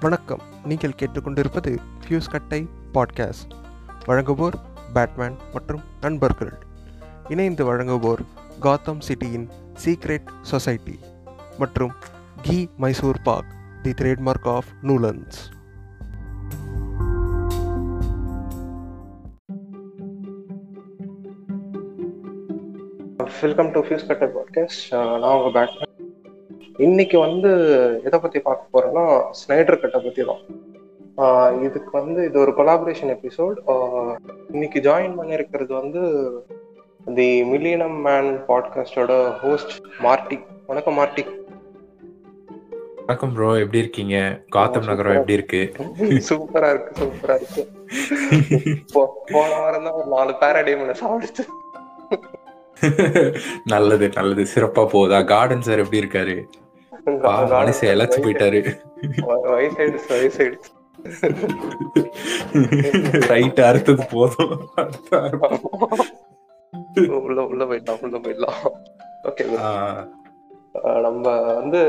வணக்கம். நீங்கள் கேட்டுக்கொண்டிருப்பது ஃபியூஸ் கட்டை பாட்காஸ்ட் வழங்குவோர் பேட்மேன் மற்றும் நண்பர்கள். இணைந்து வழங்குவோர் காத்தம் சிட்டியின் சீக்ரெட் சொசைட்டி மற்றும் கி Mysore pak the trademark of நூலன்ஸ் welcome to fuse கட்டை பாட்காஸ்ட் நான் உங்கள் பேட்மேன் இன்னைக்கு வந்து எதை பற்றி பார்க்க போகிறோன்னா ஸ்னைடர் கட்டை பற்றி தான் இதுக்கு வந்து இது ஒரு கொலாபரேஷன் எபிசோட் இன்னைக்கு ஜாயின் பண்ணியிருக்கிறது வந்து தி மில்லியனம் மேன் பாட்காஸ்டோட ஹோஸ்ட் மார்ட்டி. வணக்கம் மார்ட்டி. வணக்கம் ப்ரோ எப்படி இருக்கீங்க? காத்தம் நகரம் எப்படி இருக்கு? சூப்பரா இருக்கு சூப்பரா இருக்கு. போ- போன வாரம் தான் ஒரு நாலு பேரடைம்ல சாப்பிடுச்சு நல்லது நல்லது. சிறப்பா போதா கார்டன் சார் எப்படி இருக்காரு? மனுஷன் இழைச்சு போயிட்டாரு. வயசாயிடுச்சு வயசாயிடுச்சு ரைட் அறுத்தது போதும். உள்ள உள்ள போயிடலாம் உள்ள போயிடலாம். ஓகே நம்ம வந்து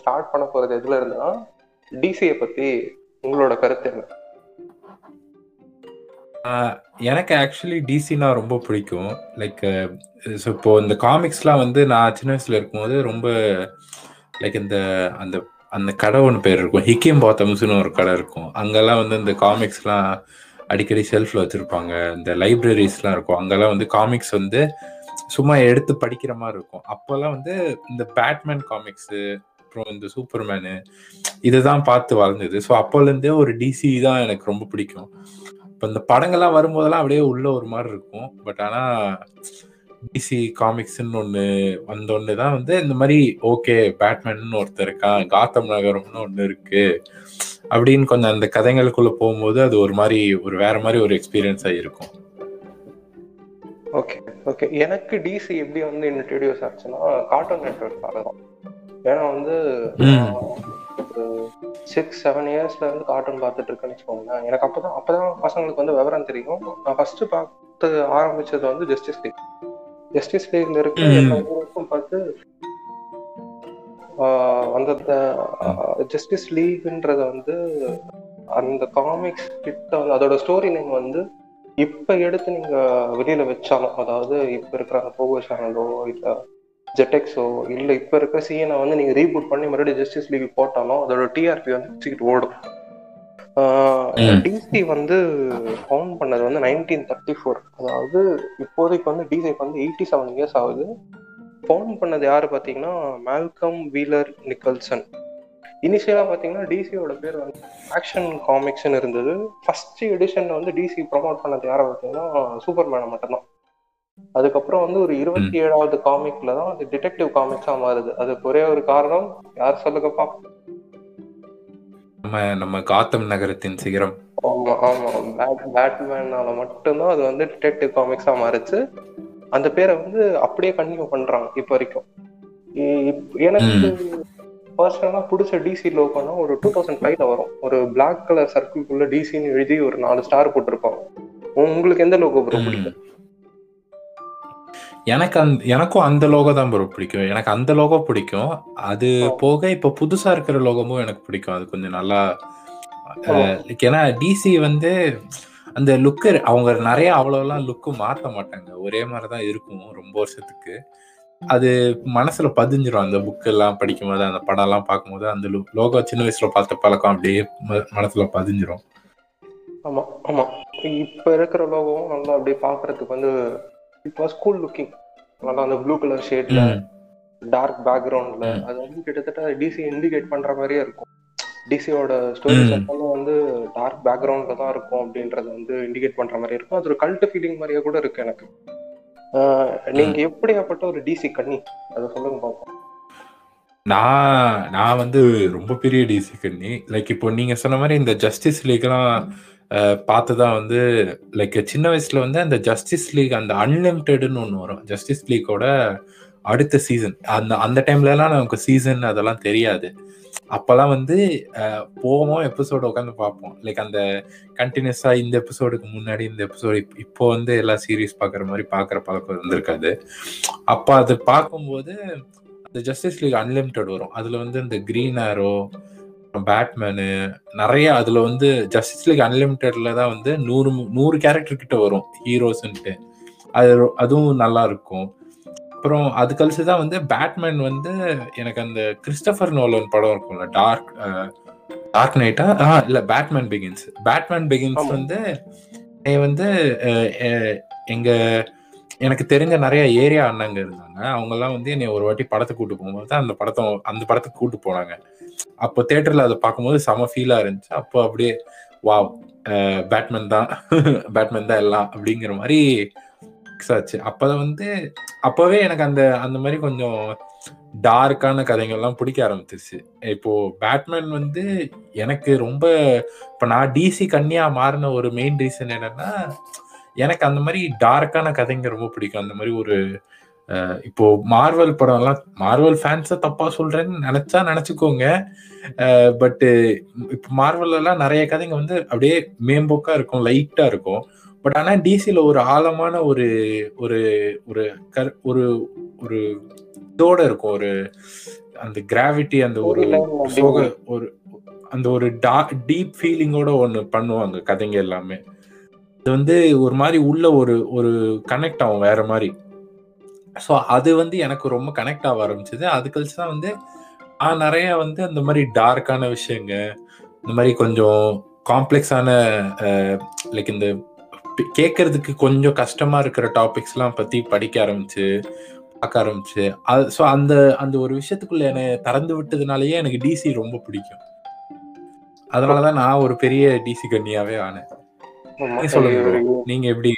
ஸ்டார்ட் பண்ண போறது எதுல இருந்தா டிசியை பத்தி உங்களோட கருத்து என்ன? எனக்கு ஆக்சுவலி டிசினா ரொம்ப பிடிக்கும். லைக் இப்போ இந்த காமிக்ஸ்லாம் வந்து நான் சின்ன வயசுல இருக்கும்போது ரொம்ப லைக் இந்த அந்த அந்த கடை ஒன்று பேர் இருக்கும். ஹிக்கிம் பாத்தம்ஸ்னு ஒரு கடை இருக்கும். அங்கெல்லாம் வந்து இந்த காமிக்ஸ்லாம் அடிக்கடி ஷெல்ஃபில் வச்சுருப்பாங்க. இந்த லைப்ரரிஸ்லாம் இருக்கும். அங்கெல்லாம் வந்து காமிக்ஸ் வந்து சும்மா எடுத்து படிக்கிற மாதிரி இருக்கும். அப்போல்லாம் வந்து இந்த பேட்மேன் காமிக்ஸு அப்புறம் இந்த சூப்பர்மேனு இதுதான் பார்த்து வளர்ந்தது. ஸோ அப்போலேருந்தே ஒரு டிசி தான் எனக்கு ரொம்ப பிடிக்கும். இப்போ இந்த படங்கள்லாம் வரும்போதெல்லாம் அப்படியே உள்ள ஒரு மாதிரி இருக்கும். பட் ஆனால் டிசி காமிக்ஸ்ன்னு ஒன்று வந்தோடனே தான் வந்து இந்த மாதிரி ஓகே பேட்மேன் ஒருத்தர் இருக்கான் காத்தம் நகரம்னு ஒன்று இருக்கு அப்படின்னு கொஞ்சம் அந்த கதைகளுக்குள்ள போகும்போது அது ஒரு மாதிரி ஒரு வேற மாதிரி ஒரு எக்ஸ்பீரியன்ஸாக இருக்கும். ஓகே ஓகே எனக்கு டிசி எப்படி வந்து இன்ட்ரடியூஸ் ஆச்சுன்னா கார்ட்டூன் நெட்ஒர்க்காக தான். ஏன்னா வந்து. சிக்ஸ் செவன் இயர்ஸ்ல இருந்து கார்ட்டூன் பார்த்துட்டு இருக்கேன்னு வச்சுக்கோங்களேன். எனக்கு அப்பதான் அப்பதான் பசங்களுக்கு வந்து விவரம் தெரியும். நான் ஃபர்ஸ்ட் பார்த்து ஆரம்பிச்சது வந்து ஜஸ்டிஸ் லீக் ஜஸ்டிஸ் லீக்ல இருக்க ம். எல்லா பார்த்து அந்த ஜஸ்டிஸ் லீக்ன்றத வந்து அந்த காமிக்ஸ் கிட்ட அதோட ஸ்டோரி லைன் வந்து இப்ப எடுத்து நீங்க வெளியில வச்சாலும் அதாவது இப்ப இருக்கிற அந்த போகோ சேனலோ இல்ல ஜெட்டெக்ஸோ இல்ல இப்ப இருக்க சிஎனை வந்து நீங்க ரீபூட் பண்ணி மறுபடியும் ஜஸ்டிஸ் லீக் போட்டாலும் அதோட டிஆர்பி வந்து பிடிச்சிக்கிட்டு ஓடும். டிசி வந்து ஃபவுண்ட் பண்ணது வந்து நைன்டீன் தேர்ட்டி ஃபோர் அதாவது இப்போதைக்கு வந்து டிசிக்கு வந்து எயிட்டி செவன் இயர்ஸ் ஆகுது. ஃபவுண்ட் பண்ணது யாரு பாத்தீங்கன்னா மேல்கம் வீலர் நிக்கல்சன் இனிஷியலா பாத்தீங்கன்னா டிசியோட பேர் வந்து ஆக்ஷன் காமிக்ஸ்னு இருந்தது. ஃபர்ஸ்ட் எடிஷன் வந்து டிசி ப்ரொமோட் பண்ணது யாரை பார்த்தீங்கன்னா சூப்பர்மேனை மட்டும்தான். அதுக்கப்புறம் வந்து ஒரு இருபத்தி ஏழாவது காமிக்ல தான் அது டிடெக்டிவ் காமிக்ஸா மாறுது. அதுக்கு ஒரே ஒரு காரணம் யார் சொல்லுங்கப்பா நம்ம நம்ம காத்தம் நகரத்தின் சிகரம். ஆமா ஆமா. பேட் பேட்மேனால மட்டும்தான் அது வந்து டிடெக்டிவ் காமிக்ஸா மாறுச்சு. அந்த பேரை வந்து அப்படியே கண்டினியூ பண்றாங்க இப்போ வரைக்கும் எனக்கு பர்சனலா பிடிச்ச டிசி லோகோனா ஒரு டூ தௌசண்ட் ஃபைவ்ல வரும். ஒரு பிளாக் கலர் சர்க்கிள்குள்ள டிசின்னு எழுதி ஒரு நாலு ஸ்டார் போட்டிருப்பாங்க. உங்களுக்கு எந்த லோகோ ப்ரோ பிடிக்கும்? எனக்கு அந்த எனக்கும் அந்த லோகோ தான் ப்ரோ பிடிக்கும். எனக்கு அந்த லோகோ பிடிக்கும். அது போக இப்ப புதுசா இருக்கிற லோகமும் எனக்கு பிடிக்கும். அது கொஞ்சம் நல்லா ஏன்னா டிசி வந்து அந்த லுக்கு அவங்க நிறைய அவ்வளோலாம் லுக்கு மாத்த மாட்டாங்க. ஒரே மாதிரி தான் இருக்கும் ரொம்ப வருஷத்துக்கு. அது மனசுல பதிஞ்சிரும். அந்த புக் எல்லாம் படிக்கும்போது அந்த படம் எல்லாம் பார்க்கும்போது அந்த லோகோ சின்ன வயசுல பார்த்த பழக்கம் அப்படியே மனசுல பதிஞ்சிரும். ஆமா ஆமா. இப்ப இருக்கிற லோகோவும் நல்லா அப்படியே பாக்குறதுக்கு வந்து இப்போ ஸ்கூல் லுக்கிங் நல்லா அந்த ப்ளூ கலர் ஷேட்ல. டார்க் பேக்ரவுண்ட்ல. அது வந்து கிட்டத்தட்ட டிசி இண்டிகேட் பண்ற மாதிரியே இருக்கும். டிசியோட ஸ்டோரிஸ் ம். எப்பவுமே வந்து டார்க் பேக்ரவுண்ட்ல தான் இருக்கும் அப்படின்றத வந்து இண்டிகேட் பண்ற மாதிரி இருக்கும். அது ஒரு கல்ட் ஃபீலிங் மாதிரியே கூட இருக்கு எனக்கு. நீங்க எப்படியாப்பட்ட ஒரு டிசி கண்ணி? அதை சொல்லுங்க பாப்போம். நான் நான் வந்து ரொம்ப பெரிய டிசி கண்ணி. லைக் இப்போ நீங்க சொன்ன மாதிரி இந்த ஜஸ்டிஸ் லீக்லாம் பார்த்து தான் வந்து லைக் சின்ன வயசுல வந்து அந்த ஜஸ்டிஸ் லீக் அந்த அன்லிமிட்டெடுன்னு ஒன்று வரும். ஜஸ்டிஸ் லீக்கோட அடுத்த சீசன் அந்த அந்த டைம்லலாம் நமக்கு சீசன் அதெல்லாம் தெரியாது. அப்போல்லாம் வந்து போவோம் எபிசோடு உட்காந்து பார்ப்போம். லைக் அந்த கண்டினியூஸாக இந்த எபிசோடுக்கு முன்னாடி இந்த எபிசோடு இப்போ வந்து எல்லா சீரீஸ் பார்க்குற மாதிரி பார்க்குற பழக்கம் இருந்திருக்காது. அப்போ அது பார்க்கும்போது அந்த ஜஸ்டிஸ் லீக் அன்லிமிட்டெட் வரும். அதில் வந்து இந்த க்ரீன் ஆரோ பேட்மேனு நிறைய அதுல வந்து ஜஸ்டிஸ் லீக் அன்லிமிட்டெட்ல தான் வந்து நூறு நூறு கேரக்டர் கிட்ட வரும் ஹீரோஸ்ன்ட்டு அது அதுவும் நல்லா இருக்கும். அப்புறம் அது கழிச்சு தான் வந்து பேட்மேன் வந்து எனக்கு அந்த கிறிஸ்டபர் நோலன் படம் இருக்கும்ல டார்க் டார்க் நைட்டா ஆ இல்ல பேட்மேன் பிகின்ஸ் பேட்மேன் பிகின்ஸ். வந்து வந்து அஹ், அஹ், எங்க எனக்கு தெரிஞ்ச நிறைய ஏரியா அண்ணங்க இருந்தாங்க. அவங்க எல்லாம் வந்து என்னை ஒரு வாட்டி படத்தை கூட்டு போகும்போது தான் அந்த படத்தை அந்த படத்துக்கு கூட்டு போனாங்க. அப்போ தேட்டர்ல அதை பார்க்கும்போது செம ஃபீலா இருந்துச்சு. அப்போ அப்படியே வாவ் பேட்மேன் தான் பேட்மேன் தான் எல்லாம் அப்படிங்கிற மாதிரி fix ஆச்சு. அப்பதான் வந்து அப்பவே எனக்கு அந்த அந்த மாதிரி கொஞ்சம் டார்க்கான கதைகள்லாம் பிடிக்க ஆரம்பிச்சிருச்சு. இப்போ பேட்மேன் வந்து எனக்கு ரொம்ப இப்போ நான் டிசி கன்னியா மாறின ஒரு மெயின் ரீசன் என்னன்னா எனக்கு அந்த மாதிரி டார்க்கான கதைங்க ரொம்ப பிடிக்கும். அந்த மாதிரி ஒரு இப்போ மார்வல் படம்லாம் மார்வல் ஃபேன்ஸை தப்பா சொல்றேன்னு நினைச்சா நினைச்சுக்கோங்க. பட் இப்போ மார்வல் எல்லாம் நிறைய கதைங்க வந்து அப்படியே மேம்போக்கா இருக்கும் லைட்டா இருக்கும். பட் ஆனா டிசில ஒரு ஆழமான ஒரு ஒரு ஒரு கரு ஒரு ஒரு இதோட இருக்கும். ஒரு அந்த கிராவிட்டி அந்த ஒரு சோக ஒரு அந்த ஒரு டீப் ஃபீலிங்கோட ஒன்று பண்ணுவாங்க கதைங்க எல்லாமே. அது வந்து ஒரு மாதிரி உள்ள ஒரு ஒரு கனெக்ட் ஆகும் வேற மாதிரி. ஸோ அது வந்து எனக்கு ரொம்ப கனெக்ட் ஆக ஆரம்பிச்சது. அது கழிச்சு தான் வந்து நிறைய வந்து அந்த மாதிரி டார்க்கான விஷயங்க. இந்த மாதிரி கொஞ்சம் காம்ப்ளெக்ஸான லைக் இந்த கேட்கறதுக்கு கொஞ்சம் கஷ்டமா இருக்கிற டாபிக்ஸ்லாம் பத்தி படிக்க ஆரம்பிச்சு பார்க்க ஆரம்பிச்சு. அது ஸோ அந்த அந்த ஒரு விஷயத்துக்குள்ள என்னை திறந்து விட்டதுனாலயே எனக்கு டிசி ரொம்ப பிடிக்கும். அதனாலதான் நான் ஒரு பெரிய டிசி கண்ணியாவே ஆனேன். சொல்லுங்க. நீங்க எப்படி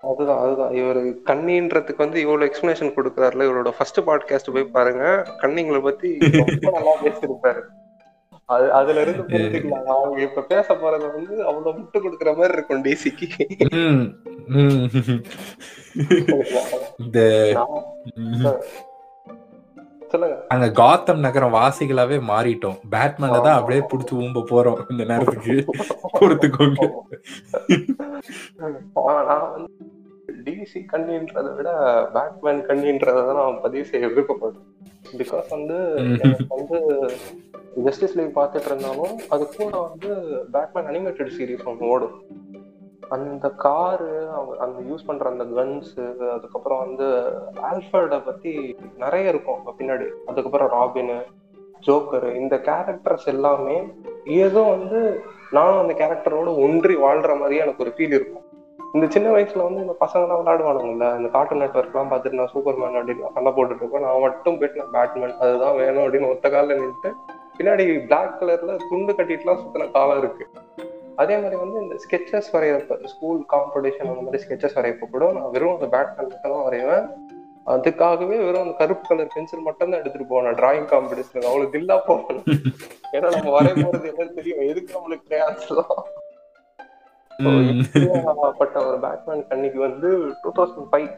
அதுதான் அதுதான். இவர் கண்ணின்றதுக்கு வந்து இவ்வளவு எக்ஸ்பிளனேஷன் கொடுக்குறாருல இவரோட ஃபர்ஸ்ட் பாட்காஸ்ட் போய் பாருங்க. கண்ணிங்களை பத்தி ரொம்ப நல்லா பேசியிருப்பாரு. அது அதுல இருந்து புரிஞ்சுக்கலாம். அவங்க இப்ப பேச போறது வந்து அவ்வளவு முட்டு கொடுக்குற மாதிரி இருக்கும் டிசிக்கு அங்க காத்தம் நகரம் வாசிகளாவே மாறிட்டோம். பேட்மேனை தான் அப்படியே புடிச்சு ஊம்ப போறோம் இந்த நேரத்துக்கு. பொறுத்துக்கோங்க. டிசி கண்ணின்றதை விட பேட்மேன் கண்ணின்றதை தான் நான் பதிவு செய்ய விருப்பப்படுறேன். பிகாஸ் வந்து வந்து ஜஸ்டிஸ் லீக் பார்த்துட்டு இருந்தாலும் அது கூட வந்து பேட்மேன் அனிமேட்டட் சீரிஸ் ஒன்று ஓடும். அந்த காரு அந்த யூஸ் பண்ற அந்த கன்ஸ் அதுக்கப்புறம் வந்து ஆல்ஃபர்டை பத்தி நிறைய இருக்கும் பின்னாடி. அதுக்கப்புறம் ராபின் ஜோக்கர் இந்த கேரக்டர்ஸ் எல்லாமே ஏதோ வந்து நானும் அந்த கேரக்டரோட ஒன்றி வாழ்ற மாதிரியே எனக்கு ஒரு ஃபீல் இருக்கும். இந்த சின்ன வயசுல வந்து இந்த பசங்கலாம் விளையாடுவானுங்கல்ல இந்த கார்ட்டூன் நெட்ஒர்க்லாம் பார்த்துட்டு நான் சூப்பர்மேன் அப்படின்னு சண்டை போட்டுட்டு இருப்பேன். நான் மட்டும் போயிட்டு நான் பேட்மேன் அதுதான் வேணும் அப்படின்னு ஒத்த காலில் நின்றுட்டு பின்னாடி பிளாக் கலர்ல துண்டு கட்டிட்டுலாம் சுத்தின காலம் இருக்கு. அதே மாதிரி வந்து இந்த ஸ்கெச்சஸ் வரைகிறப்ப ஸ்கூல் காம்படிஷன் அந்த மாதிரி ஸ்கெச்சஸ் வரையப்ப கூட நான் வெறும் அந்த பேட்மேன் மட்டும் தான் வரைவேன். அதுக்காகவே வெறும் அந்த கருப்பு கலர் பென்சில் மட்டும் தான் எடுத்துட்டு போவேன். டிராயிங் காம்படிஷன் அவ்வளவு தில்லா போவேன் ஏன்னா நம்ம வரைய போறது என்னன்னு தெரியும்? எதுக்கு நம்மளுக்கு கிரேயான்ஸ்லாம் பட்ட ஒரு பேட்மேன் கண்ணிக்கு வந்து two thousand five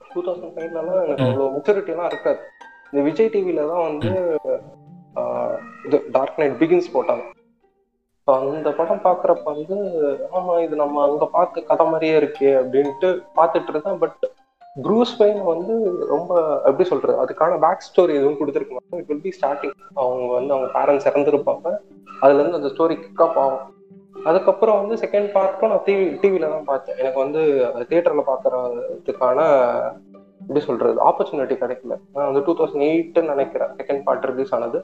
two thousand ஃபைவ்லலாம் எனக்கு அவ்வளோ மெச்சூரிட்டி எல்லாம் இருக்காது. இந்த விஜய் டிவில தான் வந்து இது டார்க் நைட் பிகின்ஸ் போட்டாங்க. இப்போ அந்த படம் பார்க்குறப்ப வந்து ஆமாம் இது நம்ம அங்கே பார்த்த கதை மாதிரியே இருக்கே அப்படின்ட்டு பார்த்துட்டு இருந்தேன். பட் ப்ரூஸ் பெயின் வந்து ரொம்ப எப்படி சொல்றது அதுக்கான பேக் ஸ்டோரி எதுவும் கொடுத்துருக்க மாட்டோம் இட் வில் பி ஸ்டார்டிங் அவங்க வந்து அவங்க பேரண்ட்ஸ் இறந்துருப்பாங்க. அதுலேருந்து அந்த ஸ்டோரி கிக்கப் ஆகும். அதுக்கப்புறம் வந்து செகண்ட் பார்ட்டும் நான் டிவி டிவியில தான் பார்த்தேன். எனக்கு வந்து தியேட்டரில் பார்க்கறதுக்கான எப்படி சொல்றது ஆப்பர்ச்சுனிட்டி கிடைக்கல. நான் வந்து டூ தௌசண்ட் எயிட்டுன்னு நினைக்கிறேன். செகண்ட் பார்ட் ரிலீஸ் ஆனது.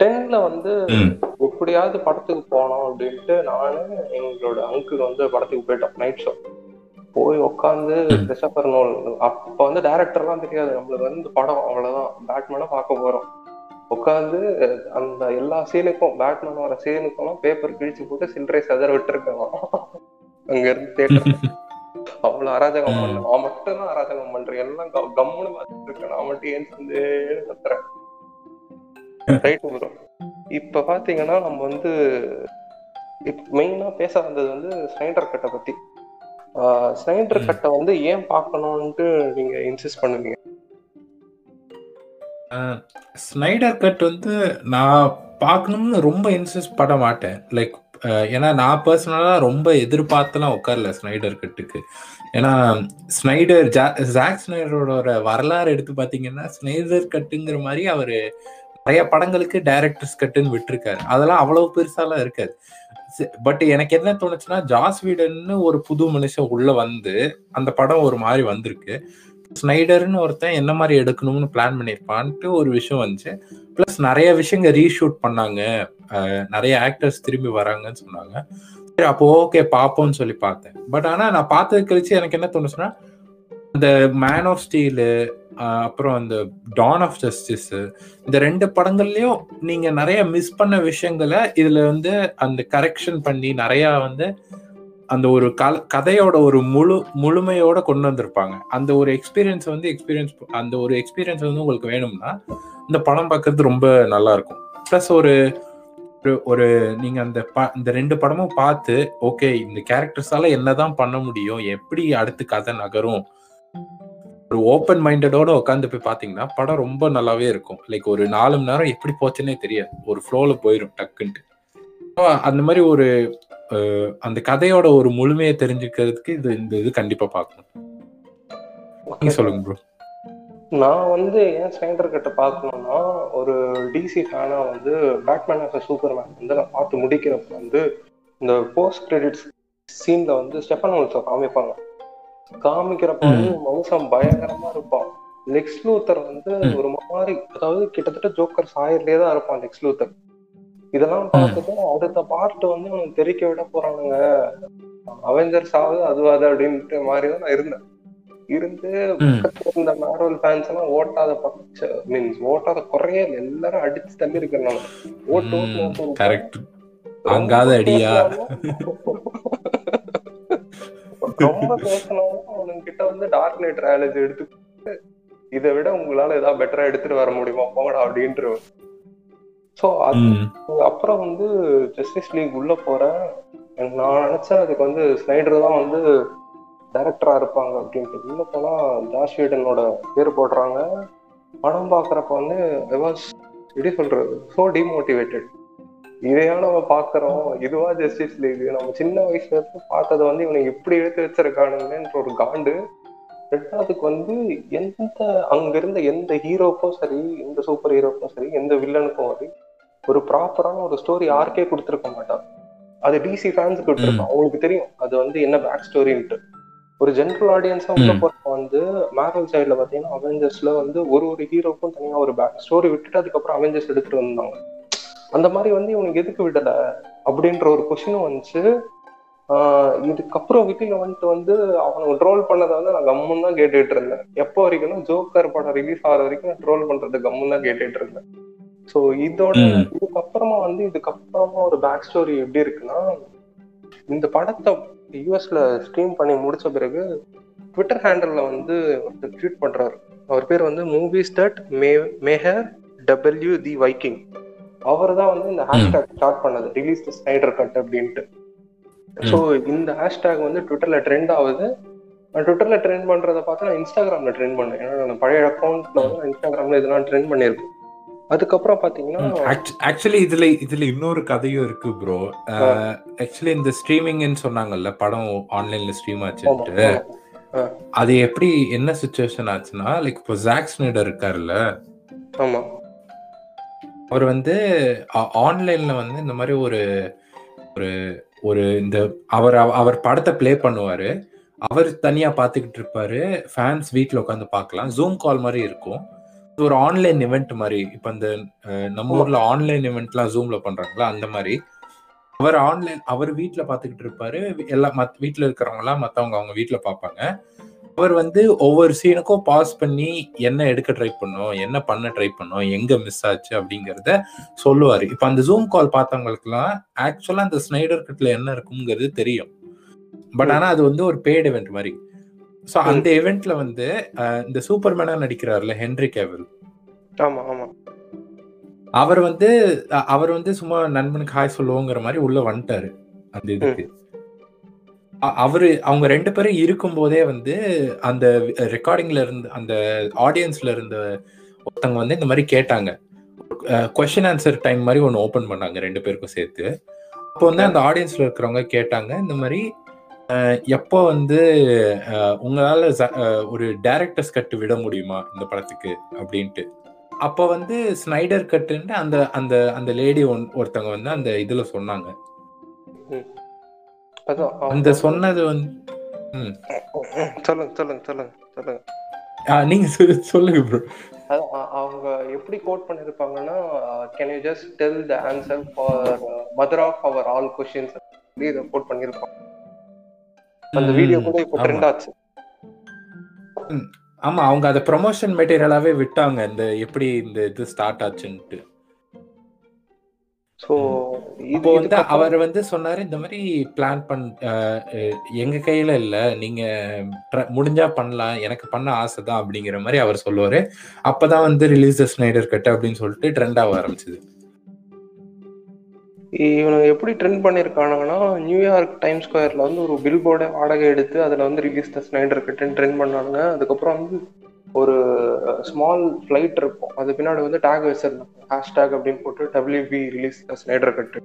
டென்ல வந்து. எப்படியாவது படத்துக்கு போனோம் அப்படின்ட்டு நானு எங்களோட அங்கிள் வந்து படத்துக்கு போயிட்டோம் நைட் ஷோ போய் உட்காந்து. கிறிஸ்டபர் நோல் அப்ப வந்து டேரக்டர்லாம் தெரியாது நம்மளுக்கு வந்து படம் அவ்வளவுதான். பேட்மேனா பார்க்க போறோம். உட்காந்து அந்த எல்லா சீனுக்கும் பேட்மேன் வர சீனுக்கும் பேப்பர் கிழிச்சு போட்டு சில்லறை சதற விட்டுருக்கேன் அங்க இருந்து தேட்டர் அவ்வளவு அராஜகம். பண்ண நான் மட்டும் தான் அராஜகம் பண்றேன். எல்லாம் கம்முன்னு பார்த்துட்டு இருக்கேன். நான் மட்டும் ஏன் வந்து கத்துறேன். ரைட் ப்ரோ இப்ப பாத்தீங்கன்னா நம்ம வந்து மெயினா பேச வந்தது வந்து ஸ்னைடர் கட்டை பத்தி. ஸ்னைடர். கட்டை வந்து ஏன் பார்க்கணும்ட்டு நீங்க இன்சிஸ்ட் பண்ணுவீங்க? ஸ்னைடர் கட் வந்து நான் பார்க்கணும்னு ரொம்ப இன்ட்ரெஸ்ட் பட மாட்டேன். லைக் ஏன்னா நான் பர்சனலாக ரொம்ப எதிர்பார்த்துலாம் உட்காரல ஸ்னைடர் கட்டுக்கு ஏன்னா ஸ்னைடர் ஜா ஜாக் ஸ்னைடரோட வரலாறு எடுத்து பார்த்தீங்கன்னா ஸ்னைடர் கட்டுங்கிற மாதிரி அவர் நிறைய படங்களுக்கு டைரக்டர்ஸ் கட்டுன்னு விட்டுருக்காரு. அதெல்லாம் அவ்வளவு பெருசாலாம் இருக்காது. பட் எனக்கு என்ன தோணுச்சுன்னா ஜாஸ் வீடன்னு ஒரு புது மனுஷன் உள்ள வந்து அந்த படம் ஒரு மாதிரி வந்திருக்கு. ஸ்னைடர்னு ஒருத்தன் என்ன மாதிரி எடுக்கணும்னு பிளான் பண்ணியிருப்பான்ட்டு ஒரு விஷயம் வந்துச்சு. ப்ளஸ் நிறைய விஷயங்க ரீஷூட் பண்ணாங்க. நிறைய ஆக்டர்ஸ் திரும்பி வராங்கன்னு சொன்னாங்க. சரி அப்போ ஓகே பார்ப்போம்னு சொல்லி பார்த்தேன். பட் ஆனால் நான் பார்த்தது கழிச்சு எனக்கு என்ன தோணுச்சுன்னா இந்த மேன் ஆஃப் ஸ்டீலு அப்புறம் அந்த டான் ஆஃப் ஜஸ்டிஸ் இந்த ரெண்டு படங்கள்லயும் நீங்க நிறைய மிஸ் பண்ண விஷயங்களை இதுல வந்து அந்த கரெக்ஷன் பண்ணி நிறைய வந்து அந்த ஒரு கல கதையோட ஒரு முழு முழுமையோட கொண்டு வந்திருப்பாங்க. அந்த ஒரு எக்ஸ்பீரியன்ஸ் வந்து எக்ஸ்பீரியன்ஸ் அந்த ஒரு எக்ஸ்பீரியன்ஸ் வந்து உங்களுக்கு வேணும்னா இந்த படம் பார்க்கறது ரொம்ப நல்லா இருக்கும். ப்ளஸ் ஒரு ஒரு- நீங்க அந்த ப- இந்த ரெண்டு படமும் பார்த்து ஓகே இந்த கேரக்டர்ஸால என்னதான் பண்ண முடியும் எப்படி அடுத்து கதை நகரும் ஒரு ஓப்பன் மைண்டடோட உட்காந்து போய் பாத்தீங்கன்னா படம் ரொம்ப நல்லாவே இருக்கும். லைக் ஒரு நாலு மணி நேரம் எப்படி போச்சுன்னே தெரியாது. ஒரு ஃப்ளோல போயிடும் டக்குன்ட்டு அந்த மாதிரி ஒரு அந்த கதையோட ஒரு முழுமையை தெரிஞ்சுக்கிறதுக்கு இது இந்த இது கண்டிப்பா பார்க்கணும். சொல்லுங்க ப்ரோ நான் வந்து ஏன் ஸ்னைடர் கிட்ட பார்க்கணும்னா ஒரு டிசி ஃபேனா வந்து பேட்மேன் ஆஃப் சூப்பர்மேன் வந்து நான் பார்த்து முடிக்கிறப்ப வந்து இந்த போஸ்ட் கிரெடிட்ஸ் சீன்ல வந்து ஸ்டெஃபன் காமிப்பாங்க. காமிக்கிறப்ப மனுஷன் பயங்கரமா இருப்பான். லெக்ஸ் லூத்தர் வந்து. ஒரு மாதிரி அதாவது கிட்டத்தட்ட ஜோக்கர் சாயர்லயே தான் இருப்பான் லெக்ஸ் லூத்தர் இதெல்லாம் பார்த்துட்டு அடுத்த பார்ட் வந்து இவனுக்கு தெரிக்க விட போறானுங்க. அவெஞ்சர்ஸ் ஆகுது அதுவாது அப்படின்ற மாதிரி தான் நான் இருந்தேன். இருந்து இருந்த மார்வல் ஃபேன்ஸ் எல்லாம் ஓட்டாத பச்ச மீன்ஸ் ஓட்டாத குறைய. எல்லாரும் அடிச்சு தள்ளி ஓட்டு ஓட்டு ஓட்டு. கரெக்ட் அங்காத அடியா? ரொம்ப பேசினாலும் அவனுங்க கிட்ட வந்து டார்க் நைட் ட்ரையாலஜி எடுத்து இதை விட உங்களால ஏதாவது பெட்டரா எடுத்துட்டு வர முடியுமா? போங்கடா அப்படின்ற சோ அது. அப்புறம் வந்து ஜஸ்டிஸ் லீக் உள்ள போறேன். நான் நினைச்சேன் அதுக்கு வந்து ஸ்னைடர் தான் வந்து டைரக்டரா இருப்பாங்க அப்படின்ட்டு. உள்ள போனா ஜாஸ் வீடனோட பேர் போடுறாங்க. படம் பாக்குறப்ப வந்து எப்படி சொல்றது? சோ டிமோட்டிவேட்டட் இதையா நம்ம பாக்குறோம். இதுவா ஜஸ்டிஸ் லீக் நம்ம சின்ன வயசுல இருந்து பார்த்ததை வந்து இவனுக்கு இப்படி எடுத்து வச்சிருக்கானுங்கன்ற ஒரு காண்டு. ரெண்டாவதுக்கு வந்து எந்த அங்க இருந்த எந்த ஹீரோக்கும் சரி எந்த சூப்பர் ஹீரோக்கும் சரி எந்த வில்லனுக்கும் சரி ஒரு ப்ராப்பரான ஒரு ஸ்டோரி யாருக்கே கொடுத்துருக்க மாட்டான். அது டிசி ஃபேன்ஸுக்கு விட்டுருப்பான் அவங்களுக்கு தெரியும். அது வந்து என்ன பேக் ஸ்டோரின்ட்டு ஒரு ஜென்ரல் ஆடியன்ஸா உள்ள. போறப்ப வந்து மேரல் சைடுல பாத்தீங்கன்னா அவெஞ்சர்ஸ்ல வந்து ஒரு ஒரு ஹீரோக்கும் தனியா ஒரு பேக் ஸ்டோரி விட்டுட்டு அதுக்கப்புறம் அவெஞ்சர்ஸ் எடுத்துட்டு வந்தாங்க. அந்த மாதிரி வந்து இவனுக்கு எதுக்கு விடல அப்படின்ற ஒரு கொஷினும் வந்துச்சு. இதுக்கப்புறம் விக்கில வந்துட்டு வந்து அவனுக்கு ட்ரோல் பண்ணதை வந்து நான் கம்முன்னு தான் கேட்டுட்டு இருந்தேன். எப்போ வரைக்கும்னா ஜோக்கர் படம் ரிலீஸ் ஆகிற வரைக்கும் நான் ட்ரோல் பண்றது கம்முன்னு தான் கேட்டுட்டு இருந்தேன். ஸோ இதோட. இதுக்கப்புறமா வந்து இதுக்கப்புறமா ஒரு பேக் ஸ்டோரி எப்படி இருக்குன்னா இந்த படத்தை யூஎஸ்ல ஸ்ட்ரீம் பண்ணி முடிச்ச பிறகு ட்விட்டர் ஹேண்டல்ல வந்து ஒருத்தர் ட்வீட் பண்றாரு. அவர் பேர் வந்து மூவிஸ் தட் மே மேஹர் டபிள்யூ தி வைக்கிங் அவர் தான் வந்து இந்த ஹேஷ்டேக் ஸ்டார்ட் பண்ணது. ரிலீஸ் தி ஸ்னைடர் கட் அப்படின்ட்டு. ஸோ இந்த ஹேஷ்டேக் வந்து ட்விட்டர்ல ட்ரெண்ட் ஆகுது. நான் ட்விட்டர்ல ட்ரெண்ட் பண்றதை பார்த்து நான் இன்ஸ்டாகிராம்ல ட்ரெண்ட் பண்ணேன். ஏன்னா நான் பழைய அக்கௌண்ட்ல வந்து இன்ஸ்டாகிராம்ல இதெல்லாம் ட்ரெண்ட் பண்ணியிருக்கேன். அதுக்கப்புறம் பாத்தீங்கன்னா ஆக்சுவலி இதுல இதுல இன்னொரு கதையும் இருக்கு ப்ரோ ஆக்சுவலி இந்த ஸ்ட்ரீமிங்னு சொன்னாங்கல்ல படம் ஆன்லைன்ல ஸ்ட்ரீம் ஆச்சுட்டு. அது எப்படி என்ன சுச்சுவேஷன் ஆச்சுன்னா லைக் இப்போ ஜாக் ஸ்னைடர் இருக்காருல்ல. ஆமா. அவர் வந்து ஆன்லைன்ல வந்து இந்த மாதிரி ஒரு ஒரு ஒரு இந்த அவர் அவர் படத்தை ப்ளே பண்ணுவாரு. அவர் தனியா பார்த்துக்கிட்டு இருப்பாரு. ஃபேன்ஸ் வீட்டில் உட்காந்து பார்க்கலாம் ஜூம் கால் மாதிரி இருக்கும். இது ஒரு ஆன்லைன் இவெண்ட் மாதிரி. இப்போ இந்த நம்ம ஊர்ல ஆன்லைன் இவெண்ட்லாம் ஜூம்ல பண்றாங்களா? அந்த மாதிரி. அவர் ஆன்லைன் அவர் வீட்டில் பார்த்துக்கிட்டு இருப்பாரு. எல்லா மத் வீட்டில் இருக்கிறவங்கலாம் மற்றவங்க அவங்க வீட்டில் பார்ப்பாங்க அவர் வந்து ஒவ்வொரு சீனுக்கும் பாஸ் பண்ணி என்ன எடுக்க ட்ரை பண்ணோம் என்ன பண்ண ட்ரை பண்ணோம் எங்க மிஸ் ஆச்சு அப்படிங்கறத சொல்லுவாரு. இப்ப அந்த ஜூம் கால் பார்த்தவங்களுக்குலாம் ஆக்சுவலா அந்த ஸ்னைடர் கட்ல என்ன இருக்குங்கிறது தெரியும். பட் ஆனா அது வந்து ஒரு பேட் இவெண்ட் மாதிரி. ஸோ அந்த இவெண்ட்ல வந்து இந்த சூப்பர்மேனா நடிக்கிறாருல ஹென்ரி கேவல் ஆமா ஆமா. அவர் வந்து அவர் வந்து சும்மா நண்பனுக்கு ஹாய் சொல்லுவோங்கிற மாதிரி உள்ள வந்துட்டாரு அந்த இதுக்கு. அவரு அவங்க ரெண்டு பேரும் இருக்கும்போதே வந்து அந்த ரெக்கார்டிங்ல இருந்து அந்த ஆடியன்ஸ்ல இருந்த ஒருத்தவங்க வந்து இந்த மாதிரி கேட்டாங்க. கொஸ்டின் ஆன்சர் டைம் மாதிரி ஒன்று ஓப்பன் பண்ணாங்க ரெண்டு பேருக்கும் சேர்த்து. அப்போ வந்து அந்த ஆடியன்ஸ்ல இருக்கிறவங்க கேட்டாங்க இந்த மாதிரி எப்போ வந்து உங்களால ஒரு டேரக்டர்ஸ் கட்டு விட முடியுமா இந்த படத்துக்கு? அப்படின்ட்டு. அப்போ வந்து ஸ்னைடர் கட்டுன்ட்டு அந்த அந்த அந்த லேடி ஒன் ஒருத்தவங்க வந்து அந்த இதுல சொன்னாங்க. அவங்க அந்த சொன்னது வந்து ம். சொல்லுங்க சொல்லுங்க சொல்லுங்க சொல்லுங்க. ஆ, நீங்க சொல்லு- சொல்லுங்க ப்ரோ அவங்க எப்படி code பண்ணிருப்பாங்கன்னா can you just tell the answer for mother of our all questions இதை கோட் பண்ணிருப்பாங்க. அந்த வீடியோ கூட இப்போ. ட்ரெண்ட் ஆச்சு. ஆமா அவங்க அத ப்ரொமோஷன் மெட்டீரியலாவே விட்டாங்க இந்த எப்படி இந்த இது ஸ்டார்ட் ஆச்சுன்ட்டு. ஸோ இப்போ வந்து அவர் வந்து சொன்னாரு இந்த மாதிரி பிளான் பண் எங்க கையில இல்ல நீங்க முடிஞ்சா பண்ணலாம் எனக்கு பண்ண ஆசை தான் அப்படிங்கிற மாதிரி அவர் சொல்லுவாரு. அப்பதான் வந்து ரிலீஸ் த ஸ்னைடர் கட் அப்படின்னு சொல்லிட்டு ட்ரெண்ட் ஆக ஆரம்பிச்சது. இவனுங்க எப்படி ட்ரெண்ட் பண்ணியிருக்கானுங்கன்னா நியூயார்க் டைம் ஸ்கொயர்ல வந்து ஒரு பில் போர்டை வாடகை எடுத்து அதுல வந்து ரிலீஸ் த ஸ்னைடர் கட்டுன்னு ட்ரெண்ட் பண்ணானுங்க. அதுக்கப்புறம் வந்து ஒரு ஸ்மால் ஃப்ளைட் இருக்கும். அது பின்னாடி வந்து டேக் வச்சிருந்தாங்க. ஹேஷ்டேக் அப்படின்னு போட்டு WB release the Snyder cut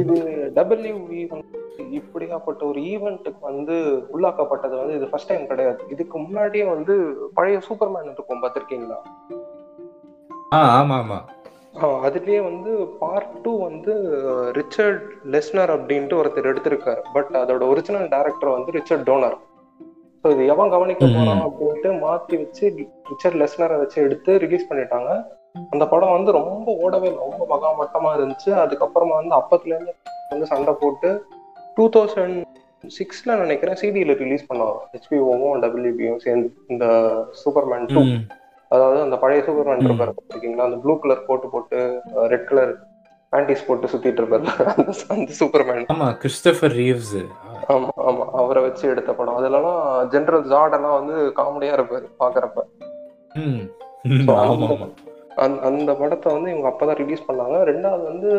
இது டபிள்யூவி இப்படியாப்பட்ட ஒரு ஈவெண்ட்டுக்கு வந்து உள்ளாக்கப்பட்டது வந்து இது ஃபர்ஸ்ட் டைம் கிடையாது. இதுக்கு முன்னாடியே வந்து பழைய சூப்பர்மேன் இருக்கும் பார்த்திருக்கீங்களா? ஆமா ஆமா. அதுலயே வந்து பார்ட் டூ வந்து ரிச்சர்ட் லெஸ்னர் அப்படின்ட்டு ஒருத்தர் எடுத்திருக்காரு. பட் அதோட ஒரிஜினல் டைரக்டர் வந்து ரிச்சர்ட் டோனர் ஸோ இது எவன் கவனிக்க. போறான் அப்படின்ட்டு மாத்தி வச்சு ரிச்சர்ட் லெஸ்னரை வச்சு எடுத்து ரிலீஸ் பண்ணிட்டாங்க அந்த படம் வந்து ரொம்ப ஓடவே இல்லை. ரொம்ப மகா மட்டமா இருந்துச்சு அதுக்கப்புறமா வந்து அப்பத்துல இருந்து வந்து சண்டை போட்டு டூ தௌசண்ட் சிக்ஸ்ல நினைக்கிறேன் சிடியில ரிலீஸ் பண்ணாங்க ஹெச்பிஓவும் டபிள்யூபியும் சேர்ந்து இந்த சூப்பர்மேன் டூ. அதாவது அந்த பழைய சூப்பர்மேன். இருப்பாரு இருக்கீங்களா அந்த ப்ளூ கலர் கோட்டு போட்டு ரெட் கலர் பேண்டிஸ் போட்டு சுத்திட்டு இருப்பாரு அந்த சூப்பர்மேன் ஆமா கிறிஸ்டபர் ரீவ்ஸ் ஆமா ஆமா. அவரை வச்சு எடுத்த படம். அதெல்லாம் ஜெனரல் ஜார்ட் எல்லாம் வந்து காமெடியா இருப்பாரு பாக்குறப்ப. அந்த படத்தை வந்து இவங்க அப்பதான் ரிலீஸ் பண்ணாங்க. ரெண்டாவது வந்து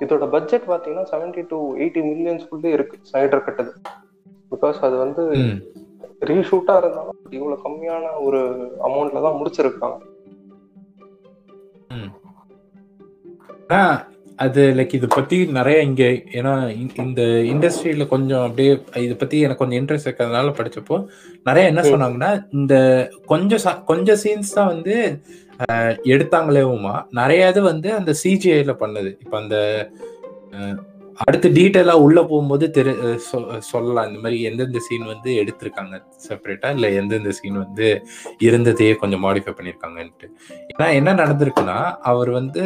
இதோட பட்ஜெட் பாத்தீங்கன்னா செவன்டி டு எயிட்டி மில்லியன்ஸ்குள்ளே இருக்கு ஸ்னைடர் கட்டது. பிகாஸ் அது வந்து ரீஷூட்டா இருந்தாலும் இவ்வளவு கம்மியான ஒரு அமௌண்ட்ல தான் முடிச்சிருக்காங்க. அது லைக் இது பத்தி நிறைய இங்க ஏன்னா இந்த- இண்டஸ்ட்ரியில கொஞ்சம் அப்படியே இதை பத்தி எனக்கு கொஞ்சம் இன்ட்ரெஸ்ட் இருக்கிறதுனால படிச்சப்போ நிறைய என்ன. சொன்னாங்கன்னா இந்த கொஞ்சம் ச- கொஞ்சம் சீன்ஸ் தான் வந்து எடுத்தாங்களேவுமா நிறைய இது வந்து அந்த சிஜிஐல பண்ணது இப்ப அந்த அடுத்து டீட்டெயிலா உள்ள போகும்போது தெரி சொல்லலாம். இந்த மாதிரி எந்தெந்த சீன் வந்து எடுத்திருக்காங்க செப்பரேட்டா இல்ல எந்தெந்த சீன் வந்து இருந்ததையே கொஞ்சம் மாடிஃபை பண்ணிருக்காங்கன்ட்டு. ஏன்னா என்ன நடந்திருக்குன்னா அவர் வந்து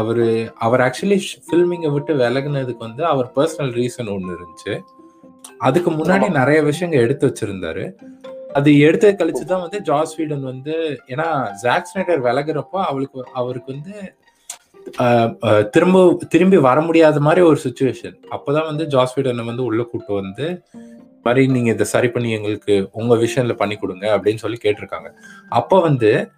அவரு அவர் ஆக்சுவலி ஃபில்மிங்கை விட்டு விலகுனதுக்கு வந்து அவர் பர்சனல் ரீசன் ஒன்று இருந்துச்சு. அதுக்கு முன்னாடி நிறைய விஷயங்கள் எடுத்து வச்சிருந்தாரு. அது எடுத்து கழிச்சு தான் வந்து ஜாஸ் வீடன் வந்து ஏன்னா ஜாக் ஸ்னைடர் விலகுறப்போ அவளுக்கு அவருக்கு வந்து திரும்ப திரும்பி வர முடியாத மாதிரி ஒரு சுச்சுவேஷன் அப்போதான் வந்து ஜாஸ் வீடனை வந்து உள்ள கூட்டு வந்து மாதிரி நீங்க இதை சரி பண்ணி எங்களுக்கு உங்க விஷயம்ல பண்ணி கொடுங்க அப்படின்னு சொல்லி கேட்டிருக்காங்க. அப்போ வந்து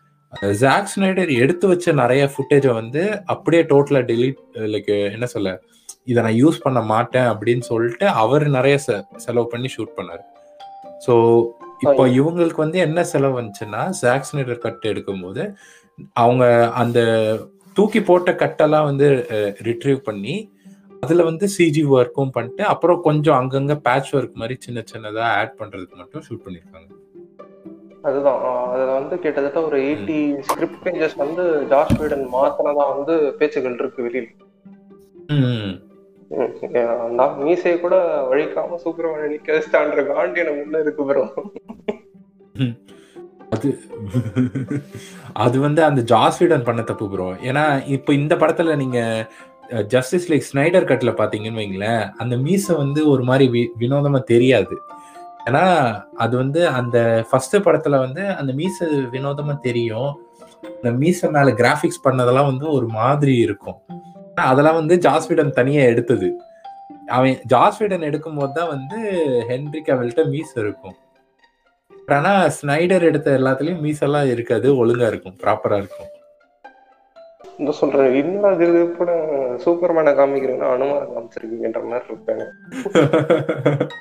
ஜாக் ஸ்னைடர் எடுத்து வச்ச நிறைய ஃபுட்டேஜை வந்து அப்படியே டோட்டலா டெலீட் லைக் என்ன சொல்ல இதை நான் யூஸ் பண்ண மாட்டேன் அப்படின்னு சொல்லிட்டு அவர் நிறைய செலவு பண்ணி ஷூட் பண்ணாரு. ஸோ இப்போ இவங்களுக்கு வந்து என்ன செலவு வந்துச்சுன்னா ஜாக் ஸ்னைடர் கட் எடுக்கும்போது அவங்க அந்த தூக்கி போட்ட கட்டெல்லாம் வந்து ரிட்ரீவ் பண்ணி அதுல வந்து சிஜி ஒர்க்கும் பண்ணிட்டு அப்புறம் கொஞ்சம் அங்கங்க பேட்ச் ஒர்க் மாதிரி சின்ன சின்னதா ஆட் பண்றதுக்கு மட்டும் ஷூட் பண்ணிருக்காங்க. அதுதான். அதுல வந்து கிட்டத்தட்ட ஒரு எயிட்டி ஸ்கிரிப்ட் பேஜஸ் வந்து ஜார்ஜ் வீடன் மாத்தினதா வந்து பேச்சுகள் இருக்கு வெளியில. நான் மீசையை கூட வழிக்காம சூப்பர்மேன் நிக்க வச்சுட்டான்ற காண்டியன முன்ன இருக்கு ப்ரோ அது அது வந்து அந்த ஜாஸ்வீடன் பண்ண தப்பு ப்ரோ ஏன்னா இப்போ இந்த படத்துல நீங்க ஜஸ்டிஸ் லைக் ஸ்னைடர் கட்ல பாத்தீங்கன்னு வைங்களேன் அந்த மீச வந்து ஒரு மாதிரி வி- வினோதமா தெரியாது. ஏன்னா அது வந்து அந்த ஃபர்ஸ்ட் படத்துல வந்து அந்த மீச வினோதமா தெரியும். அந்த மீச மேல கிராஃபிக்ஸ் பண்ணதெல்லாம் வந்து ஒரு மாதிரி இருக்கும். அதெல்லாம் வந்து ஜாஸ்வீடன் தனியா எடுத்தது. அவன் ஜாஸ்வீடன் எடுக்கும் போது தான் வந்து ஹென்ரி அவள்கிட்ட மீச இருக்கும். ஆனா ஸ்னைடர் எடுத்த எல்லாத்துலயும் மீசெல்லாம் இருக்காது ஒழுங்கா இருக்கும் ப்ராப்பரா இருக்கும். இந்த சொல்றேன் இன்னும் அது இது கூட சூப்பர்மேனை காமிக்கிறீங்கன்னா அனுமாரை காமிச்சிருக்கீங்கன்ற மாதிரி இருப்பாங்க.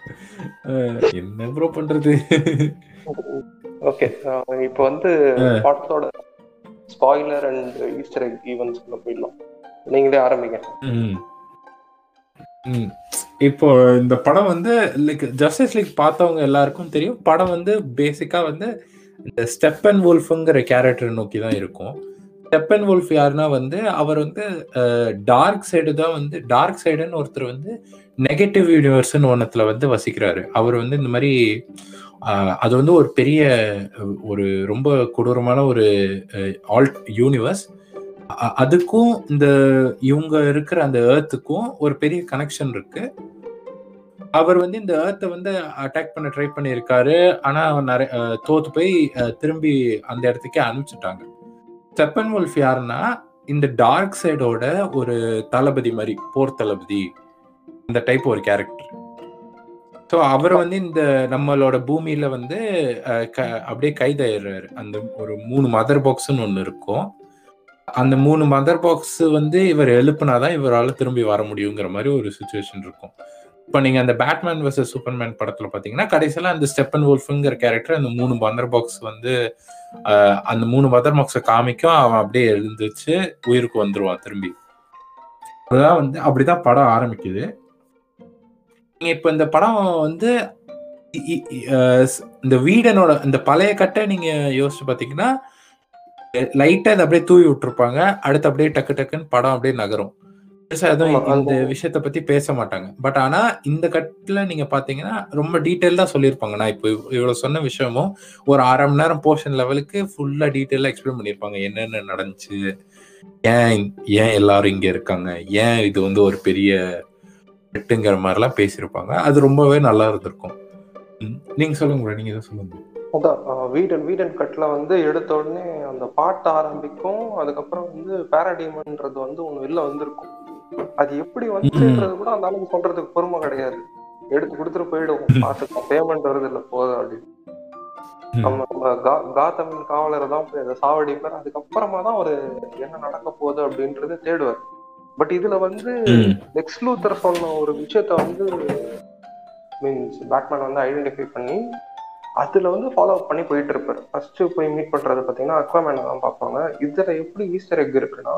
அஹ் என்ன ப்ரோ பண்றது? ஓகே இப்போ வந்து படத்தோட spoiler and Easter egg events போயிடலாம். நீங்களே ஆரம்பிங்க. ம். இப்போ இந்த படம் வந்து லைக் ஜஸ்டிஸ் லீக் பார்த்தவங்க எல்லாருக்கும் தெரியும். படம் வந்து பேசிக்கா வந்து இந்த ஸ்டெப்பன் வுல்ஃபுங்கிற கேரக்டர் நோக்கி தான் இருக்கும். ஸ்டெப்பன் வுல்ஃப் யாருன்னா வந்து அவர் வந்து டார்க் சைடு தான் வந்து டார்க் சைடுன்னு ஒருத்தர் வந்து நெகட்டிவ் யூனிவர்ஸ்னு ஒன்றத்துல வந்து வசிக்கிறாரு. அவர் வந்து இந்த மாதிரி அது வந்து ஒரு பெரிய ஒரு ரொம்ப கொடூரமான ஒரு ஆல்ட் யூனிவர்ஸ் அதுக்கும் இந்த இவங்க இருக்கிற அந்த ஏர்த்துக்கும் ஒரு பெரிய கனெக்ஷன் இருக்கு. அவர் வந்து இந்த ஏர்த்தை வந்து அட்டாக் பண்ண ட்ரை பண்ணியிருக்காரு. ஆனா அவர் நிறைய தோத்து போய் திரும்பி அந்த இடத்துக்கே அனுப்பிச்சிட்டாங்க. ஸ்டெப்பன் வோல்ஃப் யாருன்னா இந்த டார்க் சைடோட ஒரு தளபதி மாதிரி போர் தளபதி இந்த டைப் ஒரு கேரக்டர் ஸோ அவர் வந்து இந்த நம்மளோட பூமியில வந்து க- அப்படியே கைதாயிடுறாரு அந்த ஒரு மூணு மதர் பாக்ஸ்ன்னு ஒன்று இருக்கும். அந்த மூணு மதர் பாக்ஸ் வந்து இவர் எழுப்புனாதான் இவரால் திரும்பி வர முடியுங்கிற மாதிரி ஒரு சுச்சுவேஷன் இருக்கும். இப்போ நீங்கள் அந்த பேட்மேன் வர்சஸ் சூப்பர்மேன் படத்தில் பார்த்தீங்கன்னா கடைசியில் அந்த ஸ்டெப்பன் வோல்ஃபுங்கிற கேரக்டர் அந்த மூணு மதர் பாக்ஸ் வந்து அந்த மூணு மதர் பாக்ஸை காமிக்கும். அவன் அப்படியே எழுந்துச்சு உயிருக்கு வந்துடுவான் திரும்பி. அதுதான் வந்து அப்படிதான் படம் ஆரம்பிக்குது. நீங்கள் இப்போ இந்த படம் வந்து இந்த வீடனோட இந்த பழைய கட்டை நீங்க யோசிச்சு பார்த்தீங்கன்னா லைட்டாக இதை அப்படியே தூவி விட்டுருப்பாங்க. அடுத்து அப்படியே டக்கு டக்குன்னு படம் அப்படியே நகரும். பெருசா எதுவும் அது- விஷயத்த பத்தி பேச மாட்டாங்க பட் ஆனா இந்த கட்டுல நீங்க பாத்தீங்கன்னா ரொம்ப டீட்டெயிலா சொல்லியிருப்பாங்க. நான் இப்போ இவ்- இவ்வளவு சொன்ன விஷயமும் ஒரு அரை மணி நேரம் போர்ஷன் லெவலுக்கு ஃபுல்லா டீட்டெயிலா எக்ஸ்பிளைன் பண்ணியிருப்பாங்க. என்னென்ன நடந்துச்சு? ஏன் ஏன் எல்லாரும் இங்க இருக்காங்க? ஏன் இது வந்து ஒரு பெரிய வெட்டுங்கிற மாதிரிலாம் பேசியிருப்பாங்க. அது ரொம்பவே நல்லா இருந்திருக்கும். நீங்க சொல்லுங்க நீங்க எதை சொல்லுங்க. அதான் வீடன் வீடன் கட்ல வந்து எடுத்த உடனே அந்த பாட்டு ஆரம்பிக்கும். அதுக்கப்புறம் வந்து பாராடிமன்றது வந்து ஒண்ணு வெளில வந்திருக்கும். அது எப்படி வந்துன்றது கூட அந்த அளவுக்கு சொல்றதுக்கு பொறுமை கிடையாது. எடுத்து கொடுத்துட்டு போயிடுவோம். பாத்துக்கோ பேமெண்ட் வருது இல்ல போதும் அப்படின்னு. நம்ம காத்தமின் காவலரை தான் போய் அதை சாவடிப்பார். அதுக்கப்புறமா தான் ஒரு என்ன நடக்க போகுது அப்படின்றது தேடுவார். பட் இதுல வந்து ம், லெக்ஸ் லூத்தர் சொன்ன ஒரு விஷயத்த வந்து மீன்ஸ் பேட்மேன் வந்து ஐடென்டிஃபை பண்ணி அதுல வந்து ஃபாலோ பண்ணி போயிட்டு இருப்பாரு. ஃபர்ஸ்ட் போய் மீட் பண்றது பாத்தீங்கன்னா அக்வாமேனை தான் பார்ப்பாங்க. இதுல எப்படி ஈஸ்டர் எக் இருக்குன்னா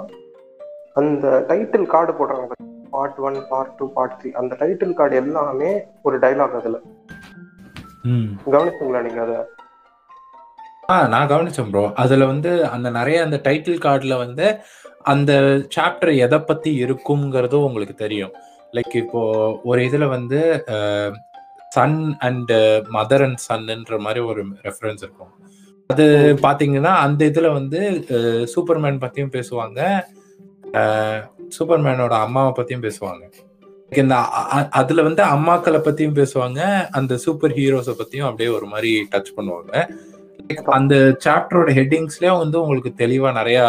அந்த டைட்டில் கார்டு போடுறாங்க part one part two part three அந்த டைட்டில் கார்டு எல்லாமே ஒரு டைலாக் அதுல. ம். கவனிச்சிங்களா நீங்க அதை? ஆ நான் கவனிச்சேன் ப்ரோ அதுல வந்து அந்த நிறைய அந்த டைட்டில் கார்டுல வந்து அந்த சாப்டர் எதை பத்தி இருக்குங்கிறதும் உங்களுக்கு தெரியும். லைக் இப்போ ஒரு இதுல வந்து சன் அண்ட் மதர் அண்ட் சன்ன்ற மாதிரி ஒரு ரெஃபரன்ஸ் இருக்கும். அது பாத்தீங்கன்னா அந்த இதுல வந்து சூப்பர்மேன் பத்தியும் பேசுவாங்க. சூப்பர்மேனோட அம்மாவை பத்தியும் பேசுவாங்க. இந்த அதுல வந்து அம்மாக்களை பத்தியும் பேசுவாங்க அந்த சூப்பர் ஹீரோஸை பத்தியும் அப்படியே ஒரு மாதிரி டச் பண்ணுவாங்க. அந்த சாப்டரோட ஹெட்டிங்ஸ்லயே வந்து உங்களுக்கு தெளிவா நிறைய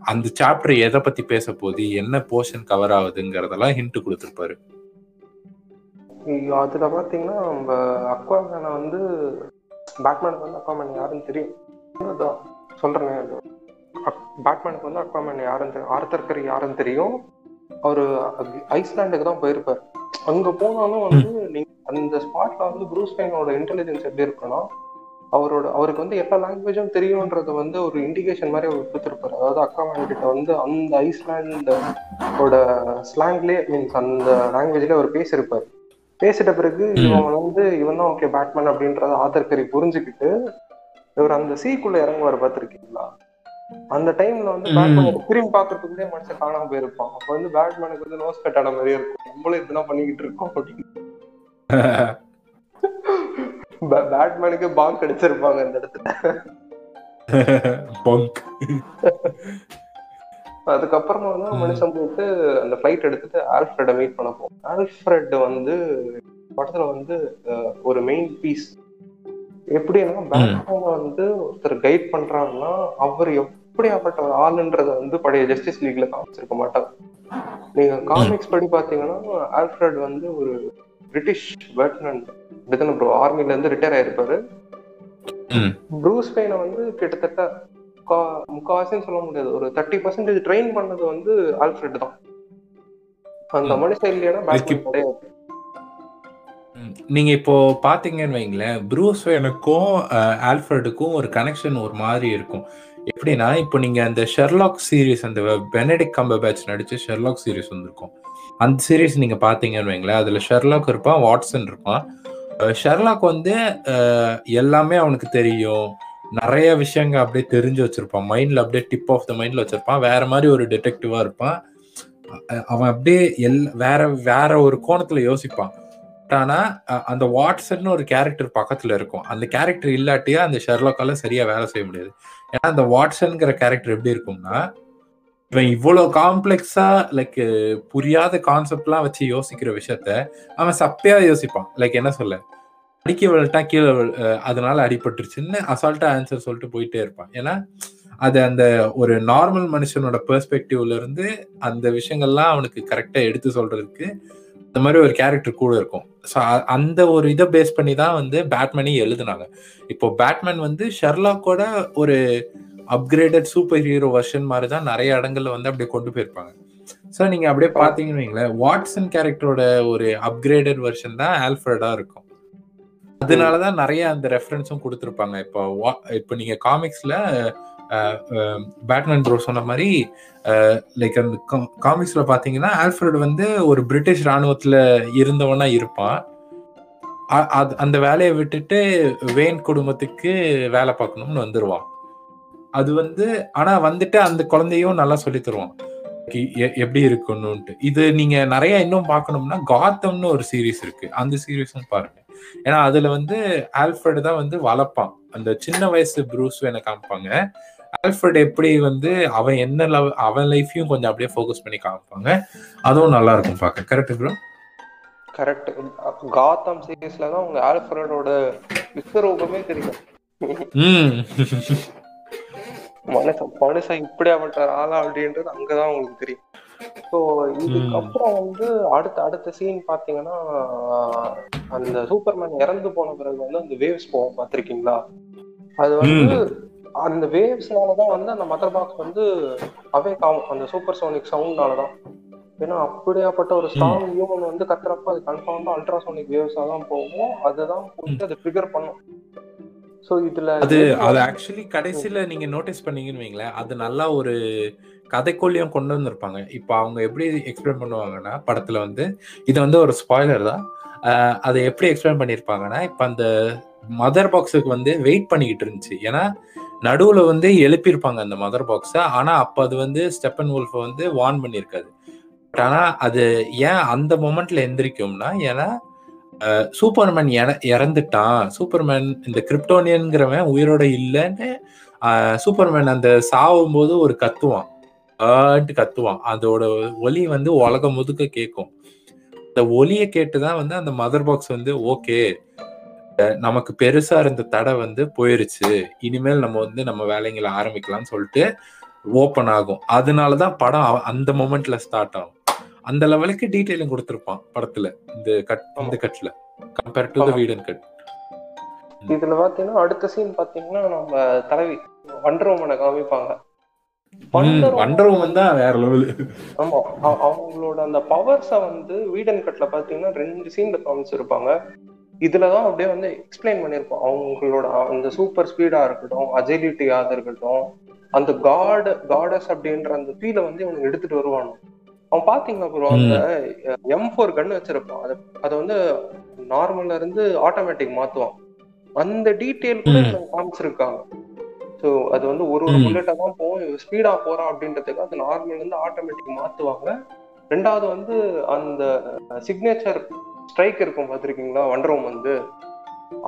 அந்த சாப்டர் எதை பத்தி பேச போகுது என்ன போர்ஷன் கவர் ஆகுதுங்கிறதெல்லாம் ஹிண்ட் கொடுத்துருப்பாரு. ஐயோ, அதுல பாத்தீங்கன்னா நம்ம அக்வாமேனை வந்து பேட்மேனுக்கு வந்து அக்வாமேன் யாருன்னு தெரியும். சொல்றேன் பேட்மேனுக்கு வந்து அக்வாமேன் யாருன்னு தெரியும் ஆர்த்தர் கரி யாருன்னு தெரியும். அவரு ஐஸ்லாண்டுக்கு தான் போயிருப்பாரு. அங்க போனாலும் வந்து நீங்க அந்த ஸ்பாட்ல வந்து ப்ரூஸ் வெயினோட இன்டெலிஜென்ஸ் எப்படி இருக்குன்னா அவரோட அவருக்கு வந்து எல்லா லாங்குவேஜும் தெரியும்ன்றது வந்து ஒரு இண்டிகேஷன் மாதிரி அவர் கொடுத்துருப்பாரு. அதாவது அக்வாமேன் கிட்ட வந்து அந்த ஐஸ்லாண்டோட ஸ்லாங்லேயே மீன்ஸ் அந்த லாங்குவேஜ்ல அவர் பேசியிருப்பாரு. பேசிட்ட பிறகு. இவன் வந்து இவன் தான் ஓகே பேட்மேன் அப்படின்றத ஆத்தர் கரி புரிஞ்சுக்கிட்டு இவர் அந்த சீக்குள்ள இறங்குவார் பார்த்திருக்கீங்களா? அந்த டைம்ல வந்து. பேட்மேன் திரும்பி பாக்குறதுக்குள்ளே மனுஷன் காணாம போயிருப்பான். அப்ப வந்து பேட்மேனுக்கு வந்து நோஸ் கட் ஆன மாதிரியே இருக்கும். நம்மளும் இதெல்லாம் பண்ணிக்கிட்டு இருக்கோம் அப்படின்னு. பேட்மேனுக்கு பாங்க் அடிச்சிருப்பாங்க அந்த இடத்துல. பங்க் அதுக்கப்புறமா வந்து ம். மனுஷன் போயிட்டு அந்த ஃபிளைட் எடுத்துட்டு ஆல்ஃபிரட மீட் பண்ண போகும் ஆல்ஃபிரட் வந்து படத்துல வந்து ஒரு மெயின் பீஸ் எப்படின்னா பேட்மேன் வந்து ஒருத்தர் கைட் பண்றாருன்னா அவர் எப்படியாப்பட்ட ஒரு ஆளுன்றத வந்து பழைய ஜஸ்டிஸ் லீக்ல காமிச்சிருக்க மாட்டாங்க நீங்க காமிக்ஸ் படி பாத்தீங்கன்னா ஆல்ஃபிரட் வந்து ஒரு பிரிட்டிஷ் பேட்மேன் அப்படிதானே ப்ரோ ஆர்மில இருந்து ரிட்டையர் ஆயிருப்பாரு. ப்ரூஸ் பெயினை வந்து கிட்டத்தட்ட முக்கா- முக்காவாசின்னு சொல்ல முடியாது. ஒரு தேர்ட்டி பர்சன்டேஜ் ட்ரெயின் பண்ணது வந்து ஆல்ஃபிரட் தான். அந்த. மனுஷன் இல்லைன்னா பேட்மேன் கிடையாது. நீங்க இப்போ பாத்தீங்கன்னு வைங்களேன் ப்ரூஸ் வேனுக்கும் ஆல்ஃபிரடுக்கும் ஒரு கனெக்ஷன் ஒரு மாதிரி இருக்கும். எப்படின்னா இப்போ நீங்க அந்த ஷெர்லாக் சீரீஸ் அந்த பெனடிக் கம்ப பேட்ச் நடிச்ச ஷெர்லாக் சீரீஸ் வந்திருக்கும். அந்த சீரீஸ் நீங்க பாத்தீங்கன்னு வைங்களேன் அதுல ஷெர்லாக் இருப்பான் வாட்ஸன் இருப்பான். ஷெர்லாக் வந்து எல்லாமே அவனுக்கு தெரியும். நிறைய விஷயங்கள் அப்படியே தெரிஞ்சு வச்சிருப்பான். மைண்ட்ல அப்படியே டிப் ஆஃப் த மைண்ட்ல வச்சிருப்பான். வேற மாதிரி ஒரு டிடெக்டிவா இருப்பான். அவன் அப்படியே எல் வேற வேற ஒரு கோணத்துல யோசிப்பான். ஆனா அந்த வாட்சன் ஒரு கேரக்டர் பக்கத்துல இருக்கும். அந்த கேரக்டர் இல்லாட்டியே அந்த ஷெர்லாக்கால சரியா வேலை செய்ய முடியாது. ஏன்னா அந்த வாட்சன்ங்கிற கேரக்டர் எப்படி இருக்கும்னா இவன் இவ்வளவு காம்ப்ளெக்ஸா லைக் புரியாத கான்செப்ட்லாம் வச்சு யோசிக்கிற விஷயத்த அவன் சப்பையா யோசிப்பான். லைக் என்ன சொல்ல? அடிக்க விழட்டா கீழே அதனால அடிபட்டுருச்சுன்னு அசால்ட்டா ஆன்சர் சொல்லிட்டு போயிட்டே இருப்பான். ஏன்னா அது அந்த ஒரு நார்மல் மனுஷனோட பெர்ஸ்பெக்டிவ்ல இருந்து அந்த விஷயங்கள்லாம் அவனுக்கு கரெக்டா எடுத்து சொல்றதுக்கு இந்த மாதிரி ஒரு கேரக்டர் கூட இருக்கும். ஸோ அந்த ஒரு இதை பேஸ் பண்ணி தான் வந்து பேட்மேனே எழுதுனாங்க. இப்போ பேட்மேன் வந்து ஷெர்லாக்கோட ஒரு அப்கிரேடட் சூப்பர் ஹீரோ வெர்ஷன் மாதிரி தான் நிறைய இடங்கள்ல வந்து அப்படியே கொண்டு போயிருப்பாங்க. ஸோ நீங்க அப்படியே பாத்தீங்கன்னு வைங்களேன் வாட்ஸன் கேரக்டரோட ஒரு அப்கிரேடட் வெர்ஷன் தான் ஆல்ஃபர்டா இருக்கும். அதனாலதான் நிறைய அந்த ரெஃபரன்ஸும் கொடுத்துருப்பாங்க. இப்போ வா- இப்போ நீங்க காமிக்ஸ்ல பேட்மேன் ப்ரோ சொன்ன மாதிரி லைக் அந்த காமிக்ஸ்ல பாத்தீங்கன்னா ஆல்ஃபிரட் வந்து ஒரு பிரிட்டிஷ் ராணுவத்துல இருந்தவனா இருப்பான். அ- அது- அந்த வேலையை விட்டுட்டு வேன் குடும்பத்துக்கு வேலை பார்க்கணும்னு வந்துருவான். அது வந்து ஆனா வந்துட்டு அந்த குழந்தையும் நல்லா சொல்லி தருவான். எ- எப்படி இருக்கணும்ட்டு இது நீங்க நிறைய இன்னும் பார்க்கணும்னா காத்தம்னு ஒரு சீரீஸ் இருக்கு. அந்த சீரீஸும் பாருங்க. ஏன்னா அதுல வந்து ஆல்ஃபிரட் தான் வந்து வளர்ப்பான். அந்த சின்ன வயசு ப்ரூஸ் வேணை காமிப்பாங்க. ஆல்ஃபிரட் எப்படி வந்து அவன் என்ன லவ் அவன் லைஃபையும் கொஞ்சம் அப்படியே ஃபோக்கஸ் பண்ணி காமிப்பாங்க. அதுவும் நல்லா இருக்கும் பார்க்க கரெக்ட் ப்ரோ கரெக்ட் காத்தம் சீரீஸ்ல தான் உங்க ஆல்ஃபிரடோட விஸ்வரூபமே தெரியும். ம். மனுஷன் மனுஷன் இப்படியாப்பட்ட ஆளா அப்படின்றது அங்கதான் உங்களுக்கு தெரியும். ஸோ இதுக்கப்புறம் வந்து அடுத்த அடுத்த சீன் பாத்தீங்கன்னா அந்த சூப்பர்மேன் இறந்து போன பிறகு வந்து அந்த வேவ்ஸ் போவோம் பார்த்திருக்கீங்களா? அது வந்து அந்த வேவ்ஸ்னாலதான் வந்து அந்த மதர் பாக்ஸ் வந்து அவே காவும் அந்த சூப்பர் சோனிக் சவுண்ட்னாலதான் ஏன்னா அப்படியாப்பட்ட ஒரு ஸ்ட்ராங் ஹியூமன் வந்து கத்துறப்ப அது கன்ஃபார்மா அல்ட்ராசோனிக் வேவ்ஸா தான் போகும். அதுதான் போட்டு அதை ட்ரிகர் பண்ணும். சோ இதுல அது அது ஆக்சுவலி கடைசியில நீங்க நோட்டீஸ் பண்ணீங்கன்னு வைங்களேன் அது நல்லா ஒரு கதைக்குள்ளேயும் கொண்டு வந்திருப்பாங்க. இப்போ அவங்க எப்படி எக்ஸ்பிளைன் பண்ணுவாங்கன்னா படத்துல வந்து இது வந்து ஒரு ஸ்பாய்லர் தான். அதை எப்படி எக்ஸ்பிளைன் பண்ணியிருப்பாங்கன்னா இப்போ அந்த மதர் பாக்ஸுக்கு வந்து வெயிட் பண்ணிக்கிட்டு இருந்துச்சு. ஏன்னா நடுவில் வந்து எழுப்பியிருப்பாங்க அந்த மதர் பாக்ஸை ஆனால் அப்போ அது வந்து ஸ்டெப்பன் wolf வந்து வார்ன் பண்ணியிருக்காது பட் ஆனால் அது ஏன் அந்த மொமெண்ட்ல எந்திரிக்கும்னா ஏன்னா சூப்பர்மேன் இற- இறந்துட்டான். சூப்பர்மேன் இந்த கிரிப்டோனியனுங்கிறவன் உயிரோட இல்லைன்னு சூப்பர்மேன் அந்த சாவும் போது ஒரு கத்துவான். ஆன்ட்டு கத்துவான். அதோட ஒலி வந்து உலகம் முதுக்க கேட்கும் அந்த ஒலியை கேட்டு தான் வந்து அந்த மதர் பாக்ஸ் வந்து ஓகே நமக்கு பெருசா இருந்த தடை வந்து போயிருச்சு. இனிமேல் நம்ம வந்து நம்ம வேலைங்களை ஆரம்பிக்கலாம்னு சொல்லிட்டு ஓப்பன் ஆகும். அதனாலதான் படம் அந்த மொமெண்ட்ல ஸ்டார்ட் ஆகும். அந்த லெவலுக்கு டீட்டெயிலும் கொடுத்திருப்பான் படத்துல இந்த கட் இந்த கட்ல compare to the. Whedon cut இதுல பாத்தீங்கன்னா அடுத்த சீன் பாத்தீங்கன்னா நம்ம தலைவி வண்டரோமனை காமிப்பாங்க. Wonder Woman வண்டர் உமன் தான் வேற லெவல் ஆமா அவங்களோட அந்த பவர்ஸ வந்து வீடன் கட்ல பாத்தீங்கன்னா ரெண்டு சீன்ல காமிச்சிருப்பாங்க. இதுலதான் அப்படியே வந்து எக்ஸ்பிளைன் பண்ணிருப்போம் அவங்களோட அந்த சூப்பர் ஸ்பீடா இருக்கட்டும் அஜிலிட்டியா இருக்கட்டும் அந்த காட் காடஸ் அப்படின்ற அந்த ஃபீலை வந்து இவனுக்கு எடுத்துட்டு வருவானு அவன் பாத்தீங்கன்னா ப்ரோ அந்த எம் ஃபோர் கன் வச்சிருப்பான். அதை அதை வந்து நார்மல்ல இருந்து ஆட்டோமேட்டிக் மாத்துவான். அந்த டீட்டெயில் கூட காமிச்சிருக்காங்க. ஸோ அது வந்து ஒரு ஒரு. புல்லட்டா தான் போகும். ஸ்பீடா போறான் அப்படின்றதுக்கு அது நார்மல் இருந்து ஆட்டோமேட்டிக் மாத்துவாங்க. ரெண்டாவது வந்து அந்த சிக்னேச்சர் ஸ்ட்ரைக் இருக்கும் பார்த்திருக்கீங்களா? வண்டரோம் வந்து.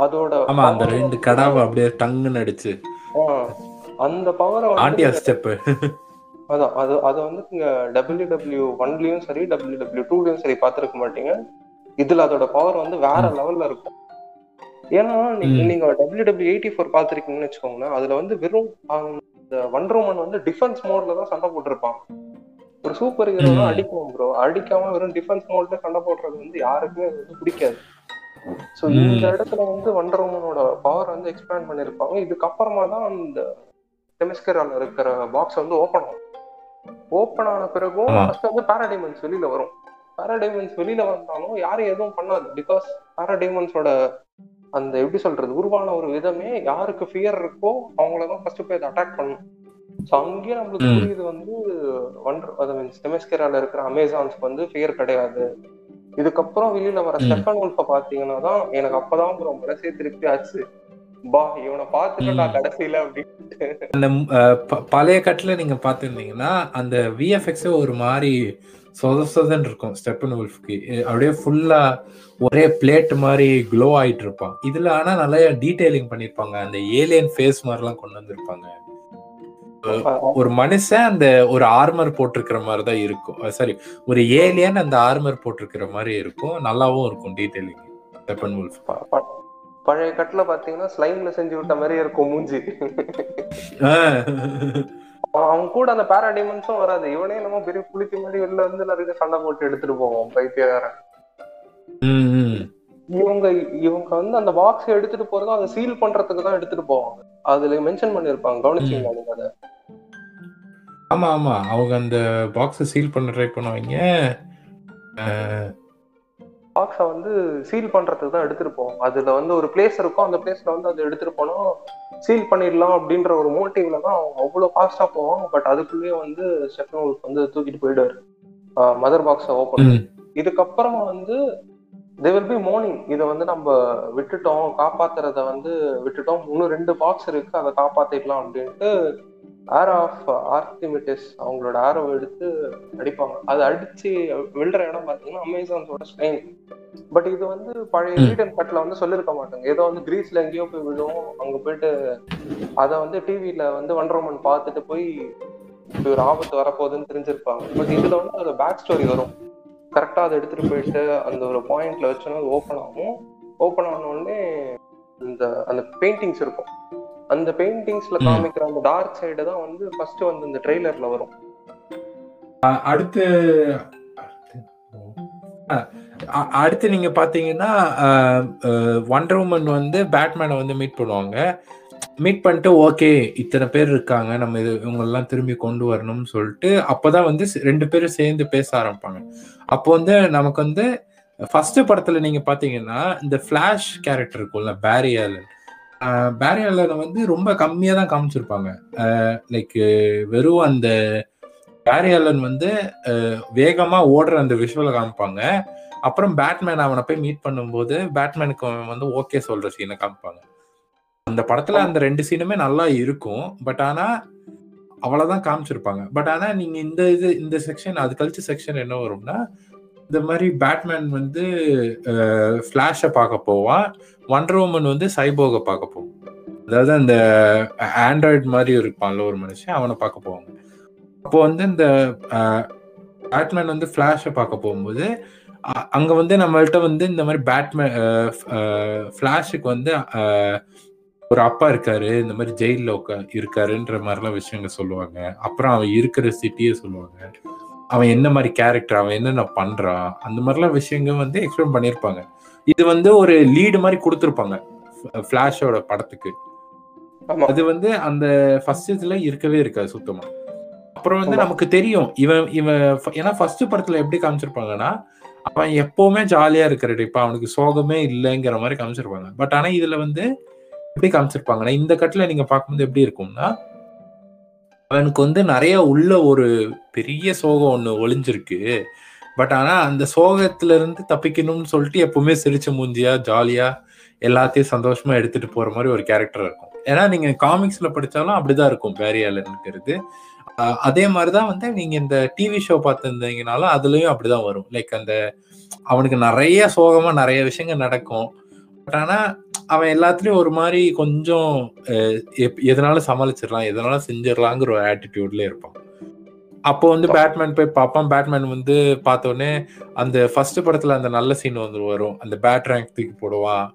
அதோட ஆமா அந்த ரெண்டு கடாவை அப்படியே டங்குன்னு அடிச்சு. அந்த பவரை ஆண்டியா ஸ்டெப் அதான் அது அதை வந்து நீங்க டபிள்யூ டபிள்யூ ஒன்லயும் சரி டபிள்யூ டபிள்யூ டூலயும் சரி பார்த்திருக்க மாட்டீங்க. இதுல அதோட பவர் வந்து வேற லெவல்ல இருக்கும். ஏன்னா நீங்க. நீங்க டபிள்யூ டபிள்யூ எயிட்டி ஃபோர் பார்த்திருக்கீங்கன்னு வச்சுக்கோங்களேன் அதுல வந்து வெறும் அந்த வண்டர்மன் வந்து டிஃபென்ஸ் மோட்ல தான் சண்டை போட்டிருப்பான். ஒரு சூப்பர் ஹீரோ. அடிக்கணும் ப்ரோ அடிக்காம வெறும் டிஃபென்ஸ் மோட்ல சண்டை போடுறது வந்து யாருக்குமே வந்து பிடிக்காது. சோ. இந்த இடத்துல வந்து வண்டர் உமனோட பவர் வந்து எக்ஸ்பேண்ட் பண்ணிருப்பாங்க இதுக்கப்புறமா தான் அந்த டெமிஸ்கரால இருக்கிற பாக்ஸ் வந்து ஓப்பன் ஆகும். ஓப்பன் ஆன பிறகும். ஃபர்ஸ்ட் வந்து பாராடைமன்ஸ் வெளியில வரும். பாராடைமன்ஸ் வெளியில வந்தாலும் யாரும் எதுவும் பண்ணாது. பிகாஸ் பாராடைமன்ஸோட அந்த எப்படி சொல்றது உருவான ஒரு விதமே யாருக்கு ஃபியர் இருக்கோ அவங்களதான் ஃபர்ஸ்ட் போய் அதை அட்டாக் பண்ணும். ஸோ அங்கேயே நம்மளுக்கு. புரியுது வந்து ஒண்டர் அது மீன்ஸ் டெமிஸ்கரால இருக்கிற அமேசான்ஸ்க்கு வந்து ஃபியர் கிடையாது. இதுக்கப்புறம் வெளியில வர. ஸ்டெஃபன் உல்ஃப பாத்தீங்கன்னா தான் எனக்கு அப்பதான் ப்ரோ மனசே திருப்பி ஆச்சு. பா இவனை பார்த்துட்டா. கடைசியில அப்படின்னு அந்த பழைய கட்டில் நீங்க பார்த்துருந்தீங்கன்னா அந்த விஎஃப்எக்ஸ் ஒரு மாதிரி சொத சொதன்னு இருக்கும் ஸ்டெப்பன் உல்ஃப்க்கு அப்படியே ஃபுல்லா ஒரே பிளேட் மாதிரி க்ளோ ஆயிட்டு இருப்பான் இதுல ஆனா நிறைய டீடைலிங் பண்ணிருப்பாங்க. அந்த ஏலியன் ஃபேஸ் மாதிரிலாம் கொண்டு வந்திருப்பாங்க. ஒரு மனுஷன் அந்த ஒரு ஆர்மர் போட்டிருக்கிற மாதிரி தான் இருக்கும் சாரி ஒரு ஏலியன் அந்த ஆர்மர் போட்டிருக்கிற மாதிரி இருக்கும். நல்லாவும் இருக்கும் டீடைலிங் ஸ்டெப்பன் உல்ஃப் ப- ப- பழைய கட்டுல பாத்தீங்கன்னா ஸ்லைம்ல செஞ்சு விட்ட மாதிரியே இருக்கும் மூஞ்சி. அவன் கூட அந்த பேராடைமண்ட்ஸும் வராது. இவனே நம்ம பெரிய புளிக்கு மாதிரி வெளில வந்து நிறைய சண்டை போட்டு எடுத்துட்டு போவோம் ம். இவங்க இவங்க வந்து அந்த பாக்ஸ் எடுத்துட்டு போறதும் அதை சீல் பண்றதுக்கு தான் எடுத்துட்டு போவாங்க. அதுல மென்ஷன் பண்ணிருப்பாங்க. கவனிச்சீங்களா நீங்க அதை? ஆமா ஆமா. அவங்க அந்த பாக்ஸை சீல் பண்ண ட்ரை பண்ணுவாங்க. பாக்ஸை வந்து சீல் பண்றதுக்கு தான் எடுத்துட்டு போவோம் அதுல வந்து ஒரு பிளேஸ் இருக்கும். அந்த பிளேஸ்ல வந்து அதை எடுத்துட்டு போனோம். சீல் பண்ணிடலாம் அப்படின்ற ஒரு மோட்டிவ்ல தான் அவங்க அவ்வளவு காஸ்டா போவாங்க. பட் அதுக்குள்ளேயே வந்து ஸ்டெஃபன் வந்து தூக்கிட்டு போயிடுவாரு. மதர் பாக்ஸை ஓப்பன் இதுக்கப்புறம் வந்து தே வில் பி மார்னிங் இதை வந்து நம்ம விட்டுட்டோம் காப்பாத்துறத வந்து விட்டுட்டோம். இன்னும் ரெண்டு பாக்ஸ் இருக்கு. அதை காப்பாத்திடலாம் அப்படின்ட்டு ஏர் ஆஃப் ஆர்டிமிட்டிஸ் அவங்களோட ஆரோ எடுத்து அடிப்பாங்க. அதை அடிச்சு விழுற இடம் பார்த்தீங்கன்னா அமேசான்ஸோட ஸ்ட்ரெயின் பட் இது வந்து பழைய. ரீடன் கட்ல வந்து சொல்லியிருக்க மாட்டாங்க. ஏதோ வந்து கிரீஸ்ல எங்கேயோ போய் விழும் அங்க போயிட்டு அதை வந்து டிவில வந்து வண்டர்மன் பார்த்துட்டு போய் இப்படி ஒரு ஆபத்து வரப்போகுதுன்னு தெரிஞ்சிருப்பாங்க. பட் இதுல வந்து அதோட பேக் ஸ்டோரி வரும். கரெக்டா அதை எடுத்துட்டு போயிட்டு அந்த ஒரு பாயிண்ட்ல வச்சோன்னா அது ஓப்பன் ஆகும். ஓப்பன் ஆன உடனே இந்த அந்த பெயிண்டிங்ஸ் இருக்கும். அந்த பெயிண்டிங்ஸ்ல. காமிக்கிற அந்த டார்க் சைடு தான் வந்து ஃபர்ஸ்ட் வந்து இந்த ட்ரெய்லர்ல வரும். அடுத்து அடுத்து நீங்க பாத்தீங்கன்னா ஒண்டர் உமன் வந்து பேட்மேனை வந்து மீட் பண்ணுவாங்க. மீட் பண்ணிட்டு ஓகே இத்தனை பேர் இருக்காங்க நம்ம இது இவங்கெல்லாம் திரும்பி கொண்டு வரணும்னு சொல்லிட்டு அப்போதான் வந்து ரெண்டு பேரும் சேர்ந்து பேச ஆரம்பிப்பாங்க. அப்போ வந்து நமக்கு வந்து ஃபர்ஸ்ட் படத்துல நீங்க பாத்தீங்கன்னா இந்த ஃபிளாஷ் கேரக்டர் இருக்கும்ல பேரி ஆலன் பேரி ஆலனை வந்து ரொம்ப கம்மியா தான் காமிச்சிருப்பாங்க. லைக் வெறும் அந்த பேரி ஆலன் வந்து வேகமா ஓடுற அந்த விஷுவலை காமிப்பாங்க. அப்புறம் பேட்மேன் அவனை போய் மீட் பண்ணும்போது பேட்மேனுக்கு அவன் வந்து ஓகே சொல்ற சீனை காமிப்பாங்க. அந்த படத்துல அந்த ரெண்டு சீனுமே நல்லா இருக்கும். பட் ஆனா அவ்வளவுதான் காமிச்சிருப்பாங்க. பட் ஆனா நீங்க இந்த இது இந்த செக்ஷன் அது கழிச்ச செக்ஷன் என்ன வரும்னா இந்த மாதிரி பேட்மேன் வந்து ஃப்ளாஷை பார்க்க போவான் ஒண்டர் உமன் வந்து சைபோகை பார்க்க போவோம் அதாவது அந்த ஆண்ட்ராய்டு மாதிரி இருப்பான்ல ஒரு மனுஷன் அவனை பார்க்க போவாங்க. அப்போ வந்து இந்த பேட்மேன் வந்து ஃப்ளாஷை பார்க்க போகும்போது அங்கே அங்க வந்து நம்மள்ட்ட வந்து இந்த மாதிரி பேட்மேன் ஃபிளாஷுக்கு வந்து ஒரு அப்பா இருக்காரு இந்த மாதிரி ஜெயிலில் உட்கா இருக்காருன்ற மாதிரிலாம் விஷயங்கள் சொல்லுவாங்க. அப்புறம் அவன் இருக்கிற சிட்டியே சொல்லுவாங்க. அவன் என்ன மாதிரி கேரக்டர் அவன் என்னென்ன பண்றான் அந்த மாதிரிலாம் விஷயங்கள் வந்து எக்ஸ்பிளைன் பண்ணியிருப்பாங்க. இது வந்து ஒரு லீடு மாதிரி கொடுத்துருப்பாங்க ஃபிளாஷோட படத்துக்கு. அது வந்து அந்த ஃபர்ஸ்ட் இதுல இருக்கவே இருக்காது சுத்தமா. அப்புறம் வந்து. நமக்கு தெரியும் இவன் இவன் ஏன்னா ஃபர்ஸ்ட் படத்துல எப்படி காமிச்சிருப்பாங்கன்னா அவன் எப்பவுமே ஜாலியா இருக்கிற இப்ப அவனுக்கு சோகமே இல்லைங்கிற மாதிரி காமிச்சிருப்பாங்க. பட் ஆனா இதுல வந்து எப்படி காமிச்சிருப்பாங்கன்னா இந்த கட்டுல நீங்க பார்க்கும்போது எப்படி இருக்கும்னா அவனுக்கு வந்து நிறைய உள்ள ஒரு பெரிய சோகம் ஒன்று ஒளிஞ்சிருக்கு. பட் ஆனா அந்த சோகத்துல இருந்து தப்பிக்கணும்னு சொல்லிட்டு எப்பவுமே சிரிச்ச மூஞ்சியா ஜாலியா எல்லாத்தையும் சந்தோஷமா எடுத்துட்டு போற மாதிரி ஒரு கேரக்டர் இருக்கும். ஏன்னா நீங்க காமிக்ஸ்ல படிச்சாலும் அப்படிதான் இருக்கும் பேரி அதே மாதிரி அதே மாதிரிதான் வந்து நீங்க இந்த டிவி ஷோ பார்த்துருந்தீங்கனாலும் அதுலயும் அப்படிதான் வரும். லைக் அந்த அவனுக்கு நிறைய சோகமா நிறைய விஷயங்கள் நடக்கும். பட் ஆனா அவன் எல்லாத்துலயும் ஒரு மாதிரி கொஞ்சம் எதனாலும் சமாளிச்சிடலாம் எதனாலும் செஞ்சிடலாங்கிற ஒரு ஆட்டிடியூட்ல இருப்பான். அப்போ வந்து பேட்மேன் போய் பார்ப்பான். பேட்மேன் வந்து பார்த்த உடனே அந்த ஃபர்ஸ்ட் படத்துல அந்த நல்ல சீன் வந்து வரும். அந்த பேட் ரேங்க் தூக்கி போடுவான்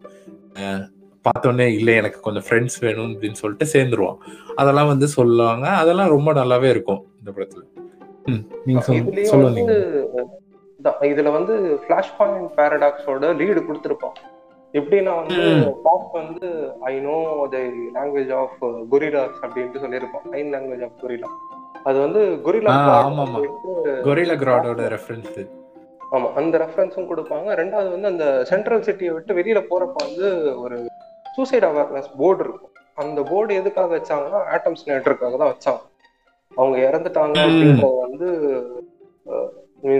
அஹ், பார்த்த உடனே இல்லை எனக்கு கொஞ்சம் ஃப்ரெண்ட்ஸ் வேணும் அப்படின்னு சொல்லிட்டு சேர்ந்துருவான். அதெல்லாம் வந்து சொல்லுவாங்க. அதெல்லாம் ரொம்ப நல்லாவே இருக்கும் இந்த படத்துல. நீங்க சொல்லுங்க இதுல வந்து ஃபிளாஷ் பாயிண்ட் பேரடாக்ஸோட லீடு கொடுத்துருப்பான். எப்படின்னா வந்து. பாப் வந்து I know the language of gorillas அப்படின்ட்டு சொல்லியிருப்பான் ஐன் லாங்குவேஜ் ஆஃப் கொரிலா அது வந்து கொரிலா கொரிலா கிராடோட ரெஃபரன்ஸ் ஆமா அந்த ரெஃபரன்ஸும் கொடுப்பாங்க. ரெண்டாவது வந்து அந்த சென்ட்ரல் சிட்டியை விட்டு வெளியில போறப்ப வந்து ஒரு சூசைட் அவேர்னஸ் போர்டு இருக்கும். அந்த போர்டு எதுக்காக வச்சாங்கன்னா ஆட்டம்ஸ் நேட்டருக்காக தான் வச்சாங்க. அவங்க இறந்துட்டாங்க. அப்படின்றத வந்து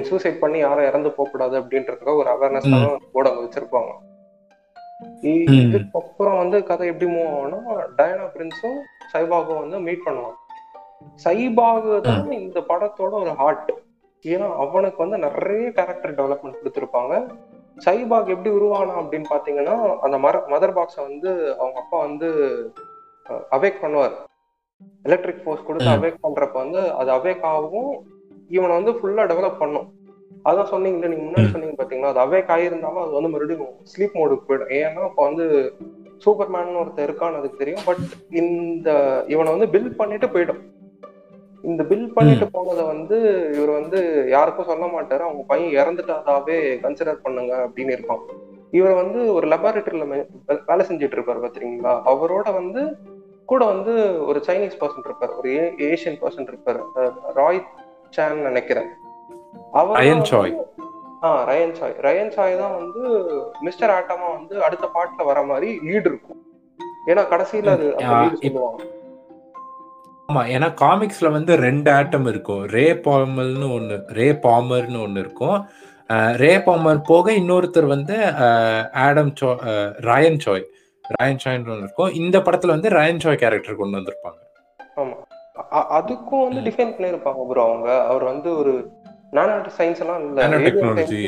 சூசைட் பண்ணி யாரும் இறந்து போக கூடாது அப்படின்றதுக்காக ஒரு அவேர்னஸ் போர்டு அங்க வச்சிருப்பாங்க. இதுக்கப்புறம் வந்து கதை எப்படி மூவ் ஆகும்னா டயனா பிரின்ஸும் சைபாகும் வந்து மீட் பண்ணுவாங்க. சைபாகு தான் இந்த படத்தோட ஒரு ஹார்ட் ஏன்னா அவனுக்கு வந்து நிறைய கேரக்டர் டெவலப்மெண்ட் கொடுத்துருப்பாங்க. சைபாக் எப்படி உருவானா அப்படின்னு பாத்தீங்கன்னா அந்த மர மதர் பாக்ஸை வந்து அவங்க அப்பா வந்து அவேக் பண்ணுவார். எலக்ட்ரிக் ஃபோர்ஸ் கொடுத்து. அவேக் பண்றப்ப வந்து அது அவேக் ஆகும் இவனை வந்து ஃபுல்லா டெவலப் பண்ணும். அதான் சொன்னீங்களே நீங்க முன்னாடி. சொன்னீங்க பாத்தீங்களா அது அவேக் ஆயிருந்தாலும் அது வந்து மறுபடியும் ஸ்லீப் மோடுக்கு போயிடும். ஏன்னா இப்போ வந்து சூப்பர்மேன் ஒருத்தர் இருக்கான்னு அதுக்கு தெரியும். பட் இந்த இவனை வந்து பில் பண்ணிட்டு போயிடும். இந்த பில் பண்ணிட்டு போனதை வந்து இவர் வந்து யாருக்கும் சொல்ல மாட்டாரு. அவங்க பையன் இறந்துட்டாதாவே கன்சிடர் பண்ணுங்க அப்படின்னு இருப்பான். இவர் வந்து ஒரு லெபார்டரியில வேலை செஞ்சுட்டு இருப்பாரு பாத்தீங்களா? அவரோட வந்து கூட வந்து ஒரு சைனீஸ் பர்சன் இருப்பார். ஒரு ஏசியன் பர்சன் இருப்பாரு. ராய் சான் நினைக்கிறேன். அவர் ரயன் சாய். ஆ ரயன் சாய் ரயன் சாய் தான் வந்து மிஸ்டர் ஆட்டமா வந்து அடுத்த பாட்டுல வர மாதிரி லீட் இருக்கும். ஏன்னா கடைசியில அது சொல்லுவாங்க. ஆமா ஏன்னா காமிக்ஸ்ல வந்து ரெண்டு ஆட்டம் இருக்கும். ரே பாமர்னு ஒன்னு ரே பாமர்னு ஒன்னு இருக்கும். ரே பாமர் போக இன்னொருத்தர் வந்து ஆடம் சோ ரயன் சாய் ரயன் சாய்னு ஒன்று இருக்கும். இந்த படத்துல வந்து ரயன் சாய் கேரக்டர் கொண்டு வந்திருப்பாங்க. ஆமா. அதுக்கும் வந்து டிஃபைன் பண்ணிருப்பாங்க ப்ரோ அவங்க. அவர் வந்து ஒரு நானோ சயின்ஸ் எல்லாம் இல்ல. டெக்னாலஜி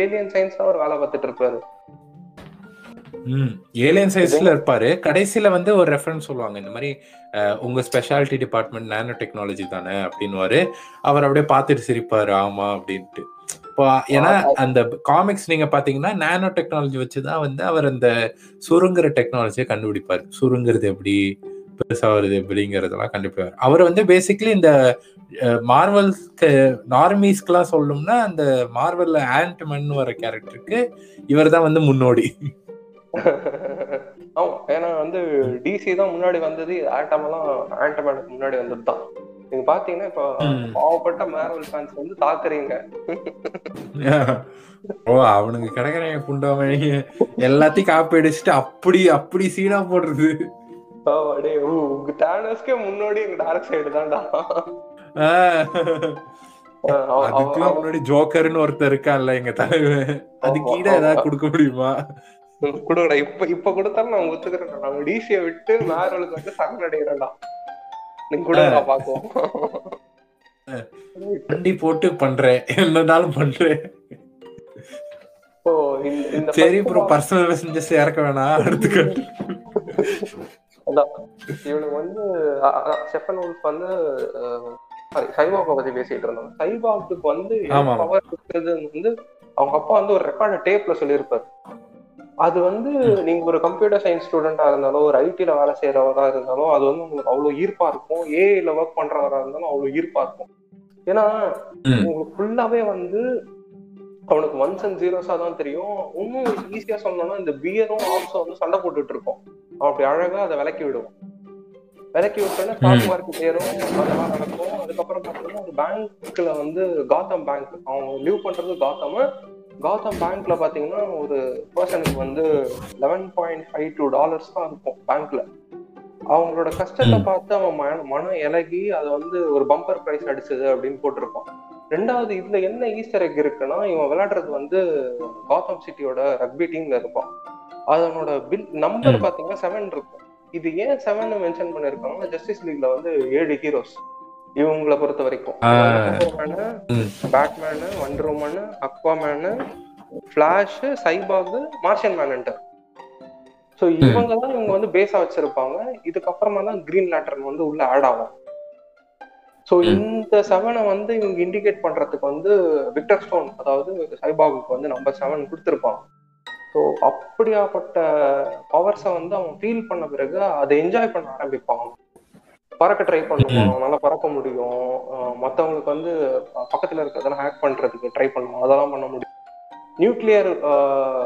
ஏலியன் சயின்ஸ் தான் அவர் வேலை பார்த்துட்டு இருப்பாரு. ம் ஏலியன் சைஸ்ல இருப்பாரு. கடைசியில வந்து ஒரு ரெஃபரன்ஸ் சொல்லுவாங்க. இந்த மாதிரி உங்க ஸ்பெஷாலிட்டி டிபார்ட்மெண்ட் நானோ டெக்னாலஜி தானே அப்படின்னுவாரு. அவர் அப்படியே பார்த்துட்டு சிரிப்பாரு. ஆமா அப்படின்ட்டு. இப்போ ஏன்னா அந்த காமிக்ஸ் நீங்க பாத்தீங்கன்னா நானோ டெக்னாலஜி வச்சுதான் வந்து அவர் அந்த சுருங்குற டெக்னாலஜியை கண்டுபிடிப்பாரு. சுருங்குறது எப்படி பெருசாகிறது எப்படிங்கிறதெல்லாம் கண்டுபிடிப்பார். அவர் வந்து பேசிக்கலி இந்த மார்வல்ஸ்க்கு நார்மீஸ்க்குலாம் சொல்லணும்னா அந்த மார்வல்ல ஆண்ட்மன் வர கேரக்டருக்கு இவர் தான் வந்து முன்னோடி. ஆமா ஏன்னா வந்து டிசி தான் முன்னாடி வந்தது ஆட்டம் எல்லாம் ஆண்டமேனுக்கு முன்னாடி வந்தது தான் நீங்க பாத்தீங்கன்னா இப்போ. பாவப்பட்ட மேரவல் ஃபேன்ஸ் வந்து தாக்குறீங்க. ஓ அவனுக்கு கிடைக்கிற புண்டாமணி எல்லாத்தையும் காப்பி அடிச்சுட்டு அப்படி அப்படி சீனா போடுறது. டேய், உங்க முன்னாடி எங்க டார்க் சைடு தான்டா. அதுக்கெல்லாம் முன்னாடி ஜோக்கர்னு ஒருத்தர் இருக்கான்ல எங்க தலைவன். அதுக்கு ஈட ஏதாவது கொடுக்க முடியுமா? கொடுங்கடா இப்ப இப்ப கொடுத்தாலும் நான் ஒத்துக்கிறேன் நாங்க டிசியை விட்டு மேரவலுக்கு வந்து சரணடைகிறேன்டா நீங்க கொடுங்க பாக்குவோம். வண்டி போட்டு பண்றேன். என்னனாலும் பண்றேன். சரி ப்ரோ பர்சனல் மெசஞ்சர்ஸ் இறக்க வேணாம். அடுத்து அதான். இவனுக்கு வந்து செப்பன் உல்ஃப் வந்து சைபாக்கை பத்தி பேசிட்டு இருந்தாங்க சைபாக்கு வந்து. பவர் இருக்கிறது வந்து அவங்க அப்பா வந்து ஒரு ரெக்கார்டு டேப்ல சொல்லியிருப்பாரு. அது வந்து நீங்க ஒரு கம்ப்யூட்டர் சயின்ஸ் ஸ்டூடெண்டா இருந்தாலும் ஒரு ஐடில வேலை செய்யறவரா இருந்தாலும் அது வந்து உங்களுக்கு அவ்வளவு ஈர்ப்பா இருக்கும். ஏஐல ஒர்க் பண்றவரா இருந்தாலும் அவ்வளவு ஈர்ப்பா இருக்கும். ஏன்னா. உங்களுக்கு ஃபுல்லாவே வந்து அவனுக்கு ஒன்ஸ் அண்ட் ஜீரோஸா தான் தெரியும். இன்னும் ஈஸியா சொல்லணும்னா இந்த பியரும் ஆர்ம்ஸும் வந்து சண்டை போட்டுட்டு இருக்கும். அவன் அப்படி அழகா அதை விலக்கி விடுவான். விலக்கி விட்டோன்னா ஸ்டாக். மார்க்கெட் ஏறும். அதெல்லாம் நடக்கும். அதுக்கப்புறம் பார்த்தீங்கன்னா ஒரு பேங்க்ல வந்து காத்தம் பேங்க் அவன் லீவ் பண்றது காத்தம் காத்தம் பேங்க்ல பாத்தீங்கன்னா ஒரு பர்சனுக்கு வந்து eleven point five two dollars தான் இருக்கும் பேங்க்ல அவங்களோட கஷ்டத்தை. பார்த்து அவன் மன மனம் இலகி அதை வந்து ஒரு பம்பர் பிரைஸ் அடிச்சது அப்படின்னு போட்டிருப்பான். ரெண்டாவது இதுல என்ன ஈஸ்டர் எக் இருக்குன்னா இவன் விளையாடுறது வந்து காத்தம் சிட்டியோட ரக்பி டீம்ல இருப்பான். அதனோட பில் நம்பர். பாத்தீங்கன்னா செவன் இருக்கும். இது ஏன் செவன் மென்ஷன் பண்ணிருக்காங்கன்னா ஜஸ்டிஸ் லீக்ல வந்து ஏழு ஹீரோஸ் இவங்கள பொறுத்த வரைக்கும். Batman Wonder Woman Aquaman Flash Cyborg Martian Manhunter so இவங்க தான் இவங்க வந்து பேஸா வச்சிருப்பாங்க. இதுக்கப்புறமா தான் கிரீன் லேட்டர்ன் வந்து உள்ள ஆட் ஆகும். ஸோ. இந்த செவனை வந்து இவங்க இண்டிகேட் பண்றதுக்கு வந்து விக்டர் ஸ்டோன் அதாவது சைபாகுக்கு வந்து நம்பர் செவன் கொடுத்துருப்பான். ஸோ அப்படியாப்பட்ட பவர்ஸை வந்து அவன் ஃபீல் பண்ண பிறகு அதை என்ஜாய் பண்ண ஆரம்பிப்பான். பறக்க ட்ரை பண்ணுவான். நல்லா பறக்க முடியும். அஹ் மத்தவங்களுக்கு வந்து பக்கத்துல இருக்கிறதெல்லாம் ஹேக் பண்றதுக்கு ட்ரை பண்ணுவான். அதெல்லாம் பண்ண முடியும். நியூக்ளியர்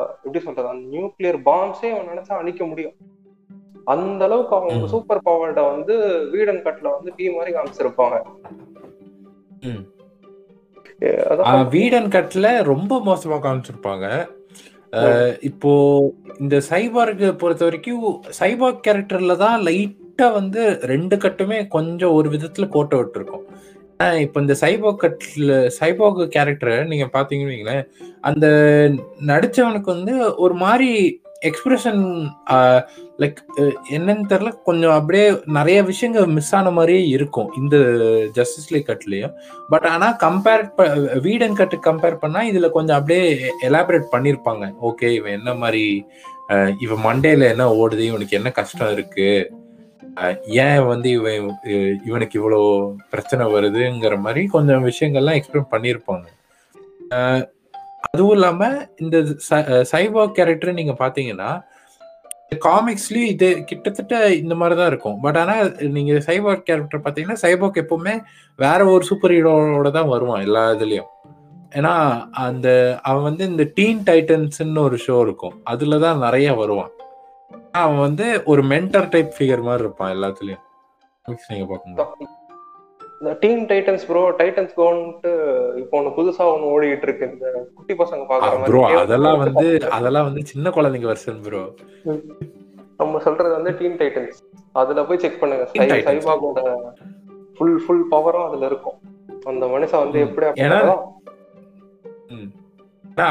எப்படி சொல்றது? அந்த நியூக்ளியர் பாம்ஸே அவன் நினைச்சா அழிக்க முடியும். அந்த அளவுக்கு அவங்க. சூப்பர் பவர்ட வந்து வீடன் கட்ல வந்து டீ மாதிரி காமிச்சிருப்பாங்க. வீடன் கட்ல ரொம்ப மோசமா காமிச்சிருப்பாங்க. இப்போ இந்த சைபார்க்கு பொறுத்த வரைக்கும் சைபார்க் கேரக்டர்ல தான் லைட்டா வந்து ரெண்டு கட்டுமே கொஞ்சம் ஒரு விதத்துல கோட்டை விட்டுருக்கும். இப்போ இந்த சைபோக்கட்ல சைபோக்கு கேரக்டரை நீங்க பாத்தீங்கன்னு வைங்களேன் அந்த நடிச்சவனுக்கு வந்து ஒரு மாதிரி எக்ஸ்பிரஷன் லைக் uh, uh, என்னன்னு தெரில கொஞ்சம் அப்படியே நிறைய விஷயங்கள் மிஸ் ஆன மாதிரியே இருக்கும் இந்த ஜஸ்டிஸ் லீக் கட்லேயும் பட் ஆனால் கம்பேர் வீடன் கட்டு கம்பேர் பண்ணால் இதில் கொஞ்சம் அப்படியே எலாபரேட் பண்ணியிருப்பாங்க ஓகே இவன் என்ன மாதிரி இவன் மண்டேல என்ன ஓடுது இவனுக்கு என்ன கஷ்டம் இருக்கு ஏன் வந்து இவன் இவனுக்கு இவ்வளோ பிரச்சனை வருதுங்கிற மாதிரி கொஞ்சம் விஷயங்கள்லாம் எக்ஸ்பிளைன் பண்ணியிருப்பாங்க அதுவும் இல்லாம இந்த சைபர் கேரக்டர் நீங்க பாத்தீங்கன்னா காமிக்ஸ்லயும் இது கிட்டத்தட்ட இந்த மாதிரி தான் இருக்கும். பட் ஆனா நீங்க சைபர் கேரக்டர் பாத்தீங்கன்னா சைபோக் எப்பவுமே வேற ஒரு சூப்பர் ஹீரோட தான் வருவான் எல்லா இதுலயும். ஏன்னா அந்த அவன் வந்து இந்த டீன் டைட்டன்ஸ்ன்னு ஒரு ஷோ இருக்கும். அதுல தான் நிறைய வருவான். அவன் வந்து ஒரு மென்டர் டைப் ஃபிகர் மாதிரி இருப்பான் எல்லாத்துலயும். நீங்க பார்க்கணும் இந்த டீம் டைட்டன்ஸ் ப்ரோ டைட்டன்ஸ் கோன்ட்டு இப்போ ஒண்ணு புதுசா ஒண்ணு ஓடிட்டு இருக்கு இந்த குட்டி பசங்க பாக்குற ப்ரோ மாதிரி அதெல்லாம் வந்து அதெல்லாம் வந்து சின்ன குழந்தைங்க வெர்ஷன் ப்ரோ நம்ம சொல்றது வந்து டீம் டைட்டன்ஸ் அதுல போய் செக் பண்ணுங்க. சைபாகோட ஃபுல் ஃபுல் பவரும் அதுல இருக்கும். அந்த மனுஷன் வந்து. எப்படி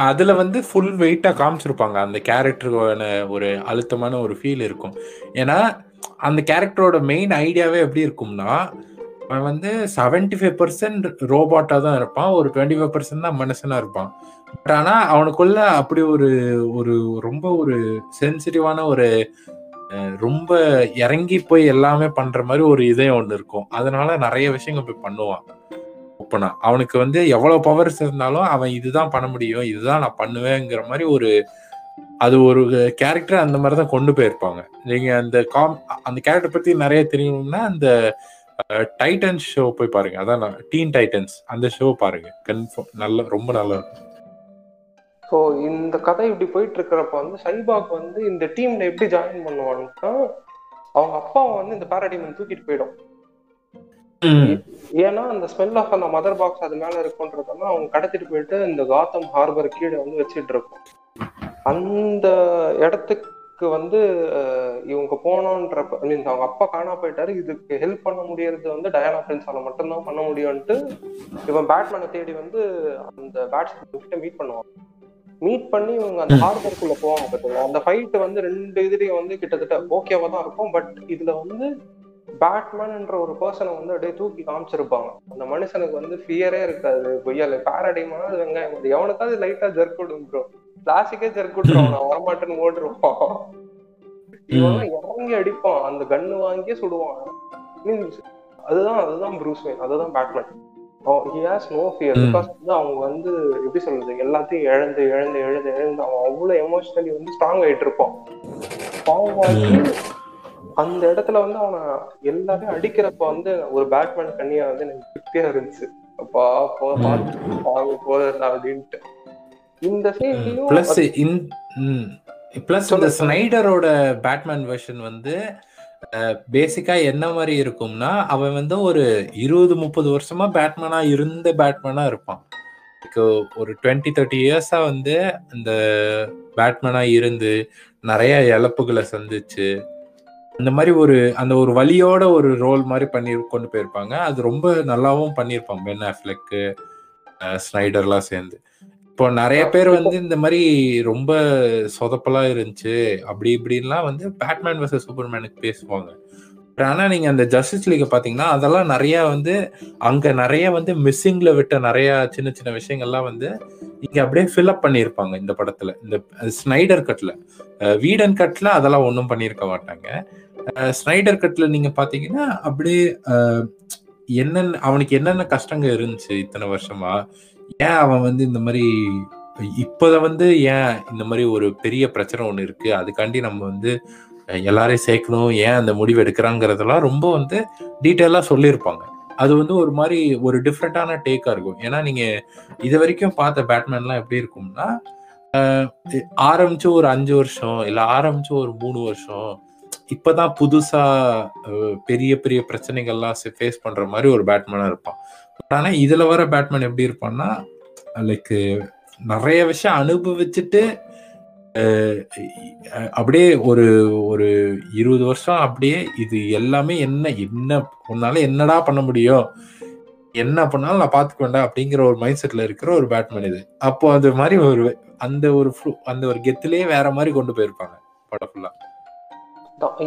அதுல வந்து ஃபுல் வெயிட்டா காமிச்சிருப்பாங்க. அந்த கேரக்டருக்கான ஒரு அழுத்தமான ஒரு ஃபீல் இருக்கும். ஏன்னா அந்த கேரக்டரோட மெயின் ஐடியாவே எப்படி இருக்கும்னா அவன் வந்து 75% ஃபைவ் பர்சன்ட் ரோபோட்டாக தான் இருப்பான். ஒரு டுவெண்ட்டி ஃபைவ் பர்சன்ட் தான் மனுஷனா இருப்பான். பட் ஆனா அவனுக்குள்ள அப்படி ஒரு ஒரு ரொம்ப ஒரு சென்சிட்டிவான ஒரு ரொம்ப இறங்கி போய் எல்லாமே பண்ற மாதிரி ஒரு இதே ஒன்று இருக்கும். அதனால நிறைய விஷயங்கள் போய் பண்ணுவான். ஒப்பனா அவனுக்கு வந்து எவ்வளவு பவர்ஸ் இருந்தாலும் அவன் இதுதான் பண்ண முடியும் இதுதான் நான் பண்ணுவேங்கிற மாதிரி ஒரு அது ஒரு கேரக்டர் அந்த மாதிரி தான் கொண்டு போயிருப்பாங்க. நீங்க அந்த காம் அந்த கேரக்டர் பத்தி நிறைய தெரியணும்னா அந்த டைட்டன்ஸ் ஷோ போய் பாருங்க. அதான் டீன் டைட்டன்ஸ் அந்த ஷோ பாருங்க. கன்ஃபார்ம் நல்ல ரொம்ப நல்லா இருக்கும். ஸோ இந்த கதை இப்படி போயிட்டு இருக்கிறப்ப வந்து சைபாக் வந்து இந்த டீம்ல எப்படி ஜாயின் பண்ணுவான்னா அவங்க அப்பாவை வந்து இந்த பாராடிமன் தூக்கிட்டு போயிடும். ஏன்னா அந்த ஸ்மெல் ஆஃப் அந்த மதர் பாக்ஸ் அது மேல இருக்குன்றதெல்லாம் அவங்க கடத்திட்டு போயிட்டு இந்த காத்தம் ஹார்பர் கீழே வந்து வச்சிட்டு இருக்கும் அந்த இடத்துக்கு வந்து அஹ், இவங்க போனோன்றப்ப I mean, அவங்க அப்பா காணா போயிட்டாரு. இதுக்கு ஹெல்ப் பண்ண முடியறது வந்து டயானா பிரின்ஸால மட்டும்தான் பண்ண முடியும்ட்டு இவன் பேட்மேனை தேடி வந்து அந்த பேட்ஸ்மேன் மீட் பண்ணுவான். மீட் பண்ணி இவங்க அந்த ஹார்பருக்குள்ள போவாங்க பார்த்தீங்களா அந்த ஃபைட் வந்து ரெண்டு இதுலயும் வந்து கிட்டத்தட்ட ஓகேவா தான் இருக்கும். பட் இதுல வந்து பேட்மேன்ன்ற ஒரு பர்சனை வந்து அப்படியே தூக்கி காமிச்சிருப்பாங்க. அந்த மனுஷனுக்கு வந்து ஃபியரே இருக்காது. பொய்யால பேரடைமான அது வெங்காயம் எவனுக்காவது லைட்டா ஜர்க் விடும் ப்ரோ கிளாசிக்கே ஜர்க் விட்டுருவான் நான் வரமாட்டேன்னு இவன் இறங்கி அடிப்பான். அந்த கன்னு வாங்கியே சுடுவான். அதுதான் அதுதான் ப்ரூஸ் வேன் அதுதான் Batman he has no fear. Because வந்து அவங்க வந்து எப்படி சொல்றது எல்லாத்தையும் இழந்து இழந்து இழந்து இழந்து அவன் அவ்வளவு எமோஷனலி வந்து ஸ்ட்ராங் ஆயிட்டு இருப்பான். அந்த இடத்துல வந்து அவனை எல்லாரையும் அடிக்கிறப்ப வந்து ஒரு பேட்மேன் கண்ணியா வந்து எனக்கு திருப்தியா இருந்துச்சு. அப்பா போ பார்த்து பாவ போதா அப்படின்ட்டு. இந்த பிளஸ் பிளஸ் இந்த ஸ்னைடரோட பேட்மேன் வெர்ஷன் வந்து பேசிக்கா என்ன மாதிரி இருக்கும்னா அவன் வந்து ஒரு இருபது முப்பது வருஷமா பேட்மேனா இருந்த பேட்மேனா இருப்பான். இப்போ ஒரு டுவெண்ட்டி தேர்ட்டி இயர்ஸா வந்து இந்த பேட்மேனா இருந்து நிறைய இழப்புகளை சந்திச்சு அந்த மாதிரி ஒரு அந்த ஒரு வலியோட ஒரு ரோல் மாதிரி பண்ணி கொண்டு போயிருப்பாங்க. அது ரொம்ப நல்லாவும் பண்ணியிருப்பாங்க பென் ஆஃப்லெக்கு ஸ்னைடர்லாம் சேர்ந்து. இப்போ நிறைய பேர் வந்து இந்த மாதிரி ரொம்ப சொதப்பலா இருந்துச்சு அப்படி இப்படின்லாம் வந்து பேட்மேன் வர்சஸ் சூப்பர்மேனுக்கு பேசுவாங்க. ஆனா நீங்க அந்த ஜஸ்டிஸ் லீக் பாத்தீங்கன்னா அதெல்லாம் நிறைய வந்து அங்க நிறைய வந்து மிஸ்ஸிங்ல விட்ட நிறைய சின்ன சின்ன விஷயங்கள்லாம் வந்து இங்க அப்படியே ஃபில்அப் பண்ணியிருப்பாங்க இந்த படத்துல. இந்த ஸ்னைடர் கட்ல வீடன் கட்ல அதெல்லாம் ஒன்றும் பண்ணியிருக்க மாட்டாங்க. ஸ்னைடர் கட்ல நீங்க பாத்தீங்கன்னா அப்படியே என்னென்ன அவனுக்கு என்னென்ன கஷ்டங்கள் இருந்துச்சு இத்தனை வருஷமா? ஏன் அவன் வந்து இந்த மாதிரி இப்போத வந்து ஏன் இந்த மாதிரி ஒரு பெரிய பிரச்சனை ஒன்று இருக்கு? அதுக்காண்டி நம்ம வந்து எல்லாரையும் சேர்க்கணும். ஏன் அந்த முடிவு எடுக்கிறாங்கிறதெல்லாம் ரொம்ப வந்து டீட்டெயிலாக சொல்லியிருப்பாங்க. அது வந்து ஒரு மாதிரி ஒரு டிஃப்ரெண்டான டேக்காக இருக்கும். ஏன்னா நீங்கள் இது வரைக்கும் பார்த்த பேட்மேன்லாம் எப்படி இருக்கும்னா ஆரம்பிச்சு ஒரு அஞ்சு வருஷம் இல்லை ஆரம்பிச்சு ஒரு மூணு வருஷம் இப்போதான் புதுசாக பெரிய பெரிய பிரச்சனைகள்லாம் ஃபேஸ் பண்ணுற மாதிரி ஒரு பேட்மேனாக இருப்பான். ஆனால் ஆனா இதுல வர பேட்மேன் எப்படி இருப்பான்னா லைக் நிறைய விஷயம் அனுபவிச்சுட்டு அப்படியே ஒரு ஒரு இருபது வருஷம் அப்படியே இது எல்லாமே என்ன என்ன உன்னால என்னடா பண்ண முடியும்? என்ன பண்ணாலும் நான் பாத்துக்கொண்டா அப்படிங்கிற ஒரு மைண்ட் செட்ல இருக்கிற ஒரு பேட்மேன் இது. அப்போ அது மாதிரி ஒரு அந்த ஒரு அந்த ஒரு கெத்துலயே வேற மாதிரி கொண்டு போயிருப்பாங்க படம் ஃபுல்லா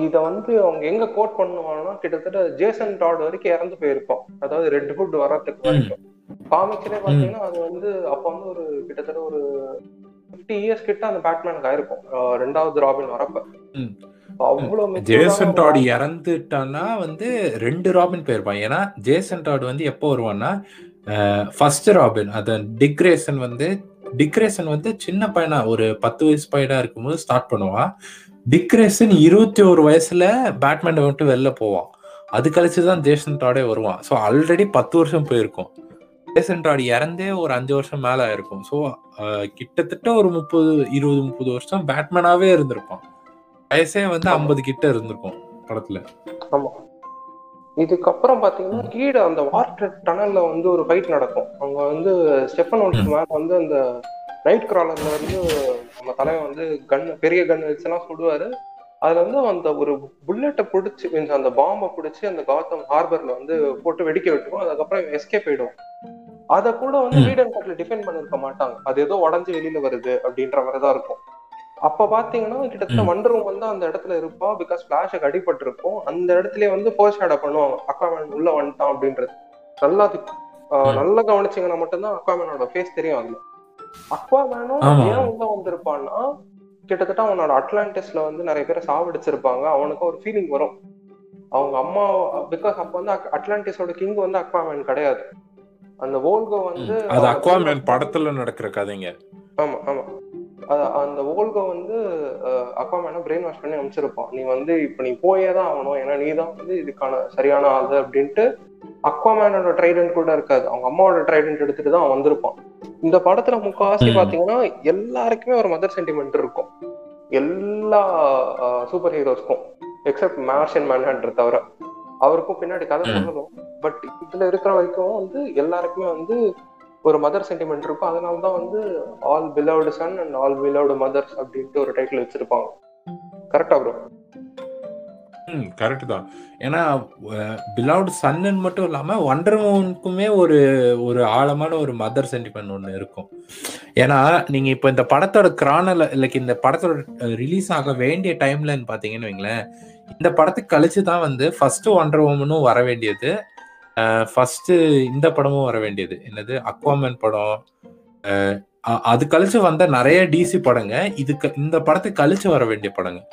இத வந்து அவங்க எங்க கோட் பண்ணுவாங்கன்னா கிட்டத்தட்ட ஜேசன் டாட் வரைக்கும் இறந்து போயிருப்பான். அதாவது ரெட் ஹுட் வர்றதுக்கு வரைக்கும். காமிக்ஸ்லயே பாத்தீங்கன்னா அது வந்து அப்ப வந்து ஒரு கிட்டத்தட்ட ஒரு 50 இயர்ஸ் கிட்ட அந்த பேட்மேனுக்கு ஆயிருக்கும். ரெண்டாவது ராபின் வரப்ப ஜேசன் டாட் இறந்துட்டான்னா வந்து ரெண்டு ராபின் போயிருப்பான். ஏன்னா ஜேசன் டாட் வந்து எப்போ வருவான்னா ஃபர்ஸ்ட் ராபின் அது டிக்ரேசன் வந்து டிக்ரேசன் வந்து சின்ன பையனா ஒரு பத்து வயசு பையனா இருக்கும்போது ஸ்டார்ட் பண்ணுவான் டிக்ரேசன் இருபத்தி ஒரு வயசுல பேட்மேன் விட்டு வெளில போவான் அது கழிச்சு தான் ஜேசன் டாடே வருவான் ஸோ ஆல்ரெடி பத்து வருஷம் போயிருக்கும். ஜேசன் டாட் இறந்தே ஒரு அஞ்சு வருஷம் மேல இருக்கும் ஸோ கிட்டத்தட்ட ஒரு முப்பது இருபது முப்பது வருஷம் பேட்மேனாவே இருந்திருப்பான். வயசே வந்து. ஐம்பது கிட்ட இருந்திருக்கும் படத்துல. ஆமா. இதுக்கப்புறம் பாத்தீங்கன்னா கீழே அந்த வாட்டர் டனல்ல வந்து ஒரு ஃபைட் நடக்கும். அவங்க வந்து ஸ்டெஃபன் ஒன்ஸ் மேல வந்து அந்த நைட் கிராலர்ல இருந்து நம்ம தலைவன் வந்து கன் பெரிய கன் வச்சுலாம் சுடுவாரு. அதுல வந்து அந்த ஒரு புல்லட்டை பிடிச்சி means அந்த பாம்பை பிடிச்சி அந்த காத்தம் ஹார்பர்ல வந்து போட்டு வெடிக்க விட்டுரும். அதுக்கப்புறம் எஸ்கேப் ஆயிடும். அத கூட வந்து அண்ட் கட்ல டிஃபெண்ட் பண்ணிருக்க மாட்டாங்க. அது ஏதோ உடஞ்சு வெளியில வருது அப்படின்ற மாதிரி தான் இருக்கும். அப்ப பாத்தீங்கன்னா கிட்டத்தட்ட. வண்டர் Woman வந்து அந்த இடத்துல இருப்பா. பிகாஸ் பிளாஷுக்கு அடிபட்டு இருக்கும் அந்த இடத்துல வந்து ஃபோர்ஸ் ஷேடோ பண்ணுவாங்க. அக்வாமேன் உள்ள வந்துட்டான் அப்படின்றது. நல்லா. நல்லா கவனிச்சீங்கன்னா மட்டும்தான் அக்வாமேனோட ஃபேஸ் தெரியும் அதுல. அக்வாமேனும். ஏன் உள்ள வந்திருப்பான்னா கிட்டத்தட்ட அவனோட அட்லாண்டிஸ்ல வந்து நிறைய பேரை சாவடிச்சிருப்பாங்க. அவனுக்கு ஒரு ஃபீலிங் வரும். அவங்க அம்மா பிகாஸ் அப்ப வந்து அட்லாண்டிஸோட கிங் வந்து அக்வாமேன் கிடையாது. அந்த வோல்கோ வந்து அது அக்வாமேன் படத்துல நடக்கிற கதைங்க. ஆமா ஆமா. அந்த ஓல்கோ வந்து அக்வாமேனை பிரெயின் வாஷ் பண்ணி அனுப்பிச்சிருப்பான். நீ வந்து இப்ப நீ போயே தான் ஆகணும். ஏன்னா நீ தான் வந்து இதுக்கான சரியான ஆளு அப்படின்ட்டு அக்வாமேனோட ட்ரைடன்ட் கூட இருக்காது. அவங்க அம்மாவோட ட்ரைடன்ட் எடுத்துட்டு தான் அவன் வந்திருப்பான். இந்த படத்துல முக்காவாசி. பாத்தீங்கன்னா எல்லாருக்குமே ஒரு மதர் சென்டிமெண்ட் இருக்கும். எல்லா சூப்பர் ஹீரோஸ்க்கும் எக்ஸப்ட் மார்ஷன் மேன்ஹண்டர் தவிர. அவருக்கும் பின்னாடி கதை. சொல்லணும். பட் இதுல இருக்கிற வரைக்கும் வந்து எல்லாருக்குமே வந்து ஒரு மதர் சென்டிமெண்ட் இருக்கும். அதனால தான் வந்து all beloved son and all beloved mothers அப்படின்ட்டு ஒரு டைட்டில் வச்சிருப்பாங்க. கரெக்டா ப்ரோ ம் கரெக்ட் தான். ஏன்னா பிலவுட் சன்னு மட்டும் இல்லாமல் ஒண்டர் மூனுக்குமே ஒரு ஒரு ஆழமான ஒரு மதர் சென்டிமெண்ட் ஒன்று இருக்கும். ஏன்னா நீங்கள் இப்போ இந்த படத்தோட கிரானல லைக் இந்த படத்தோட ரிலீஸ் ஆக வேண்டிய டைம்லன்னு பார்த்தீங்கன்னு வைங்களேன் இந்த படத்துக்கு கழிச்சு தான் வந்து ஃபர்ஸ்ட் ஒண்டர் உமனும் வர வேண்டியது. ஃபர்ஸ்ட் இந்த படமும் வர வேண்டியது. என்னது? அக்வாமன் படம். அது கழிச்சு வந்த நிறைய டிசி படங்க. இதுக்கு இந்த படத்துக்கு கழிச்சு வர வேண்டிய படங்க.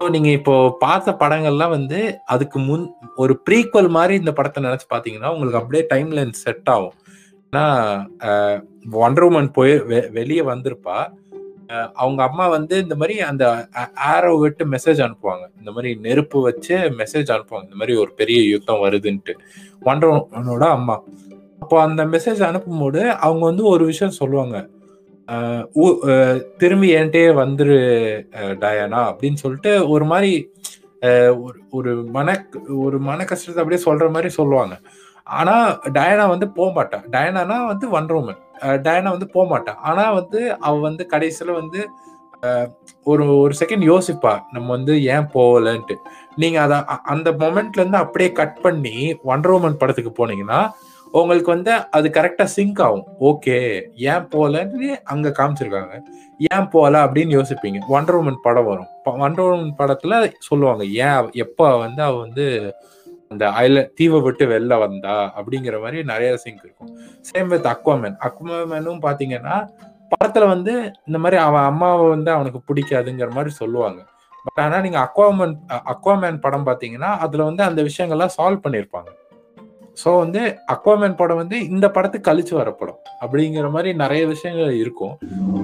ஸோ நீங்க இப்போ பார்த்த படங்கள்லாம் வந்து அதுக்கு முன் ஒரு ப்ரீக்வல் மாதிரி இந்த படத்தை நினைச்சு பார்த்தீங்கன்னா உங்களுக்கு அப்படியே டைம் லைன் செட் ஆகும். ஏன்னா ஒண்டர் உமன் போய் வெ- வெளியே வந்திருப்பா. அவங்க அம்மா வந்து இந்த மாதிரி அந்த ஆரோ விட்டு மெசேஜ் அனுப்புவாங்க. இந்த மாதிரி நெருப்பு வச்சு மெசேஜ் அனுப்புவாங்க. இந்த மாதிரி ஒரு பெரிய யுத்தம் வருதுன்ட்டு. ஒன்றோட அம்மா. அப்போ அந்த மெசேஜ் அனுப்பும்போது அவங்க வந்து ஒரு விஷயம் சொல்லுவாங்க. திரும்பி என்கிட்டயே வந்துரு டயானா அப்படின்னு சொல்லிட்டு ஒரு மாதிரி ஒரு ஒரு மன ஒரு மன கஷ்டத்தை அப்படியே சொல்ற மாதிரி சொல்லுவாங்க. ஆனா டயானா வந்து போக மாட்டான் டயானானா வந்து வண்டர்வுமன் டயனா வந்து போக மாட்டா ஆனா வந்து அவ வந்து கடைசியில வந்து ஒரு ஒரு செகண்ட் யோசிப்பா. நம்ம வந்து ஏன் போகலன்ட்டு. நீங்க அத அ- அந்த மொமெண்ட்ல இருந்து அப்படியே கட் பண்ணி வண்டர்வுமன் படத்துக்கு போனீங்கன்னா உங்களுக்கு வந்து அது கரெக்டா சிங்க் ஆகும். ஓகே ஏன் போகலன்னு அங்க காமிச்சிருக்காங்க. ஏன் போகல அப்படின்னு யோசிப்பீங்க. வண்டர் உமன் படம் வரும். வண்டர் உமன் படத்துல சொல்லுவாங்க ஏன் எப்ப வந்து அவ வந்து அந்த ஐல தீவை விட்டு வெளில வந்தா அப்படிங்கிற மாதிரி நிறைய சிங்க் இருக்கும். சேம் வித் அக்வாமேன் அக்வாமேனும் பாத்தீங்கன்னா படத்துல வந்து இந்த மாதிரி அவன் அம்மாவை வந்து அவனுக்கு பிடிக்காதுங்கிற மாதிரி சொல்லுவாங்க. பட் ஆனா நீங்க அக்வாமேன் அக்வாமேன் படம் பாத்தீங்கன்னா அதுல வந்து அந்த விஷயங்கள்லாம் சால்வ் பண்ணியிருப்பாங்க. ஸோ வந்து அக்வாமேன் படம் வந்து இந்த படத்துக்கு கழிச்சு வர படம் அப்படிங்கிற மாதிரி நிறைய விஷயங்கள் இருக்கும்.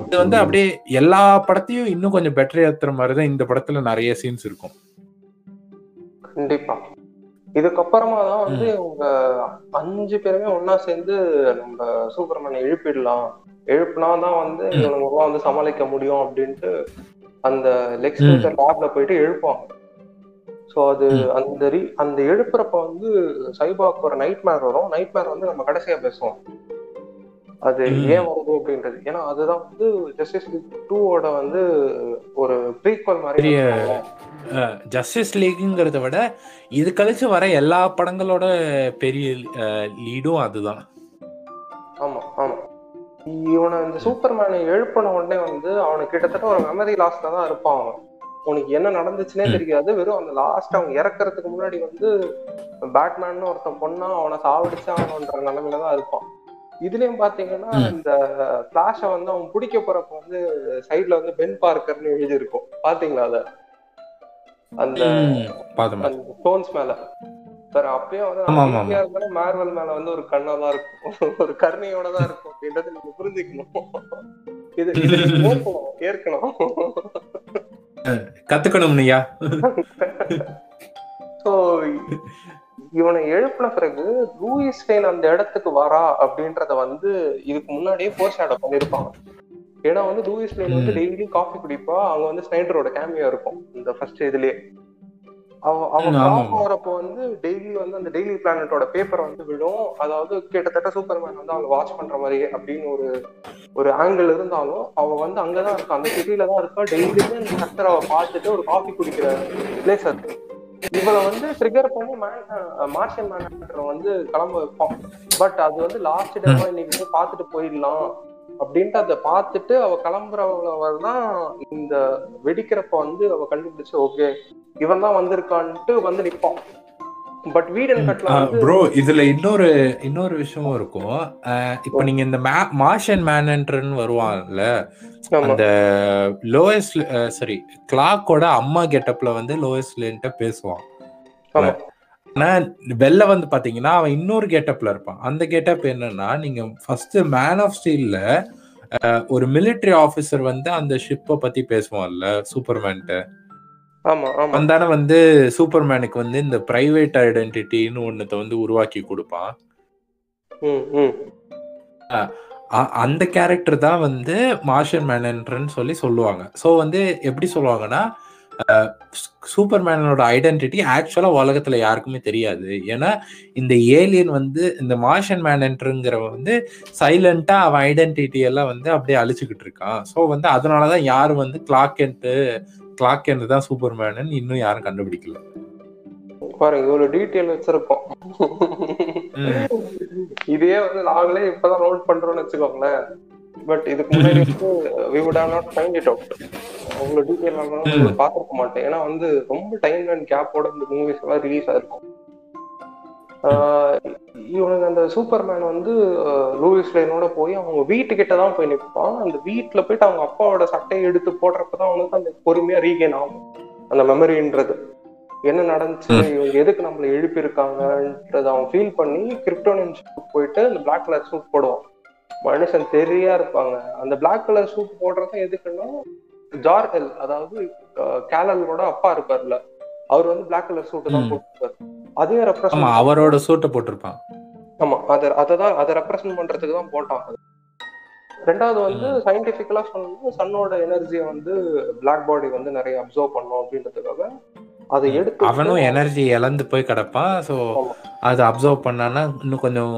இது வந்து அப்படியே எல்லா படத்தையும் இன்னும் கொஞ்சம் பெட்டர் ஏத்துற மாதிரி தான் இந்த படத்துல நிறைய சீன்ஸ் இருக்கும். கண்டிப்பா. இதுக்கப்புறமா தான் வந்து இவங்க அஞ்சு பேருமே ஒண்ணா சேர்ந்து நம்ம சூப்பர்மேனை எழுப்பிடலாம் எழுப்புனா தான் வந்து ம். இவனுங்க வந்து சமாளிக்க முடியும் அப்படின்ட்டு அந்த லெக்ஸ் ம். லேப்ல போயிட்டு எழுப்புவாங்க ஸோ அது. அந்த ரீ அந்த எழுப்புறப்ப வந்து சைபாக்கு ஒரு நைட் மேர் வரும் நைட் மேர் வந்து நம்ம கடைசியா பேசுவோம் அது. ஏன் வருது அப்படின்றது ஏன்னா அதுதான் வந்து ஜஸ்டிஸ் லீக் டூவோட வந்து ஒரு ப்ரீக்வல் மாதிரி. ஜஸ்டிஸ் லீக்ங்கிறத விட இது கழிச்சு வர எல்லா படங்களோட பெரிய லீடும் அதுதான் ஆமா ஆமா இவனை இந்த சூப்பர்மேனை எழுப்பின உடனே வந்து அவனுக்கு கிட்டத்தட்ட ஒரு மெமரி லாஸ்ல தான் இருப்பான் அவன் உனக்கு என்ன நடந்துச்சுன்னே. தெரியாது வெறும் அந்த லாஸ்ட் அவன் இறக்கறதுக்கு முன்னாடி வந்து பேட்மேன் ஒருத்தன் பொண்ணா அவனை சாவடிச்சு அவனன்ற நிலைமையில தான் இருப்பான் இதுலயும் பாத்தீங்கன்னா. இந்த பிளாஷ வந்து அவன் பிடிக்க போறப்ப வந்து சைடுல வந்து பென் பார்க்கர்னு எழுதி இருக்கும் பாத்தீங்களா அத? அந்த ஸ்டோன்ஸ் மேல. சார் அப்பயும் வந்து மார்வல் மேல வந்து ஒரு கண்ணா தான் இருக்கும். ஒரு கருணையோட தான் இருக்கும் அப்படின்றது நீங்க புரிஞ்சுக்கணும். இது ஏற்கணும் கத்துக்கணும் சோ இவனை எழுப்பின பிறகு லூயிஸ் லைன் அந்த இடத்துக்கு வரா அப்படின்றத வந்து இதுக்கு முன்னாடியே ஃபோர் ஷேடோ பண்ணிருப்பாங்க ஏன்னா வந்து லூயிஸ் லைன் வந்து ம். டெய்லி காஃபி குடிப்பா அங்க வந்து ஸ்னைடரோட கேமியோ இருக்கும் இந்த ஃபர்ஸ்ட் இதுலயே. அவ அவ ம், ஆமா, கிளாஸ் வரப்போ வந்து டெய்லி வந்து அந்த டெய்லி பிளானட்டோட பேப்பர் வந்து விழும். அதாவது கிட்டத்தட்ட சூப்பர்மேன் வந்து அவங்க வாட்ச் பண்ற மாதிரியே அப்படின்னு ஒரு ஒரு ஆங்கிள் இருந்தாலும் அவ வந்து அங்கதான் இருக்கா. அந்த சிட்டில தான் இருக்கா. டெய்லியுமே அந்த கஸ்டர் அவ பார்த்துட்டு ஒரு காஃபி குடிக்கிற பிளேஸ் அது இவளை வந்து ட்ரிகர் பண்ணி மார்ஷியல் மேனேஜர் வந்து கிளம்ப வைப்பான் பட் அது வந்து லாஸ்ட் டேவா இன்னைக்கு போய் பார்த்துட்டு போயிடலாம். அப்படின்ட்டு அதை பார்த்துட்டு அவ கிளம்புறவள தான் இந்த வெடிக்கிறப்ப வந்து அவ கண்டுபிடிச்சு ஓகே இவன் தான் வந்திருக்கான்ட்டு வந்து நிப்பான். பட் ப்ரோ இதுல இன்னொரு இன்னொரு விஷயமும் இருக்கும். இப்ப நீங்க இந்த மார்ஷன் மேனன்ட்ரன்னு வருவாங்கல்ல அந்த லோயஸ் சாரி கிளாக்கோட அம்மா கெட்டப்ல வந்து லோயஸ் லேன்ட்ட பேசுவான். ஆனா வெளில வந்து பாத்தீங்கன்னா அவன் இன்னொரு கெட்டப்ல இருப்பான். அந்த கெட்டப் என்னன்னா நீங்க ஃபர்ஸ்ட் மேன் ஆஃப் ஸ்டீல்ல ஒரு military ஆபீசர் வந்து அந்த ஷிப்பை பத்தி பேசுவான்ல சூப்பர்மேன்ட்ட வந்தானே வந்து சூப்பர்மேனுக்கு வந்து இந்த பிரைவேட் ஐடென்டிட்டின்னு ஒன்னத்தை வந்து உருவாக்கி கொடுப்பான். அந்த கேரக்டர் தான் வந்து மார்ஷன் மேனன்றன்னு சொல்லி சொல்லுவாங்க. ஸோ வந்து எப்படி சொல்லுவாங்கன்னா சூப்பர்மேனோட ஐடென்டிட்டி ஆக்சுவலா உலகத்துல யாருக்குமே தெரியாது. ஏன்னா இந்த ஏலியன் வந்து இந்த மார்ஷன் மேனன்றங்கிறவன் வந்து சைலண்டா அவன் ஐடென்டிட்டி எல்லாம் வந்து அப்படியே அழிச்சுக்கிட்டு இருக்கான். ஸோ வந்து அதனாலதான் யாரும் வந்து கிளாக் என்ட்டு கிளாக் என்ட் தான் சூப்பர்மேனன் இன்னும் யாரும் கண்டுபிடிக்கல. பாருங்க இவ்வளவு டீட்டெயில் வச்சிருக்கோம். இதே வந்து நாங்களே இப்பதான் நோட் பண்றோம்னு வச்சுக்கோங்களேன். பட் இதுக்கு முன்னாடி வந்து we would have not find it out அவ்வளவு டீட்டெயில். பார்த்துருக்க மாட்டேன் ஏன்னா வந்து ரொம்ப டைம் அண்ட் கேப்போட இந்த மூவிஸ் எல்லாம் ரிலீஸ் ஆயிருக்கும். இவனுக்கு அந்த சூப்பர்மேன் வந்து லூயிஸ் லைனோட போய் அவங்க வீட்டுக்கிட்ட தான் போய் நிற்பான் அந்த வீட்டுல போயிட்டு அவங்க அப்பாவோட சட்டையை எடுத்து போடுறப்பதான் அவனுக்கு அந்த பொறுமையா ரீகெயின் ஆகும். அந்த மெமரின்றது என்ன நடந்துச்சு. இவங்க எதுக்கு நம்மள எழுப்பியிருக்காங்கன்றத அவன் ஃபீல் பண்ணி கிரிப்டோனியன் போயிட்டு அந்த பிளாக் கலர் சூட் போடுவான். மனுஷன் தெரியா இருப்பாங்க. அந்த பிளாக் கலர் சூட் போடுறது எதுக்குன்னா ஜார்ஹெல் அதாவது கேலலோட அப்பா இருப்பார்ல அவர் வந்து பிளாக் கலர் சூட் தான். போட்டுருப்பாரு. அதே ஆமா ரெப்ரசன்ட் அவரோட சூட்டை போட்டிருப்பான். ஆமா அதை அதை தான் அதை ரெப்ரசன்ட் பண்றதுக்கு தான் போட்டான். ரெண்டாவது வந்து ம். சயின்டிபிக்கலா சொல்லணும்னா சன்னோட எனர்ஜியை வந்து பிளாக் பாடி வந்து நிறைய அப்சர்வ் பண்ணும் அப்படின்றதுக்காக அதை எடுத்து அவனும் எனர்ஜி இழந்து போய் கிடப்பான். ஸோ. அதை அப்சர்வ் பண்ணான்னா இன்னும் கொஞ்சம்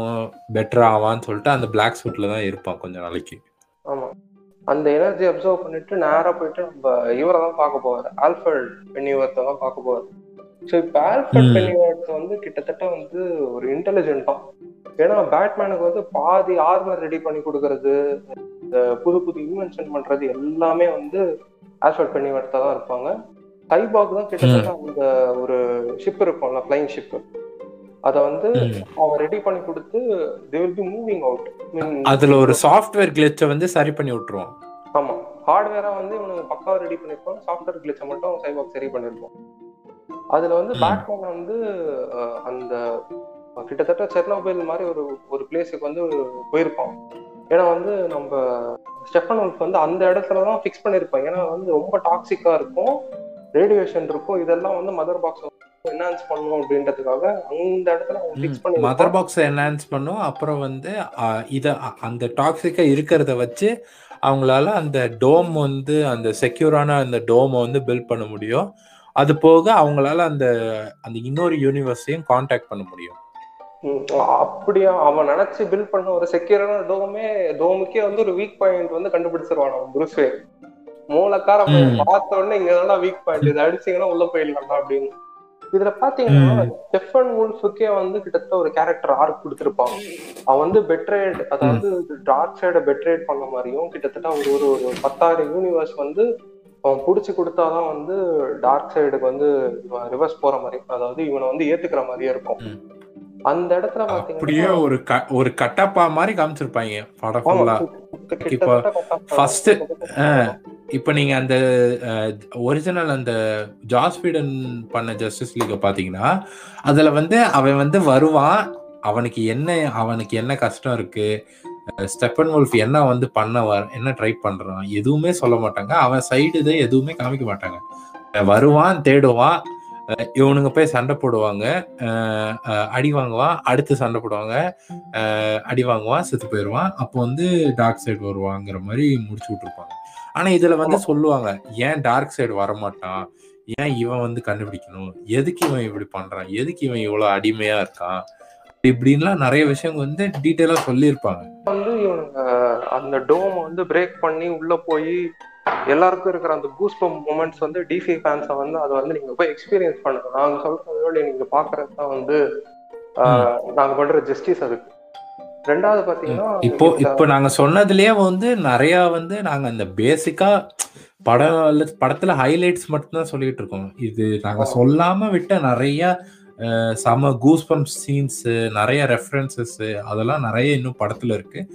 பெட்டர் ஆவான்னு சொல்லிட்டு அந்த பிளாக் சூட்ல தான் இருப்பான் கொஞ்ச நாளைக்கு. ஆமா. அந்த எனர்ஜி அப்சர்வ் பண்ணிட்டு நேரா போயிட்டு நம்ம இவரை தான் பார்க்க போவார். ஆல்ஃபர்ட் பென்னிவர்த்தை தான் பார்க்க போவார். ஸோ இப்போ ஆல்ஃபர்ட். பென்னிவர்த் வந்து கிட்டத்தட்ட வந்து ஒரு இன்டெலிஜென்ட்டா ஏன்னா பேட்மேனுக்கு வந்து பாதி ஆர்மர் ரெடி பண்ணி கொடுக்கறது இந்த புது புது இன்வென்ஷன் பண்றது எல்லாமே வந்து ஆல்ஃபர்ட் பென்னிவர்த்தா தான் இருப்பாங்க. சைபாக் தான் கிட்டத்தட்ட அந்த ஒரு ஷிப் இருக்கும்ல ஃப்ளைங் ஷிப் அதை வந்து ம். அவன் ரெடி பண்ணி கொடுத்து they will be moving out அதுல ஒரு சாஃப்ட்வேர் கிளிச்சை வந்து சரி பண்ணி விட்டுருவான். ஆமா. ஹார்ட்வேரா வந்து இவனுக்கு பக்காவா ரெடி பண்ணிருப்பாங்க சாஃப்ட்வேர் கிளிச்ச மட்டும் சைபாக் சரி பண்ணிருப்போம் அதுல வந்து. பேட்மேன் வந்து அந்த கிட்டத்தட்ட செர்னோபைல் மாதிரி ஒரு ஒரு பிளேஸுக்கு வந்து போயிருப்பான் ஏன்னா வந்து நம்ம ஸ்டெஃபன் உல்ஃப் வந்து அந்த இடத்துல தான் ஃபிக்ஸ் பண்ணிருப்பாங்க. ஏன்னா வந்து ரொம்ப டாக்ஸிக்கா இருக்கும். ரேடியேஷன் இருக்கும். இதெல்லாம் வந்து மதர் பாக்ஸ் என்ஹான்ஸ் பண்ணும் அப்படின்றதுக்காக அந்த இடத்துல ஃபிக்ஸ் பண்ணி மதர் பாக்ஸை என்ஹான்ஸ் பண்ணும். அப்புறம் வந்து இத அந்த டாக்ஸிக்கா இருக்கிறத வச்சு அவங்களால அந்த டோம் வந்து அந்த செக்யூரான அந்த டோமை வந்து பில்ட் பண்ண முடியும். அது போக அவங்களால அந்த அந்த இன்னொரு யூனிவர்ஸையும் காண்டாக்ட் பண்ண முடியும். அப்படியா? அவன் நினைச்சு பில்ட் பண்ண ஒரு செக்யூரான டோமே டோமுக்கே வந்து ஒரு வீக் பாயிண்ட் வந்து கண்டுபிடிச்சிருவான் அவன் ப்ரூஸ்வே மூலக்கார. பார்த்த உடனே இங்க வீக் பாயிண்ட் இதை அடிச்சீங்கன்னா உள்ள போயிடலாம் அப்படின்னு. இதுல பாத்தீங்கன்னா ஸ்டெஃபன் வூல்ஃபுக்கே வந்து கிட்டத்தட்ட ஒரு கேரக்டர் ஆர்க் கொடுத்திருப்பாங்க அவன் வந்து பெட்ரேட் அதாவது டார்க் சைட பெட்ரேட் பண்ண மாதிரியும் கிட்டத்தட்ட ஒரு ஒரு ஒரு பத்தாயிரம் யூனிவர்ஸ் வந்து அவன் புடிச்சு கொடுத்தாதான் வந்து டார்க் சைடுக்கு வந்து ரிவர்ஸ் போற மாதிரி அதாவது இவனை வந்து ஏத்துக்கிற மாதிரியே இருக்கும். அந்த இடத்துல அப்படியே ஒரு ஒரு கட்டப்பா மாதிரி காமிச்சிருப்பாங்க படம் ஃபுல்லா இப்போ first, இப்ப நீங்க அந்த ஒரிஜினல் அந்த ஜாஸ் வீடன் பண்ண ஜஸ்டிஸ் லீக பாத்தீங்கன்னா அதுல வந்து அவன் வந்து வருவான் அவனுக்கு என்ன அவனுக்கு என்ன கஷ்டம் இருக்கு ஸ்டெப்பன் wolf என்ன வந்து பண்ண வர என்ன ட்ரை பண்றான் எதுவுமே சொல்ல மாட்டாங்க. அவன் சைடு இது எதுவுமே காமிக்க மாட்டாங்க. வருவான் தேடுவான் இவனுங்க போய் சண்டை போடுவாங்க. அடி வாங்குவான் அடுத்து சண்டை போடுவாங்க. அடி வாங்குவான் செத்து போயிடுவான் அப்போ வந்து டார்க் சைடு வருவாங்கிற மாதிரி முடிச்சு விட்டுருப்பாங்க. ஆனா இதுல வந்து சொல்லுவாங்க ஏன் டார்க் சைடு வரமாட்டான்? ஏன் இவன் வந்து கண்டுபிடிக்கணும்? எதுக்கு இவன் இப்படி பண்றான்? எதுக்கு இவன் இவ்வளவு அடிமையா இருக்கான்? இப்படின்லாம் நிறைய விஷயங்கள் வந்து டீட்டெயிலா சொல்லியிருப்பாங்க. வந்து இவனுங்க அந்த டோம் வந்து பிரேக் பண்ணி உள்ள போய் எல்லாருக்கும் இருக்கிற அந்த கூஸ்பம் மூமெண்ட்ஸ் வந்து டிசி ஃபேன்ஸை வந்து அதை வந்து நீங்க போய் எக்ஸ்பீரியன்ஸ் பண்ணுங்க. நாங்க சொல்றதோட நீங்க பாக்குறது தான் வந்து நாங்க பண்ற ஜஸ்டிஸ் அதுக்கு ரெண்டாவது பாத்தீங்கன்னா இப்போ இப்போ நாங்க சொன்னதுலயே வந்து நிறைய வந்து நாங்க அந்த பேசிக்கா படம் படத்துல ஹைலைட்ஸ் மட்டும்தான் சொல்லிட்டு இருக்கோம். இது நாங்க சொல்லாம விட்ட நிறைய செம கூஸ்பம் சீன்ஸு நிறைய ரெஃபரன்சஸ்ஸு அதெல்லாம் நிறைய இன்னும் படத்தில் இருக்குது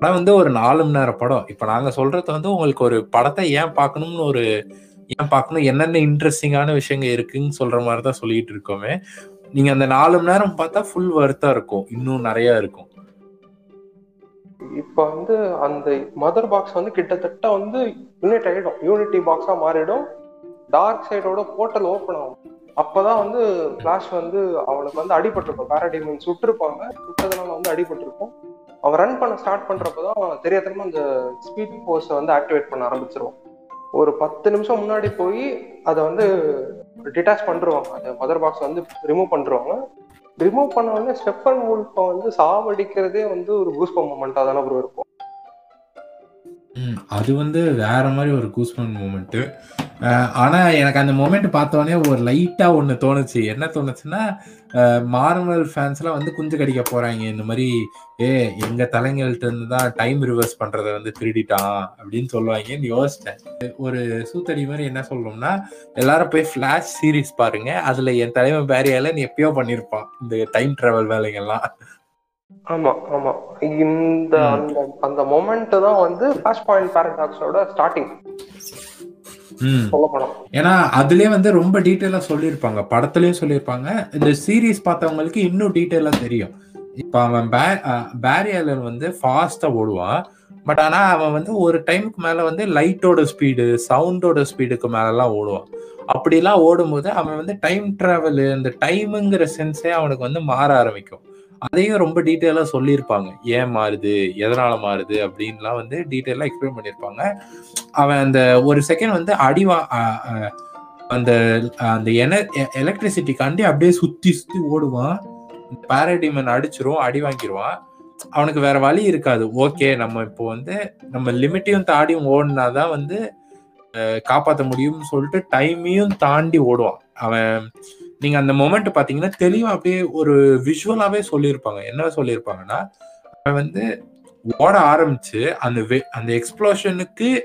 படம் வந்து ஒரு நாலு மணி நேரம் படம். இப்போ நாங்கள் சொல்கிறது வந்து உங்களுக்கு ஒரு படத்தை ஏன் பார்க்கணும்னு ஒரு ஏன் பார்க்கணும் என்னென்ன இன்ட்ரெஸ்டிங்கான விஷயங்கள் இருக்குன்னு சொல்கிற மாதிரி தான் சொல்லிகிட்டு இருக்கோமே. நீங்கள் அந்த நாலு மணி நேரம் பார்த்தா ஃபுல் வர்த்தா இருக்கும். இன்னும் நிறையா இருக்கும். இப்ப வந்து அந்த மதர் பாக்ஸ் வந்து கிட்டத்தட்ட வந்து யூனிட் ஆயிடும். யூனிட்டி பாக்ஸா மாறிடும். டார்க் சைடோட போர்ட்டல் ஓப்பன் ஆகும். அப்பதான் வந்து ஃபிளாஷ் வந்து அவனுக்கு வந்து அடிபட்டிருக்கும். பேராடைமன் சுட்டிருப்பாங்க சுட்டதுனால வந்து அடிபட்டிருக்கும். அவன் ரன் பண்ண ஸ்டார்ட் பண்றப்பதான் தெரியாதனமா அந்த ஸ்பீட் ஃபோர்ஸை வந்து ஆக்டிவேட் பண்ண ஆரம்பிச்சிருவான் ஒரு பத்து நிமிஷம் முன்னாடி போய் அதை வந்து டிட்டாச் பண்ணிருவாங்க. அந்த மதர் பாக்ஸ் வந்து ரிமூவ் பண்ணிருவாங்க. ரிமூவ் பண்ண உடனே ஸ்டெப்பன் வூல்ஃபை வந்து சாவடிக்கிறதே வந்து ஒரு கூஸ் கூஸ்ப மூமெண்ட்டாக தானே ப்ரோ இருக்கும். அது வந்து வேற மாதிரி ஒரு கூஸ்பன் மூமெண்ட்டு ஆனா எனக்கு அந்த மூமெண்ட் பார்த்தோன்னே ஒரு லைட்டா ஒண்ணு தோணுச்சு. என்ன தோணுச்சுன்னா மார்வல் ஃபேன்ஸ்லாம் வந்து குஞ்சு கடிக்க போறாங்க. இந்த மாதிரி ஏ எங்க தலைங்கள்ட்ட இருந்து தான் டைம் ரிவர்ஸ் பண்றதை வந்து திருடிட்டான் அப்படின்னு சொல்லுவாங்கன்னு யோசிச்சேன். ஒரு சூத்தடி மாதிரி என்ன சொல்லணும்னா எல்லாரும் போய் ஃபிளாஷ் சீரிஸ் பாருங்க. அதுல என் தலைவன் பேரியால நீ எப்பயோ பண்ணிருப்பான். இந்த டைம் டிராவல் வேலைகள்லாம். ஆமா ஆமா. இந்த அந்த அந்த மொமெண்ட் தான் வந்து ஃபிளாஷ் பாயிண்ட் பேரடாக்ஸோட ஸ்டார்டிங் ஏன்னா அதுலயே வந்து ரொம்ப டீட்டெயிலா சொல்லியிருப்பாங்க. படத்துலயும் சொல்லியிருப்பாங்க. இந்த சீரீஸ் பார்த்தவங்களுக்கு இன்னும் டீட்டெயிலா தெரியும். இப்ப அவன் பேரியலர் வந்து ஃபாஸ்டா ஓடுவான் பட் ஆனா அவன் வந்து ஒரு டைமுக்கு மேல வந்து லைட்டோட ஸ்பீடு சவுண்டோட ஸ்பீடுக்கு மேலலாம் ஓடுவான். அப்படிலாம் ஓடும்போது அவன் வந்து டைம் டிராவல் இந்த டைமுங்கிற சென்ஸே அவனுக்கு வந்து மாற ஆரம்பிக்கும். அதையும் ரொம்ப டீட்டெயிலாக சொல்லியிருப்பாங்க. ஏன் மாறுது? எதனால மாறுது? அப்படின்லாம் வந்து டீட்டெயிலாக எக்ஸ்பிளைன் பண்ணியிருப்பாங்க. அவன் அந்த ஒரு செகண்ட் வந்து அடிவா அந்த அந்த அந்த அந்த எலக்ட்ரிசிட்டிக்காண்டி அப்படியே சுற்றி சுற்றி ஓடுவான். பேரடிமன் அடிச்சிரும் அடி வாங்கிடுவான் அவனுக்கு வேற வழி இருக்காது. ஓகே நம்ம இப்போ வந்து நம்ம லிமிட்டையும் தாண்டியும் ஓடினாதான் வந்து காப்பாற்ற முடியும்னு சொல்லிட்டு டைமையும் தாண்டி ஓடுவான். அவன் நீங்க அந்த மொமெண்ட் பாத்தீங்கன்னா தெளிவா அப்படியே ஒரு விஷுவலாவே சொல்லியிருப்பாங்க. என்ன சொல்லியிருப்பாங்கன்னா அவன் வந்து ஓட ஆரம்பிச்சு அந்த வே- அந்த எக்ஸ்ப்ளோஷனுக்கு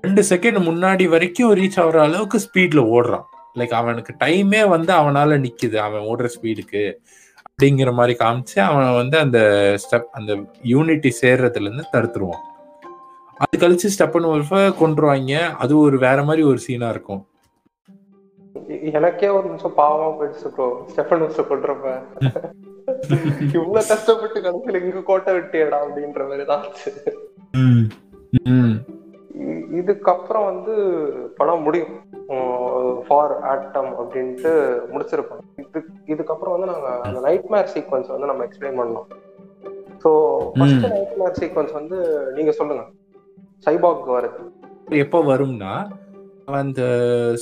ரெண்டு செகண்ட் முன்னாடி வரைக்கும் ரீச் ஆகுற அளவுக்கு ஸ்பீட்ல ஓடுறான். லைக் அவனுக்கு டைமே வந்து அவனால நிக்குது. அவன் ஓடுற ஸ்பீடுக்கு அப்படிங்கிற மாதிரி காமிச்சு அவன் வந்து அந்த ஸ்டெப் அந்த யூனிட்டி சேர்றதுல இருந்து தடுத்துருவான். அது கழிச்சு ஸ்டெப்பன் wolf கொண்டுருவாங்க அது ஒரு வேற மாதிரி ஒரு சீனா இருக்கும். எனக்கே ஒரு நிமிஷம் பாவமா போயிடுச்சு ப்ரோ ஸ்டெஃபன் வச்சு கொள்றப்ப இவ்வளவு கஷ்டப்பட்டு கடைசியில இங்க கோட்டை விட்டியடா அப்படின்ற மாதிரி தான் இதுக்கப்புறம் வந்து படம் முடியும். ஃபார் ஆட்டம் அப்படின்ட்டு முடிச்சிருப்போம். இது இதுக்கப்புறம் வந்து நாங்க அந்த நைட் மேர் சீக்வன்ஸ் வந்து நம்ம எக்ஸ்பிளைன் பண்ணோம் ஸோ ஃபர்ஸ்ட் ம். நைட் மேர் சீக்வன்ஸ் வந்து நீங்க சொல்லுங்க. சைபாக் வருது எப்போ வரும்னா அந்த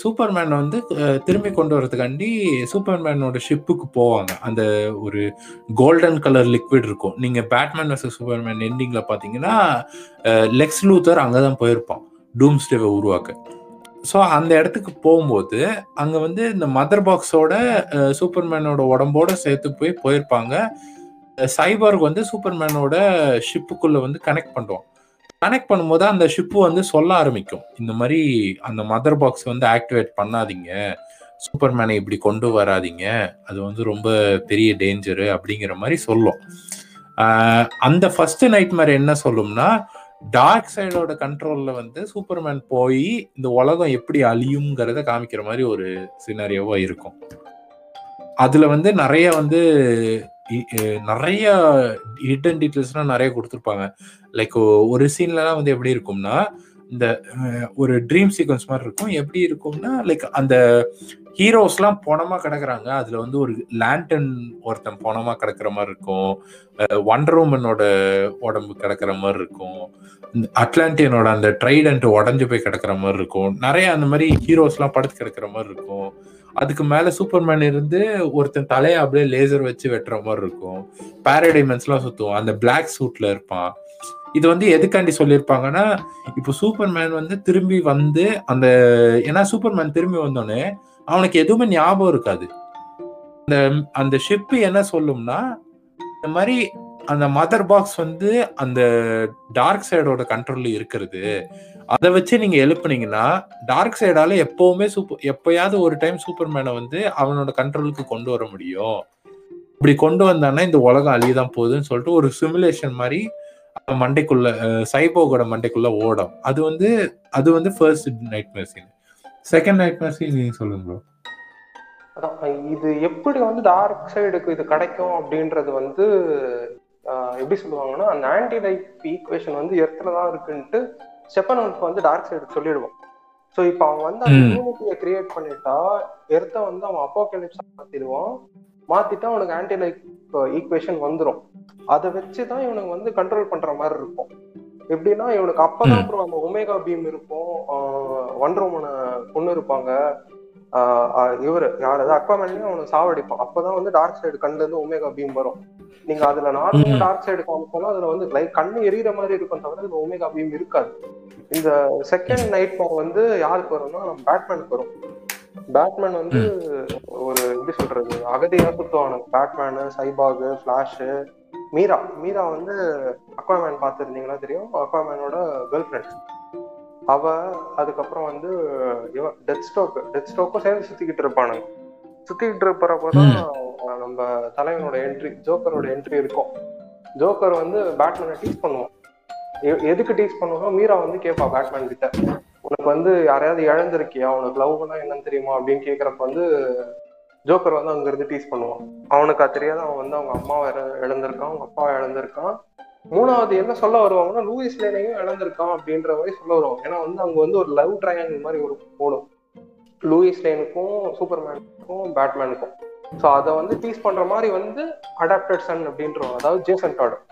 சூப்பர்மேன் வந்து திரும்பி கொண்டு வரதுக்காண்டி சூப்பர்மேனோட ஷிப்புக்கு போவாங்க. அந்த ஒரு கோல்டன் கலர் லிக்விட் இருக்கும். நீங்க பேட்மேன் வர்சஸ் சூப்பர்மேன் எண்டிங்ல பாத்தீங்கன்னா லெக்ஸ் லூத்தர் அங்கதான் போயிருப்பான். டூம்ஸ்டேவை உருவாக்க. ஸோ அந்த இடத்துக்கு போகும்போது அங்க வந்து இந்த மதர் பாக்ஸோட சூப்பர்மேனோட உடம்போட சேர்த்து போய் போயிருப்பாங்க. சைபர்க் வந்து சூப்பர்மேனோட ஷிப்புக்குள்ள வந்து கனெக்ட் பண்ணுவோம் கனெக்ட் பண்ணும்போது அந்த ஷிப்பு வந்து சொல்ல ஆரம்பிக்கும். இந்த மாதிரி அந்த மதர் பாக்ஸ் வந்து ஆக்டிவேட் பண்ணாதீங்க. சூப்பர்மேனை இப்படி கொண்டு வராதீங்க. அது வந்து ரொம்ப பெரிய டேஞ்சரு அப்படிங்கிற மாதிரி சொல்லும். அந்த ஃபர்ஸ்ட் நைட் மாதிரி என்ன சொல்லும்னா டார்க் சைடோட கண்ட்ரோல்ல வந்து சூப்பர்மேன் போய் இந்த உலகம் எப்படி அழியுங்கிறத காமிக்கிற மாதிரி ஒரு சினாரியோவா இருக்கும். அதுல வந்து நிறைய வந்து நிறைய ஹிடன் டீட்டெயில்ஸ்லாம் நிறைய கொடுத்துருப்பாங்க. லைக் ஒரு சீன்லலாம் வந்து எப்படி இருக்கும்னா இந்த ஒரு ட்ரீம் சீக்வன்ஸ் மாதிரி இருக்கும். எப்படி இருக்கும்னா லைக் அந்த ஹீரோஸ்லாம் பொணமா கிடக்குறாங்க. அதுல வந்து ஒரு லேண்டன் ஒருத்தன் பொணமா கிடக்குற மாதிரி இருக்கும். ஒண்டர் உமனோட உடம்பு கிடக்குற மாதிரி இருக்கும். அட்லாண்டியனோட அந்த ட்ரைடன்ட் உடஞ்சு போய் கிடக்குற மாதிரி இருக்கும். நிறைய அந்த மாதிரி ஹீரோஸ்லாம் படுத்து கிடக்குற மாதிரி இருக்கும். அதுக்கு மேல சூப்பர்மேன் இருந்து ஒருத்தன் தலையை அப்படியே லேசர் வச்சு வெட்டுற மாதிரி இருக்கும். பாரடைமன்ஸ்லாம் சுத்துவோம். அந்த பிளாக் சூட்ல இருப்பான். இது வந்து எதுக்காண்டி சொல்லியிருப்பாங்கன்னா இப்போ சூப்பர்மேன் வந்து திரும்பி வந்து அந்த ஏன்னா சூப்பர்மேன் திரும்பி வந்தோடனே அவனுக்கு எதுவுமே ஞாபகம் இருக்காது. அந்த அந்த ஷிப் என்ன சொல்லும்னா இந்த மாதிரி அந்த மதர் பாக்ஸ் வந்து அந்த டார்க் சைடோட கண்ட்ரோல்ல இருக்கிறது. அதை வச்சு நீங்க எழுப்புனீங்கன்னா டார்க் சைடால எப்பவுமே சூப்பர் எப்பயாவது ஒரு டைம் சூப்பர்மேனை வந்து அவனோட கண்ட்ரோலுக்கு கொண்டு வர முடியும். இப்படி கொண்டு வந்தான்னா இந்த உலகம் அழியதான் போகுதுன்னு சொல்லிட்டு ஒரு சிமுலேஷன் மாதிரி மண்டைக்குள்ள சைபோகோட மண்டைக்குள்ள ஓடும். அது வந்து அது வந்து first nightmare second nightmare நீங்க சொல்லுங்க ப்ரோ இது எப்படி வந்து டார்க் சைடுக்கு இது கிடைக்கும் அப்படின்றது வந்து எப்படி சொல்லுவாங்கன்னா அந்த ஆன்டி லைஃப் ஈக்குவேஷன் வந்து எர்த்துல தான் இருக்குன்ட்டு செப்பனவனுக்கு வந்து டார்க் சைடு சொல்லிடுவான் ஸோ இப்போ அவன் வந்து அந்த. யூனிட்டியை கிரியேட் பண்ணிட்டா எர்த்தை வந்து அவன் அப்போகலிப்ஸ் மாத்திடுவான். மாத்திட்டா அவனுக்கு ஆன்டி லைஃப் ஈக்குவேஷன் வந்துடும் அதை வச்சு தான் இவனுக்கு வந்து கண்ட்ரோல் பண்ற மாதிரி இருக்கும். எப்படின்னா இவனுக்கு அப்பதான். அப்புறம் அந்த ஒமேகா பீம் இருக்கும் ஒன்ரோமனை கொண்டு இருப்பாங்க. இவர் யாராவது அக்வாமேன்லயும் அவனை சாவடிப்பான். அப்பதான் வந்து டார்க் சைடு கண்ணுல இருந்து ஒமேகா பீம் வரும். நீங்க அதுல நார்மலா. டார்க் சைடு காமிச்சாலும் அதுல வந்து லைக் கண்ணு எரியற மாதிரி இருக்கும் தவிர அதுல ஒமேகா பீம் இருக்காது. இந்த செகண்ட் நைட் மேர் வந்து யாருக்கு வரும்னா பேட்மேனுக்கு வரும். பேட்மேன் வந்து ஒரு எப்படி சொல்றது? அகதியா சுத்துவானு Batman Cyborg Flash Mera. Mera வந்து அக்வாமேன் பார்த்துருந்தீங்கன்னா தெரியும்? அக்வாமேனோட கேர்ள் ஃப்ரெண்ட் அவ அதுக்கப்புறம் வந்து இவன் டெத் ஸ்டோக் டெத் ஸ்டோக்கும் சேர்ந்து சுத்திக்கிட்டு இருப்பானுங்க. சுத்திக்கிட்டு இருப்பறப்பதான் நம்ம தலைவனோட என்ட்ரி ஜோக்கரோட என்ட்ரி இருக்கும். ஜோக்கர் வந்து பேட்மேனை டீஸ் பண்ணுவான். எ- எதுக்கு டீஸ் பண்ணுவோம் மீரா வந்து கேட்பா பேட்மேன் கிட்ட. உனக்கு வந்து யாரையாவது இழந்திருக்கியா? உனக்கு லவ்னா என்னன்னு தெரியுமா? அப்படின்னு கேக்குறப்ப வந்து ஜோக்கர் வந்து அங்க இருந்து டீஸ் பண்ணுவான். அவனுக்கு அது தெரியாது. அவன் வந்து அவங்க அம்மாவை இழ- இழந்திருக்கான் அவங்க அப்பாவை இழந்திருக்கான். மூணாவது என்ன சொல்ல வருவாங்கன்னா லூயிஸ் லேனையும் இழந்திருக்கான் அப்படின்ற மாதிரி சொல்ல வருவாங்க. ஏன்னா வந்து அவங்க வந்து ஒரு லவ் ட்ரையாங்கிள் மாதிரி ஒரு போடும். லூயிஸ் லேனுக்கும் சூப்பர்மேனுக்கும் பேட்மேனுக்கும். ஸோ அதை வந்து டீஸ் பண்ற மாதிரி வந்து அடாப்டட் சன் அப்படின்றவங்க. அதாவது ஜேசன் டாடர்.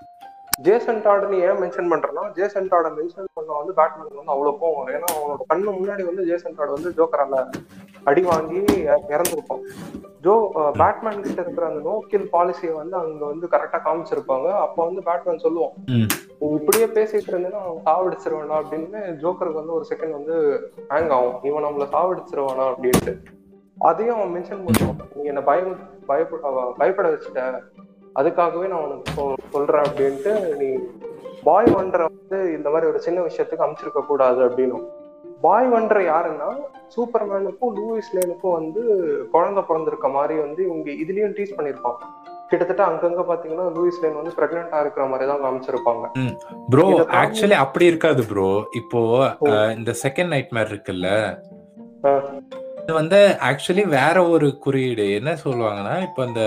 ஜேசன் டாட்னு ஏன் மென்ஷன் பண்றேன்னா ஜேசன் டாட மென்ஷன் பண்ண வந்து பேட்மேனுக்கு வந்து அவ்வளோ வரும் ஏன்னா அவனோட கண்ணு முன்னாடி வந்து ஜேசன் டாட் வந்து ஜோக்கரால அடி வாங்கி இற- இறந்திருப்பான். ஜோ பேட்மேன் கிட்ட இருக்கிற அந்த நோ கில் பாலிசியை வந்து அங்க வந்து கரெக்டா காமிச்சிருப்பாங்க. அப்போ வந்து பேட்மேன் சொல்லுவான் ம். நீ இப்படியே பேசிட்டு இருந்தேன்னா அவன் சாவடிச்சிருவானா? அப்படின்னு ஜோக்கருக்கு வந்து ஒரு செகண்ட் வந்து ஹேங் ஆகும். இவன் நம்மள சாவடிச்சிருவானா? அப்படின்ட்டு. அதையும் அவன் மென்ஷன் பண்ணுவான். நீ என்ன பயம் பயப்பட பயப்பட வச்சுட்ட. அதுக்காகவே நான் உனக்கு சொல்- சொல்றேன் அப்படின்ட்டு நீ பாய் ஒன்றரை வந்து இந்த மாதிரி ஒரு சின்ன விஷயத்துக்கு அமைச்சிருக்க கூடாது அப்படின்னும். பாய் ஒன்றரை யாருன்னா சூப்பர்மேனுக்கும் லூயிஸ் லேனுக்கும் வந்து குழந்தை பிறந்திருக்க மாதிரி வந்து இவங்க இதுலயும் டீஸ் பண்ணிருப்பாங்க கிட்டத்தட்ட அங்கங்க பாத்தீங்கன்னா லூயிஸ் லேன் வந்து பிரெக்னெண்டா இருக்கிற மாதிரி தான் காமிச்சிருப்பாங்க ப்ரோ ஆக்சுவலி அப்படி இருக்காது ப்ரோ இப்போ இந்த செகண்ட் நைட் மேர் இருக்குல்ல. இது வந்து ஆக்சுவலி வேற ஒரு குறியீடு. என்ன சொல்லுவாங்கன்னா இப்போ அந்த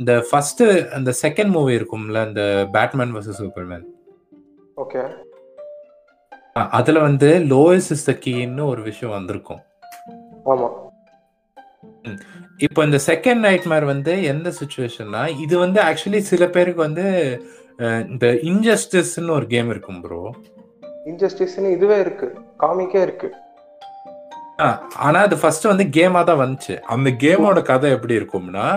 இந்த ஃபர்ஸ்ட் அந்த செகண்ட் மூவி இருக்கும்ல இந்த பேட்மேன் வர்சஸ் சூப்பர்மேன் ஓகே அதுல வந்து லோயஸ் இஸ் த கீன்னு ஒரு விஷயம் வந்திருக்கும். ஆமா. இப்போ இந்த செகண்ட் நைட் மேர் வந்து எந்த சுச்சுவேஷன்னா இது வந்து ஆக்சுவலி சில பேருக்கு வந்து இந்த இன்ஜஸ்டிஸ்ன்னு ஒரு கேம் இருக்கும் ப்ரோ இன்ஜஸ்டிஸ்னு இதுவே இருக்கு. காமிக்கே இருக்கு. ஆனா அது ஃபர்ஸ்ட் வந்து கேமா தான் வந்துச்சு. அந்த கேமோட கதை எப்படி இருக்கும்னா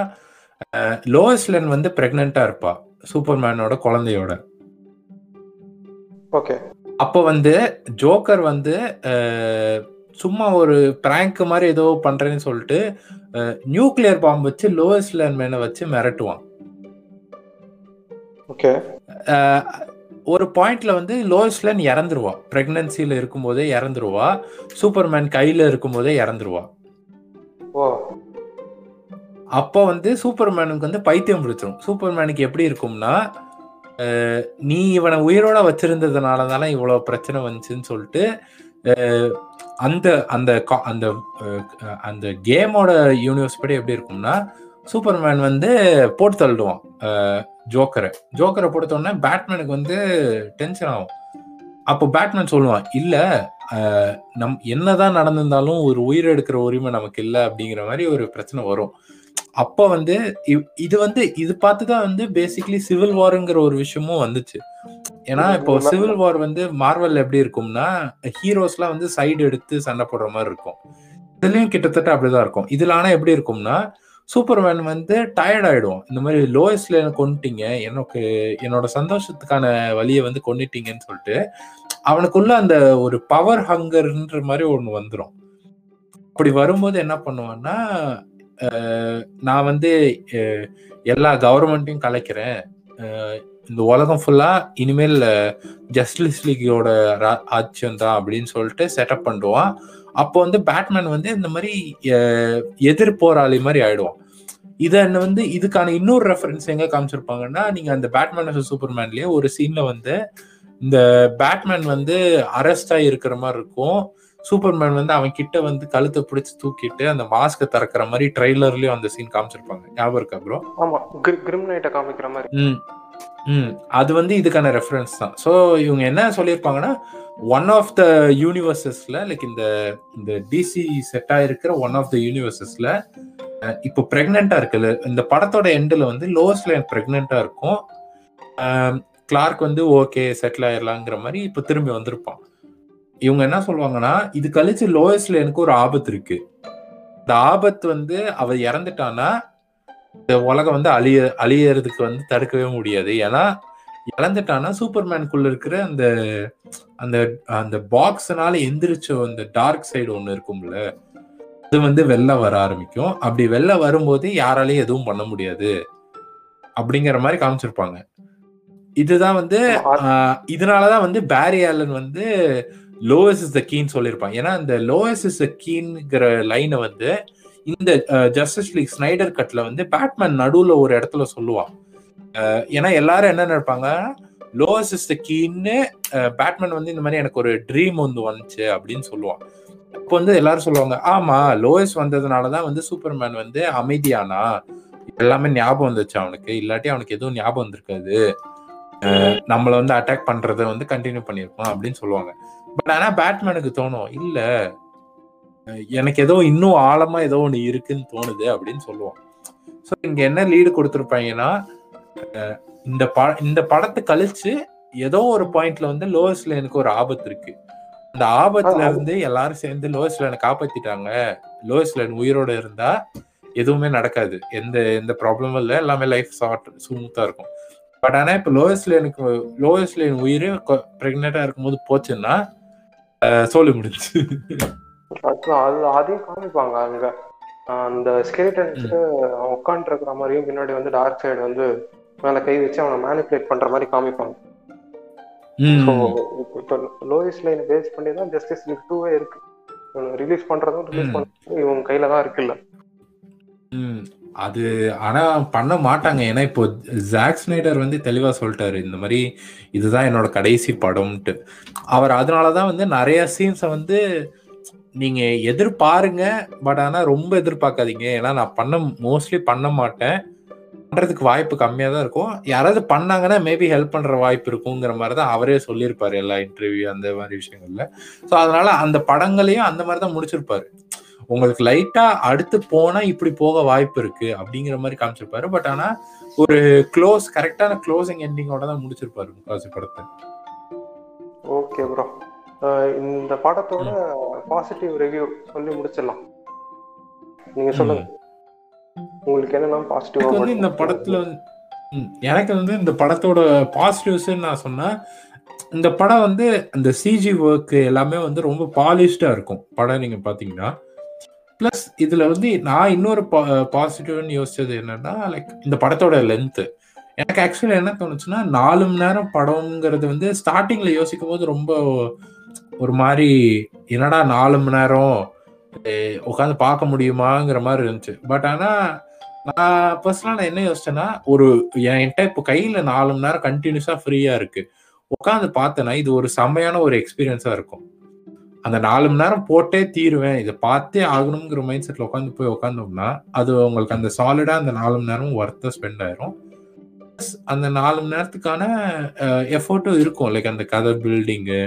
லோயஸ் லேன் வந்து பிரெக்னெண்டா இருப்பா. சூப்பர்மேனோட குழந்தையோட. ஓகே. அப்போ வந்து ஜோக்கர் வந்து சும்மா ஒரு பிராங்க் மாதிரி ஏதோ பண்றேன்னு சொல்லிட்டு நியூக்ளியர் பாம்பு வச்சு லோயஸ் லேன் மேனை வச்சு மிரட்டுவான். ஓகே. ஒரு பாயிண்ட்ல வந்து லோயஸ் லேன் இறந்துருவா. பிரெக்னன்சில இருக்கும்போதே இறந்துருவா. சூப்பர்மேன் கையில இருக்கும்போதே இறந்துருவா. ஓ. அப்போ வந்து சூப்பர்மேனுக்கு வந்து பைத்தியம் பிடிச்சிரும். சூப்பர்மேனுக்கு எப்படி இருக்கும்னா நீ இவனை உயிரோட வச்சிருந்ததுனால தானே இவ்வளோ பிரச்சனை வந்துச்சுன்னு சொல்லிட்டு அந்த அந்த கா- அந்த அந்த கேமோட யூனிவர்ஸ் படி எப்படி இருக்கும்னா சூப்பர்மேன் வந்து போட்டு தள்ளிடுவான் ஜோக்கரை. ஜோக்கரை போட்டோன்னே பேட்மேனுக்கு வந்து டென்ஷன் ஆகும். அப்போ பேட்மேன் சொல்லுவான் இல்லை நம் என்னதான் நடந்திருந்தாலும் ஒரு உயிர் எடுக்கிற உரிமை நமக்கு இல்லை அப்படிங்கிற மாதிரி ஒரு பிரச்சனை வரும். அப்போ வந்து இவ்- இது வந்து இது பார்த்து தான் வந்து பேசிக்கலி சிவில் வாருங்கிற ஒரு விஷயமும் வந்துச்சு. ஏன்னா இப்போ. சிவில் வார் வந்து மார்வல் எப்படி இருக்கும்னா ஹீரோஸ்லாம் வந்து சைடு எடுத்து சண்டை போடுற மாதிரி இருக்கும். இதுலயும் கிட்டத்தட்ட அப்படிதான் இருக்கும். இதுல ஆனா எப்படி இருக்கும்னா சூப்பர்மேன் வந்து டயர்ட் ஆயிடும். இந்த மாதிரி லோயஸ்ல கொண்டுட்டீங்க எனக்கு என்னோட சந்தோஷத்துக்கான வழியை வந்து கொண்டுட்டீங்கன்னு சொல்லிட்டு அவனுக்குள்ள அந்த ஒரு பவர் ஹங்கர்ன்ற மாதிரி ஒண்ணு வந்துடும் அப்படி வரும்போது என்ன பண்ணுவான்னா நான் வந்து எல்லா கவர்மெண்ட்டையும் கலைக்கிறேன். இந்த உலகம் ஃபுல்லா இனிமேல் ஜஸ்டிஸ் லீக்கோட ஆட்சியம் தான் அப்படின்னு சொல்லிட்டு செட்டப் பண்ணுவான் அப்போ வந்து பேட்மேன் வந்து இந்த மாதிரி எதிர் போராளி மாதிரி ஆயிடுவான். இதை வந்து இதுக்கான இன்னொரு ரெஃபரன்ஸ் எங்க காமிச்சிருப்பாங்கன்னா நீங்க அந்த பேட்மேன் சூப்பர்மேன்லயே ஒரு சீன்ல வந்து இந்த பேட்மேன் வந்து அரெஸ்ட் ஆகி இருக்கிற மாதிரி இருக்கும். சூப்பர்மேன் வந்து அவன் கிட்ட வந்து கழுத்தை பிடிச்சு தூக்கிட்டு அந்த மாஸ்க திறக்கிற மாதிரி ட்ரெய்லர்லயும் அந்த சீன் காமிச்சிருப்பாங்க. ஞாபகம் இருக்கா ப்ரோ ஆமா. கிரிம் நைட்டை காமிக்கிற மாதிரி. ம். ம். அது வந்து இதுக்கான ரெஃபரன்ஸ் தான். ஸோ இவங்க என்ன சொல்லியிருப்பாங்கன்னா ஒன் ஆஃப் த யூனிவர்சஸ்ல லைக் இந்த இந்த டிசி செட் ஆயிருக்கிற ஒன் ஆஃப் த யூனிவர்சஸ்ல இப்போ பிரெக்னெண்டா இருக்குல்ல இந்த படத்தோட எண்டில் வந்து லோவஸ்ட் லைன் பிரெக்னெண்டா இருக்கும். கிளார்க் வந்து ஓகே செட்டில் ஆயிடலாங்கிற மாதிரி இப்போ திரும்பி வந்திருப்பான். இவங்க என்ன சொல்லுவாங்கன்னா இது கழிச்சு லோயஸ்ட் லைனுக்கு ஒரு ஆபத்து இருக்கு. இந்த ஆபத்து வந்து அவ இறந்துட்டானா இந்த உலகம் வந்து அழிய அழியறதுக்கு வந்து தடுக்கவே முடியாது. ஏன்னா இழந்துட்டானா சூப்பர்மேனுக்குள்ள இருக்கிற அந்த அந்த அந்த பாக்ஸ்னால எந்திரிச்ச அந்த டார்க் சைடு ஒண்ணு இருக்கும்ல அது வந்து வெளில வர ஆரம்பிக்கும். அப்படி வெளில வரும்போது யாராலையும் எதுவும் பண்ண முடியாது. அப்படிங்கிற மாதிரி காமிச்சிருப்பாங்க. இதுதான் வந்து இதனாலதான் வந்து பேரி ஆலன் வந்து லோயஸ் இஸ் த கீன்னு சொல்லியிருப்பான் ஏன்னா இந்த லோயஸ் இஸ் த கீன்ங்கிற லைனை வந்து இந்த ஜஸ்டிஸ் லீக் ஸ்னைடர் கட்ல வந்து பேட்மேன் நடுவில் ஒரு இடத்துல சொல்லுவான். ஏன்னா எல்லாரும் என்ன நினைப்பாங்க? லோவஸ் இஸ் த கீன்னு பேட்மேன் வந்து இந்த மாதிரி எனக்கு ஒரு ட்ரீம் வந்து வந்துச்சு அப்படின்னு சொல்லுவான். இப்போ வந்து எல்லாரும் சொல்லுவாங்க ஆமா லோயஸ் வந்ததுனாலதான் வந்து சூப்பர்மேன் வந்து அமைதியானா? எல்லாமே ஞாபகம் வந்துச்சு அவனுக்கு. இல்லாட்டி அவனுக்கு எதுவும் ஞாபகம் வந்திருக்காது. நம்மளை வந்து அட்டாக் பண்றத வந்து கண்டினியூ பண்ணியிருக்கோம் அப்படின்னு சொல்லுவாங்க. பட் ஆனா பேட்மேனுக்கு தோணும். இல்ல எனக்கு ஏதோ இன்னும் ஆழமா ஏதோ ஒண்ணு இருக்குன்னு தோணுது அப்படின்னு சொல்லுவான் ஸோ இங்க என்ன லீடு கொடுத்துருப்பாங்கன்னா இந்த ப இந்த படத்தை கழிச்சு ஏதோ ஒரு பாயிண்ட்ல வந்து லோவஸ்ல எனக்கு ஒரு ஆபத்து இருக்கு. அந்த ஆபத்துல இருந்து எல்லாரும் சேர்ந்து லோவஸ்ல எனக்கு காப்பாத்திட்டாங்க. லோவஸ்ல உயிரோட இருந்தா எதுவுமே நடக்காது. எந்த எந்த ப்ராப்ளமும் இல்லை. எல்லாமே லைஃப் ஷார்ட் ஸ்மூத்தா இருக்கும். பட் ஆனா இப்ப லோவஸ்ல எனக்கு லோவஸ்ல உயிர் பிரெக்னெண்டா இருக்கும்போது போச்சுன்னா சொல்லி முடிஞ்சு அதையும் காமிப்பாங்க அங்க. அந்த ஸ்கெலிட்டன் இருக்கிற மாதிரியும் பின்னாடி வந்து டார்க் சைடு வந்து மேல கை வச்சு அவனை மேனிப்புலேட் பண்ற மாதிரி காமிப்பாங்க. இப்போ லோயஸ் லைன் பேஸ் பண்ணி தான் ஜஸ்டிஸ் லீக் டூவே இருக்கு. ரிலீஸ் பண்றதும் ரிலீஸ். பண்றதும் இவங்க கையில தான் இருக்குல்ல அது ஆனா பண்ண மாட்டாங்க. ஏன்னா இப்போ ஜாக் ஸ்னைடர் வந்து தெளிவா சொல்லிட்டாரு இந்த மாதிரி இதுதான் என்னோட கடைசி படம்ட்டு அவர் அதனாலதான் வந்து நிறைய சீன்ஸை வந்து நீங்க எதிர்பாருங்க பட் ஆனா ரொம்ப எதிர்பார்க்காதீங்க. ஏன்னா நான் பண்ண மோஸ்ட்லி பண்ண மாட்டேன். பண்றதுக்கு வாய்ப்பு கம்மியா தான் இருக்கும். யாராவது பண்ணாங்கன்னா மேபி ஹெல்ப் பண்ற வாய்ப்பு இருக்குங்கிற மாதிரி தான் அவரே சொல்லியிருப்பாரு எல்லா இன்டர்வியூ அந்த மாதிரி விஷயங்கள்ல. ஸோ அதனால அந்த படங்களையும் அந்த மாதிரி தான் முடிச்சிருப்பாரு. உங்களுக்கு லைட்டா அடுத்து போனா இப்படி போக வாய்ப்பு இருக்கு அப்படிங்கிற மாதிரி காமிச்சிருப்பாரு. பட் ஆனா ஒரு க்ளோஸ் கரெக்டான க்ளோசிங் எண்டிங்கோட தான் முடிச்சிருப்பாரு முக்காசி படத்தை. ஓகே ப்ரோ இந்த படத்தோட பாசிட்டிவ் ரிவ்யூ சொல்லி முடிச்சிடலாம். நீங்க சொல்லுங்க. உங்களுக்கு என்னென்ன எனக்கு வந்து இந்த படத்துல வந்து எனக்கு வந்து இந்த படத்தோட பாசிட்டிவ்ஸ் நான் சொன்னா இந்த படம் வந்து அந்த சிஜி ஒர்க் எல்லாமே வந்து ரொம்ப பாலிஷ்டா இருக்கும். படம் நீங்க பாத்தீங்கன்னா. ப்ளஸ் இதுல வந்து நான் இன்னொரு பாசிட்டிவ்னு யோசிச்சது என்னன்னா லைக் இந்த படத்தோட லென்த்து எனக்கு ஆக்சுவலி என்ன தோணுச்சுன்னா நாலு மணி நேரம் படம்ங்கிறது வந்து ஸ்டார்டிங்ல யோசிக்கும் போது ரொம்ப ஒரு மாதிரி என்னடா நாலு மணி நேரம் உட்காந்து பார்க்க முடியுமாங்கிற மாதிரி இருந்துச்சு. பட் ஆனா நான் பர்சனலா நான் என்ன யோசிச்சேன்னா ஒரு என்கிட்ட இப்போ கையில நாலு மணி நேரம் கண்டினியூஸா ஃப்ரீயா இருக்கு. உட்காந்து பார்த்தேன்னா இது ஒரு செம்மையான ஒரு எக்ஸ்பீரியன்ஸா இருக்கும். அந்த நாலு மணி நேரம் போட்டே தீருவேன். இதை பார்த்தே ஆகணுங்கிற மைண்ட் செட்ல உட்காந்து போய் உட்காந்தோம்னா அது உங்களுக்கு அந்த சாலிடா அந்த நாலு மணி நேரம் ஒர்த்தா ஸ்பெண்ட் ஆயிரும். அந்த நாலு மணி நேரத்துக்கான எஃபர்ட்டும் இருக்கும். லைக் அந்த கதை பில்டிங்கு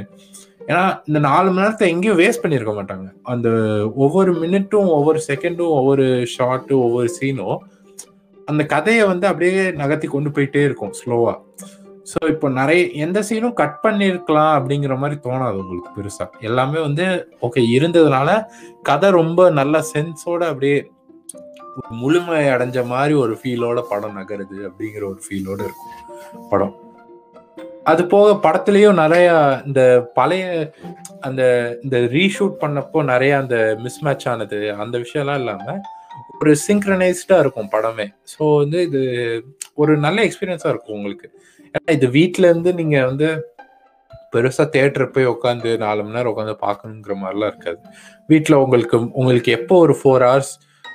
ஏன்னா இந்த நாலு மணி நேரத்தை எங்கேயும் வேஸ்ட் பண்ணியிருக்க மாட்டாங்க. அந்த ஒவ்வொரு மினிட்டும் ஒவ்வொரு செகண்டும் ஒவ்வொரு ஷார்ட்டும் ஒவ்வொரு சீனும் அந்த கதையை வந்து அப்படியே நகர்த்தி கொண்டு போயிட்டே இருக்கும் ஸ்லோவாக ஸோ இப்போ நிறைய எந்த சீனும் கட் பண்ணியிருக்கலாம் அப்படிங்கிற மாதிரி தோணாது உங்களுக்கு பெருசா. எல்லாமே வந்து ஓகே இருந்ததுனால கதை ரொம்ப நல்ல சென்ஸோட அப்படியே முழுமை அடைஞ்ச மாதிரி ஒரு ஃபீலோட படம் நகருது அப்படிங்கிற ஒரு ஃபீலோட இருக்கும் படம். அது போக படத்துலயும் நிறைய இந்த பழைய அந்த இந்த ரீஷூட் பண்ணப்போ நிறைய அந்த மிஸ்மேட்ச் ஆனது அந்த விஷயம்லாம் இல்லாம ஒரு சிங்க்ரனைஸ்டா இருக்கும் படமே. ஸோ வந்து இது ஒரு நல்ல எக்ஸ்பீரியன்ஸா இருக்கும் உங்களுக்கு. ஏன்னா இது வீட்டுல இருந்து நீங்க வந்து பெருசா தேட்டர் போய் உட்காந்து நாலு மணி நேரம் உட்காந்து பார்க்கணுங்கிற மாதிரிலாம் இருக்காது. வீட்டுல உங்களுக்கு உங்களுக்கு எப்போ ஒரு ஃபோர் ஹவர்ஸ்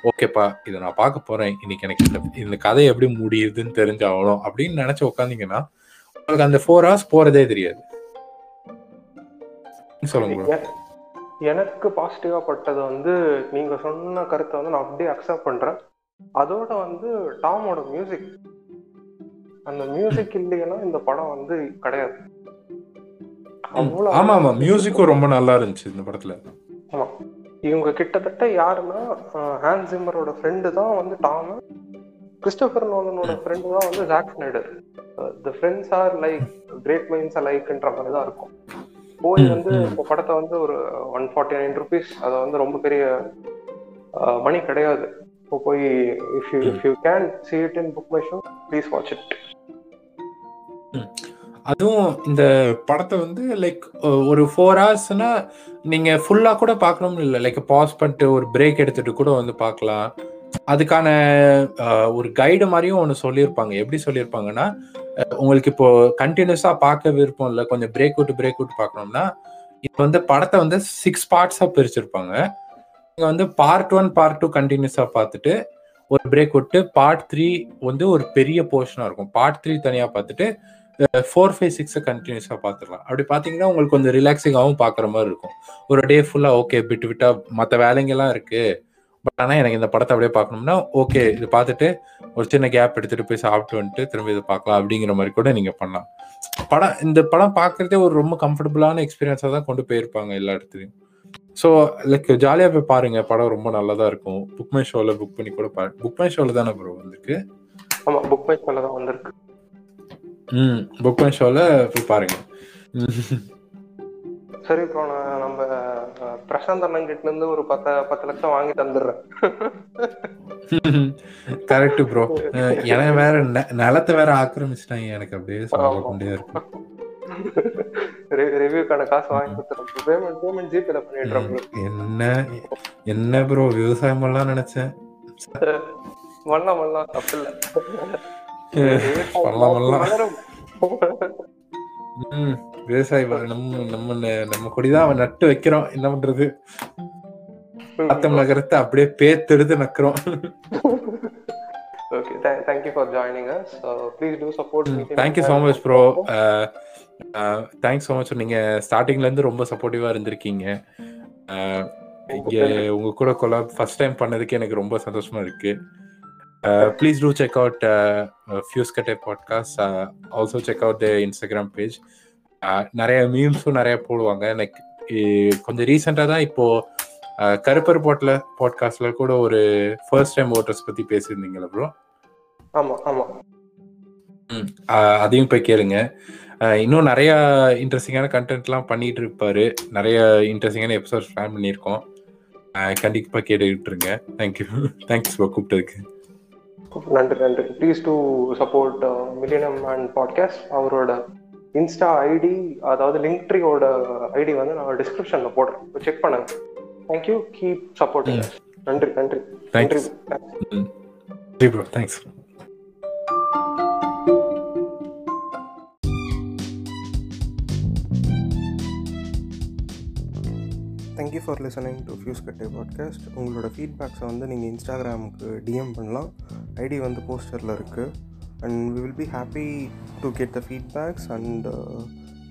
ஓகேப்பா இதை நான் பார்க்க போறேன். இன்னைக்கு எனக்கு இந்த இந்த கதை எப்படி முடியுதுன்னு தெரிஞ்சாகணும் அப்படின்னு நினைச்சு உட்காந்தீங்கன்னா உங்களுக்கு அந்த ஃபோர் ஹவர்ஸ் போறதே தெரியாது. சொல்லுங்க எனக்கு பாசிட்டிவா பட்டது வந்து நீங்க சொன்ன கருத்தை வந்து நான் அப்படியே அக்செப்ட் பண்றேன். அதோட வந்து டாமோட மியூசிக் அந்த மியூசிக் இல்லைன்னா இந்த படம் வந்து கிடையாது. ஆமா ஆமா. மியூசிக்கும் ரொம்ப நல்லா இருந்துச்சு இந்த படத்துல. ஆமா. இவங்க கிட்டத்தட்ட யாருன்னா ஹான்ஸ் ஜிம்மரோட ஃப்ரெண்டு தான் வந்து டாம் கிறிஸ்டோபர் நோலனோட ஃப்ரெண்டு தான் வந்து Zack Snyder the friends are like great minds லைக்ன்ற மாதிரி தான் இருக்கும். போய் வந்து. இந்த படத்தை வந்து ஒரு ஒன் ஃபார்ட்டி நைன் ருபீஸ் அதை வந்து ரொம்ப பெரிய மணி கிடையாது. இப்போ போய் if you if you can see it in book my show please watch it அதுவும் இந்த படத்தை வந்து லைக் ஒரு ஃபோர் ஹவர்ஸ்னா நீங்க ஃபுல்லா கூட பார்க்கணும்னு இல்லை. லைக் பாஸ் பண்ணிட்டு ஒரு பிரேக் எடுத்துட்டு கூட வந்து பார்க்கலாம். அதுக்கான ஒரு கைடு மாதிரியும் ஒன்று சொல்லியிருப்பாங்க. எப்படி சொல்லியிருப்பாங்கன்னா உங்களுக்கு இப்போ கண்டினியூஸா பார்க்க விருப்பம் இல்லை கொஞ்சம் பிரேக் விட்டு பிரேக் விட்டு பார்க்கணும்னா இப்போ வந்து படத்தை வந்து சிக்ஸ் பார்ட்ஸா பிரிச்சிருப்பாங்க. நீங்க வந்து பார்ட் ஒன் பார்ட் டூ கண்டினியூஸா பார்த்துட்டு ஒரு பிரேக் விட்டு பார்ட் த்ரீ வந்து ஒரு பெரிய போர்ஷனாக இருக்கும். பார்ட் த்ரீ தனியாக பார்த்துட்டு ஃபோர் ஃபைவ் சிக்ஸை கண்டினியூஸாக பார்த்துடலாம் அப்படி பார்த்தீங்கன்னா உங்களுக்கு கொஞ்சம் ரிலாக்ஸிங்காகவும் பார்க்குற மாதிரி இருக்கும். ஒரு டே ஃபுல்லாக ஓகே விட்டு விட்டா மற்ற வேலைங்கெல்லாம் இருக்குது பட் ஆனால் எனக்கு இந்த படத்தை அப்படியே பார்க்கணும்னா ஓகே இது பார்த்துட்டு ஒரு சின்ன கேப் எடுத்துகிட்டு போய் சாப்பிட்டு வந்துட்டு திரும்ப இதை பார்க்கலாம் அப்படிங்கிற மாதிரி கூட நீங்கள் பண்ணலாம். படம் இந்த படம் பார்க்குறதே ஒரு ரொம்ப கம்ஃபர்டபுளான எக்ஸ்பீரியன்ஸாக தான் கொண்டு போயிருப்பாங்க எல்லா இடத்துலையும். ஸோ லைக் ஜாலியாக போய் பாருங்கள் படம் ரொம்ப நல்லதாக இருக்கும். புக் மை ஷோவில் புக் பண்ணி கூட பாரு. புக் மை ஷோவில் தானே ப்ரோ வந்திருக்கு? ஆமாம் புக் மை ஷோவில் தான் வந்திருக்கு. ம் புக் மை ஷோவில் போய் பாருங்க. சரி இப்போ நான் நம்ம பிரசாந்த் அண்ணன் கிட்ட இருந்து ஒரு பத்து பத்து லட்சம் வாங்கி தந்துடுறேன். கரெக்ட் ப்ரோ எனக்கு வேற நிலத்தை வேற ஆக்கிரமிச்சிட்டாங்க. எனக்கு அப்படியே சாக கொண்டே இருக்கும். ரிவ்யூக்கான காசு வாங்கி கொடுத்துறேன் பேமெண்ட் பேமெண்ட் ஜிபேல பண்ணிடுறேன் bro. என்ன என்ன ப்ரோ விவசாயம் எல்லாம் நினைச்சேன். வரலாம் வரலாம் தப்பு இல்ல பண்ணலாம் பண்ணலாம். ம் விவசாயி நம்ம நம்ம நம்ம கொடிதான் அவன் நட்டு வைக்கிறோம். என்ன பண்றது? அத்தம் நகரத்தை அப்படியே பேத்தெடுத்து நக்கிறோம். So please do support me. Thank you so much bro thanks so much நீங்க ஸ்டார்டிங்ல இருந்து ரொம்ப சப்போர்ட்டிவா இருந்திருக்கீங்க. Uh, இங்க உங்க கூட கொலாப் ஃபர்ஸ்ட் டைம் பண்ணதுக்கு எனக்கு ரொம்ப சந்தோஷமா இருக்கு. Please do check out fuse Katte podcast also check out the Instagram page நிறைய மீம்ஸும் நிறைய போடுவாங்க. லைக் கொஞ்சம் ரீசெண்டாக தான் இப்போ uh, கருப்பர் போட்ல பாட்காஸ்ட்ல கூட ஒரு ஃபர்ஸ்ட் டைம் ஓட்டர்ஸ் பத்தி பேசியிருந்தீங்களா ப்ரோ ஆமா ஆமா. அதையும் போய் கேளுங்க. இன்னும் நிறைய இன்ட்ரெஸ்டிங்கான கண்டென்ட்லாம் பண்ணிட்டு இருப்பாரு. நிறைய இன்ட்ரெஸ்டிங்கான எபிசோட்ஸ் பிளான் பண்ணியிருக்கோம். கண்டிப்பாக கேட்டுக்கிட்டு இருங்க. Thank you thanks கூப்பிட்டதுக்கு. நன்றி நன்றி. ப்ளீஸ் டு சப்போர்ட் மில்லியனம் அண்ட் பாட்காஸ்ட் அவரோட இன்ஸ்டா ஐடி அதாவது லிங்க் ட்ரீயோட ஐடி வந்து நான் டிஸ்கிரிப்ஷனில் போடுறேன். செக் பண்ணுங்க. தேங்க்யூ கீப் சப்போர்ட்டிங் நன்றி நன்றி. நன்றி. Bro thanks thank you for listening to fuse Katte podcast உங்களோட ஃபீட்பேக்ஸை வந்து நீங்கள் இன்ஸ்டாகிராமுக்கு டிஎம் பண்ணலாம். ஐடி வந்து போஸ்டரில் இருக்குது and we will be happy to get the feedbacks and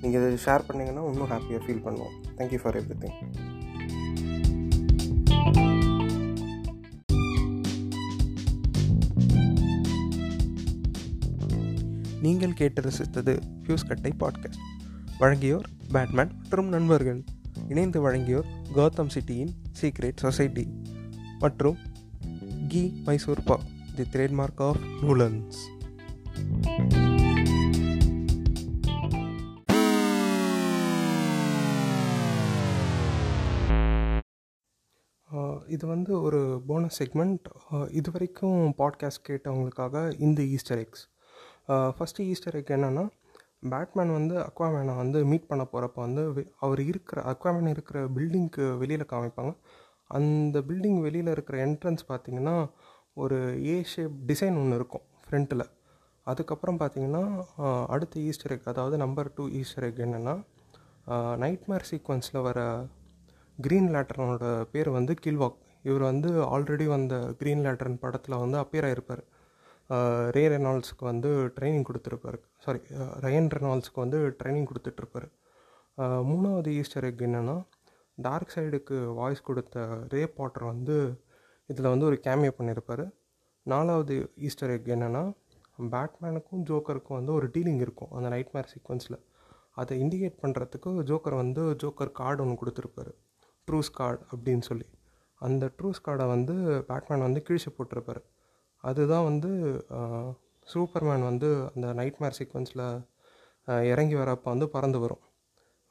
நீங்கள் இதை ஷேர் பண்ணிங்கன்னா இன்னும் ஹாப்பியாக ஃபீல் பண்ணுவோம். தேங்க்யூ ஃபார் எவ்ரி திங் நீங்கள் கேட்டு ரசித்தது ஃபியூஸ் கட்டை பாட்காஸ்ட் வழங்கியோர் பேட்மேன் மற்றும் நண்பர்கள். இணைந்து வழங்கியோர் கௌதம் சிட்டியின் சீக்ரெட் சொசைட்டி மற்றும் கி மைசூர் பா தி ட்ரேட்மார்க் ஆஃப் நூலன்ஸ் இது வந்து ஒரு போனஸ் செக்மெண்ட் இது வரைக்கும் பாட்காஸ்ட் கேட்டவங்களுக்காக இந்த Easter eggs first Easter egg என்னென்னா பேட்மேன் வந்து அக்வாமேனை வந்து மீட் பண்ண போகிறப்ப வந்து அவர் இருக்கிற அக்வாமேன் இருக்கிற பில்டிங்க்கு வெளியில் காமிப்பாங்க. அந்த பில்டிங் வெளியில் இருக்கிற என்ட்ரன்ஸ் பார்த்திங்கன்னா ஒரு ஏ ஷேப் டிசைன் ஒன்று இருக்கும் ஃப்ரண்ட்டில் அதுக்கப்புறம் பார்த்திங்கன்னா அடுத்த ஈஸ்டர் எக் அதாவது நம்பர் டூ ஈஸ்டர் எக் என்னென்னா நைட்மேர் சீக்வன்ஸில் வர க்ரீன் லேட்டரனோட பேர் வந்து கில்வாக் இவர் வந்து ஆல்ரெடி வந்த க்ரீன் லேட்டர்ன் படத்தில் வந்து அப்பியர் ஆகிருப்பார் ரே ரெனால்ட்ஸுக்கு வந்து ட்ரைனிங் கொடுத்துருப்பாரு. சாரி ரயன் ரெனால்ட்ஸுக்கு வந்து ட்ரைனிங் கொடுத்துட்ருப்பாரு மூணாவது ஈஸ்டர் எக் என்னென்னா டார்க் சைடுக்கு வாய்ஸ் கொடுத்த ரே பாட்டர் வந்து இதில் வந்து ஒரு கேமியோ பண்ணியிருப்பார் நாலாவது ஈஸ்டர் எக் என்னென்னா பேட்மேனுக்கும் ஜோக்கருக்கும் வந்து ஒரு டீலிங் இருக்கும் அந்த நைட் மேர் சீக்வன்ஸில் அதை இண்டிகேட் பண்ணுறதுக்கு ஜோக்கர் வந்து ஜோக்கர் கார்டு ஒன்று கொடுத்துருப்பாரு. ட்ரூஸ் கார்டு அப்படின்னு சொல்லி. அந்த ட்ரூஸ் கார்டை வந்து பேட்மேன் வந்து கிழிச்சு போட்டிருப்பாரு. அதுதான் வந்து சூப்பர்மேன் வந்து அந்த நைட் மேர் சீக்வன்ஸில் இறங்கி வரப்போ வந்து பறந்து வரும்.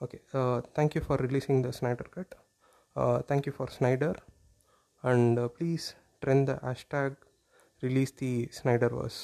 Okay thank you for releasing the Snyder cut thank you for Snyder and please trend the hashtag release the Snyder verse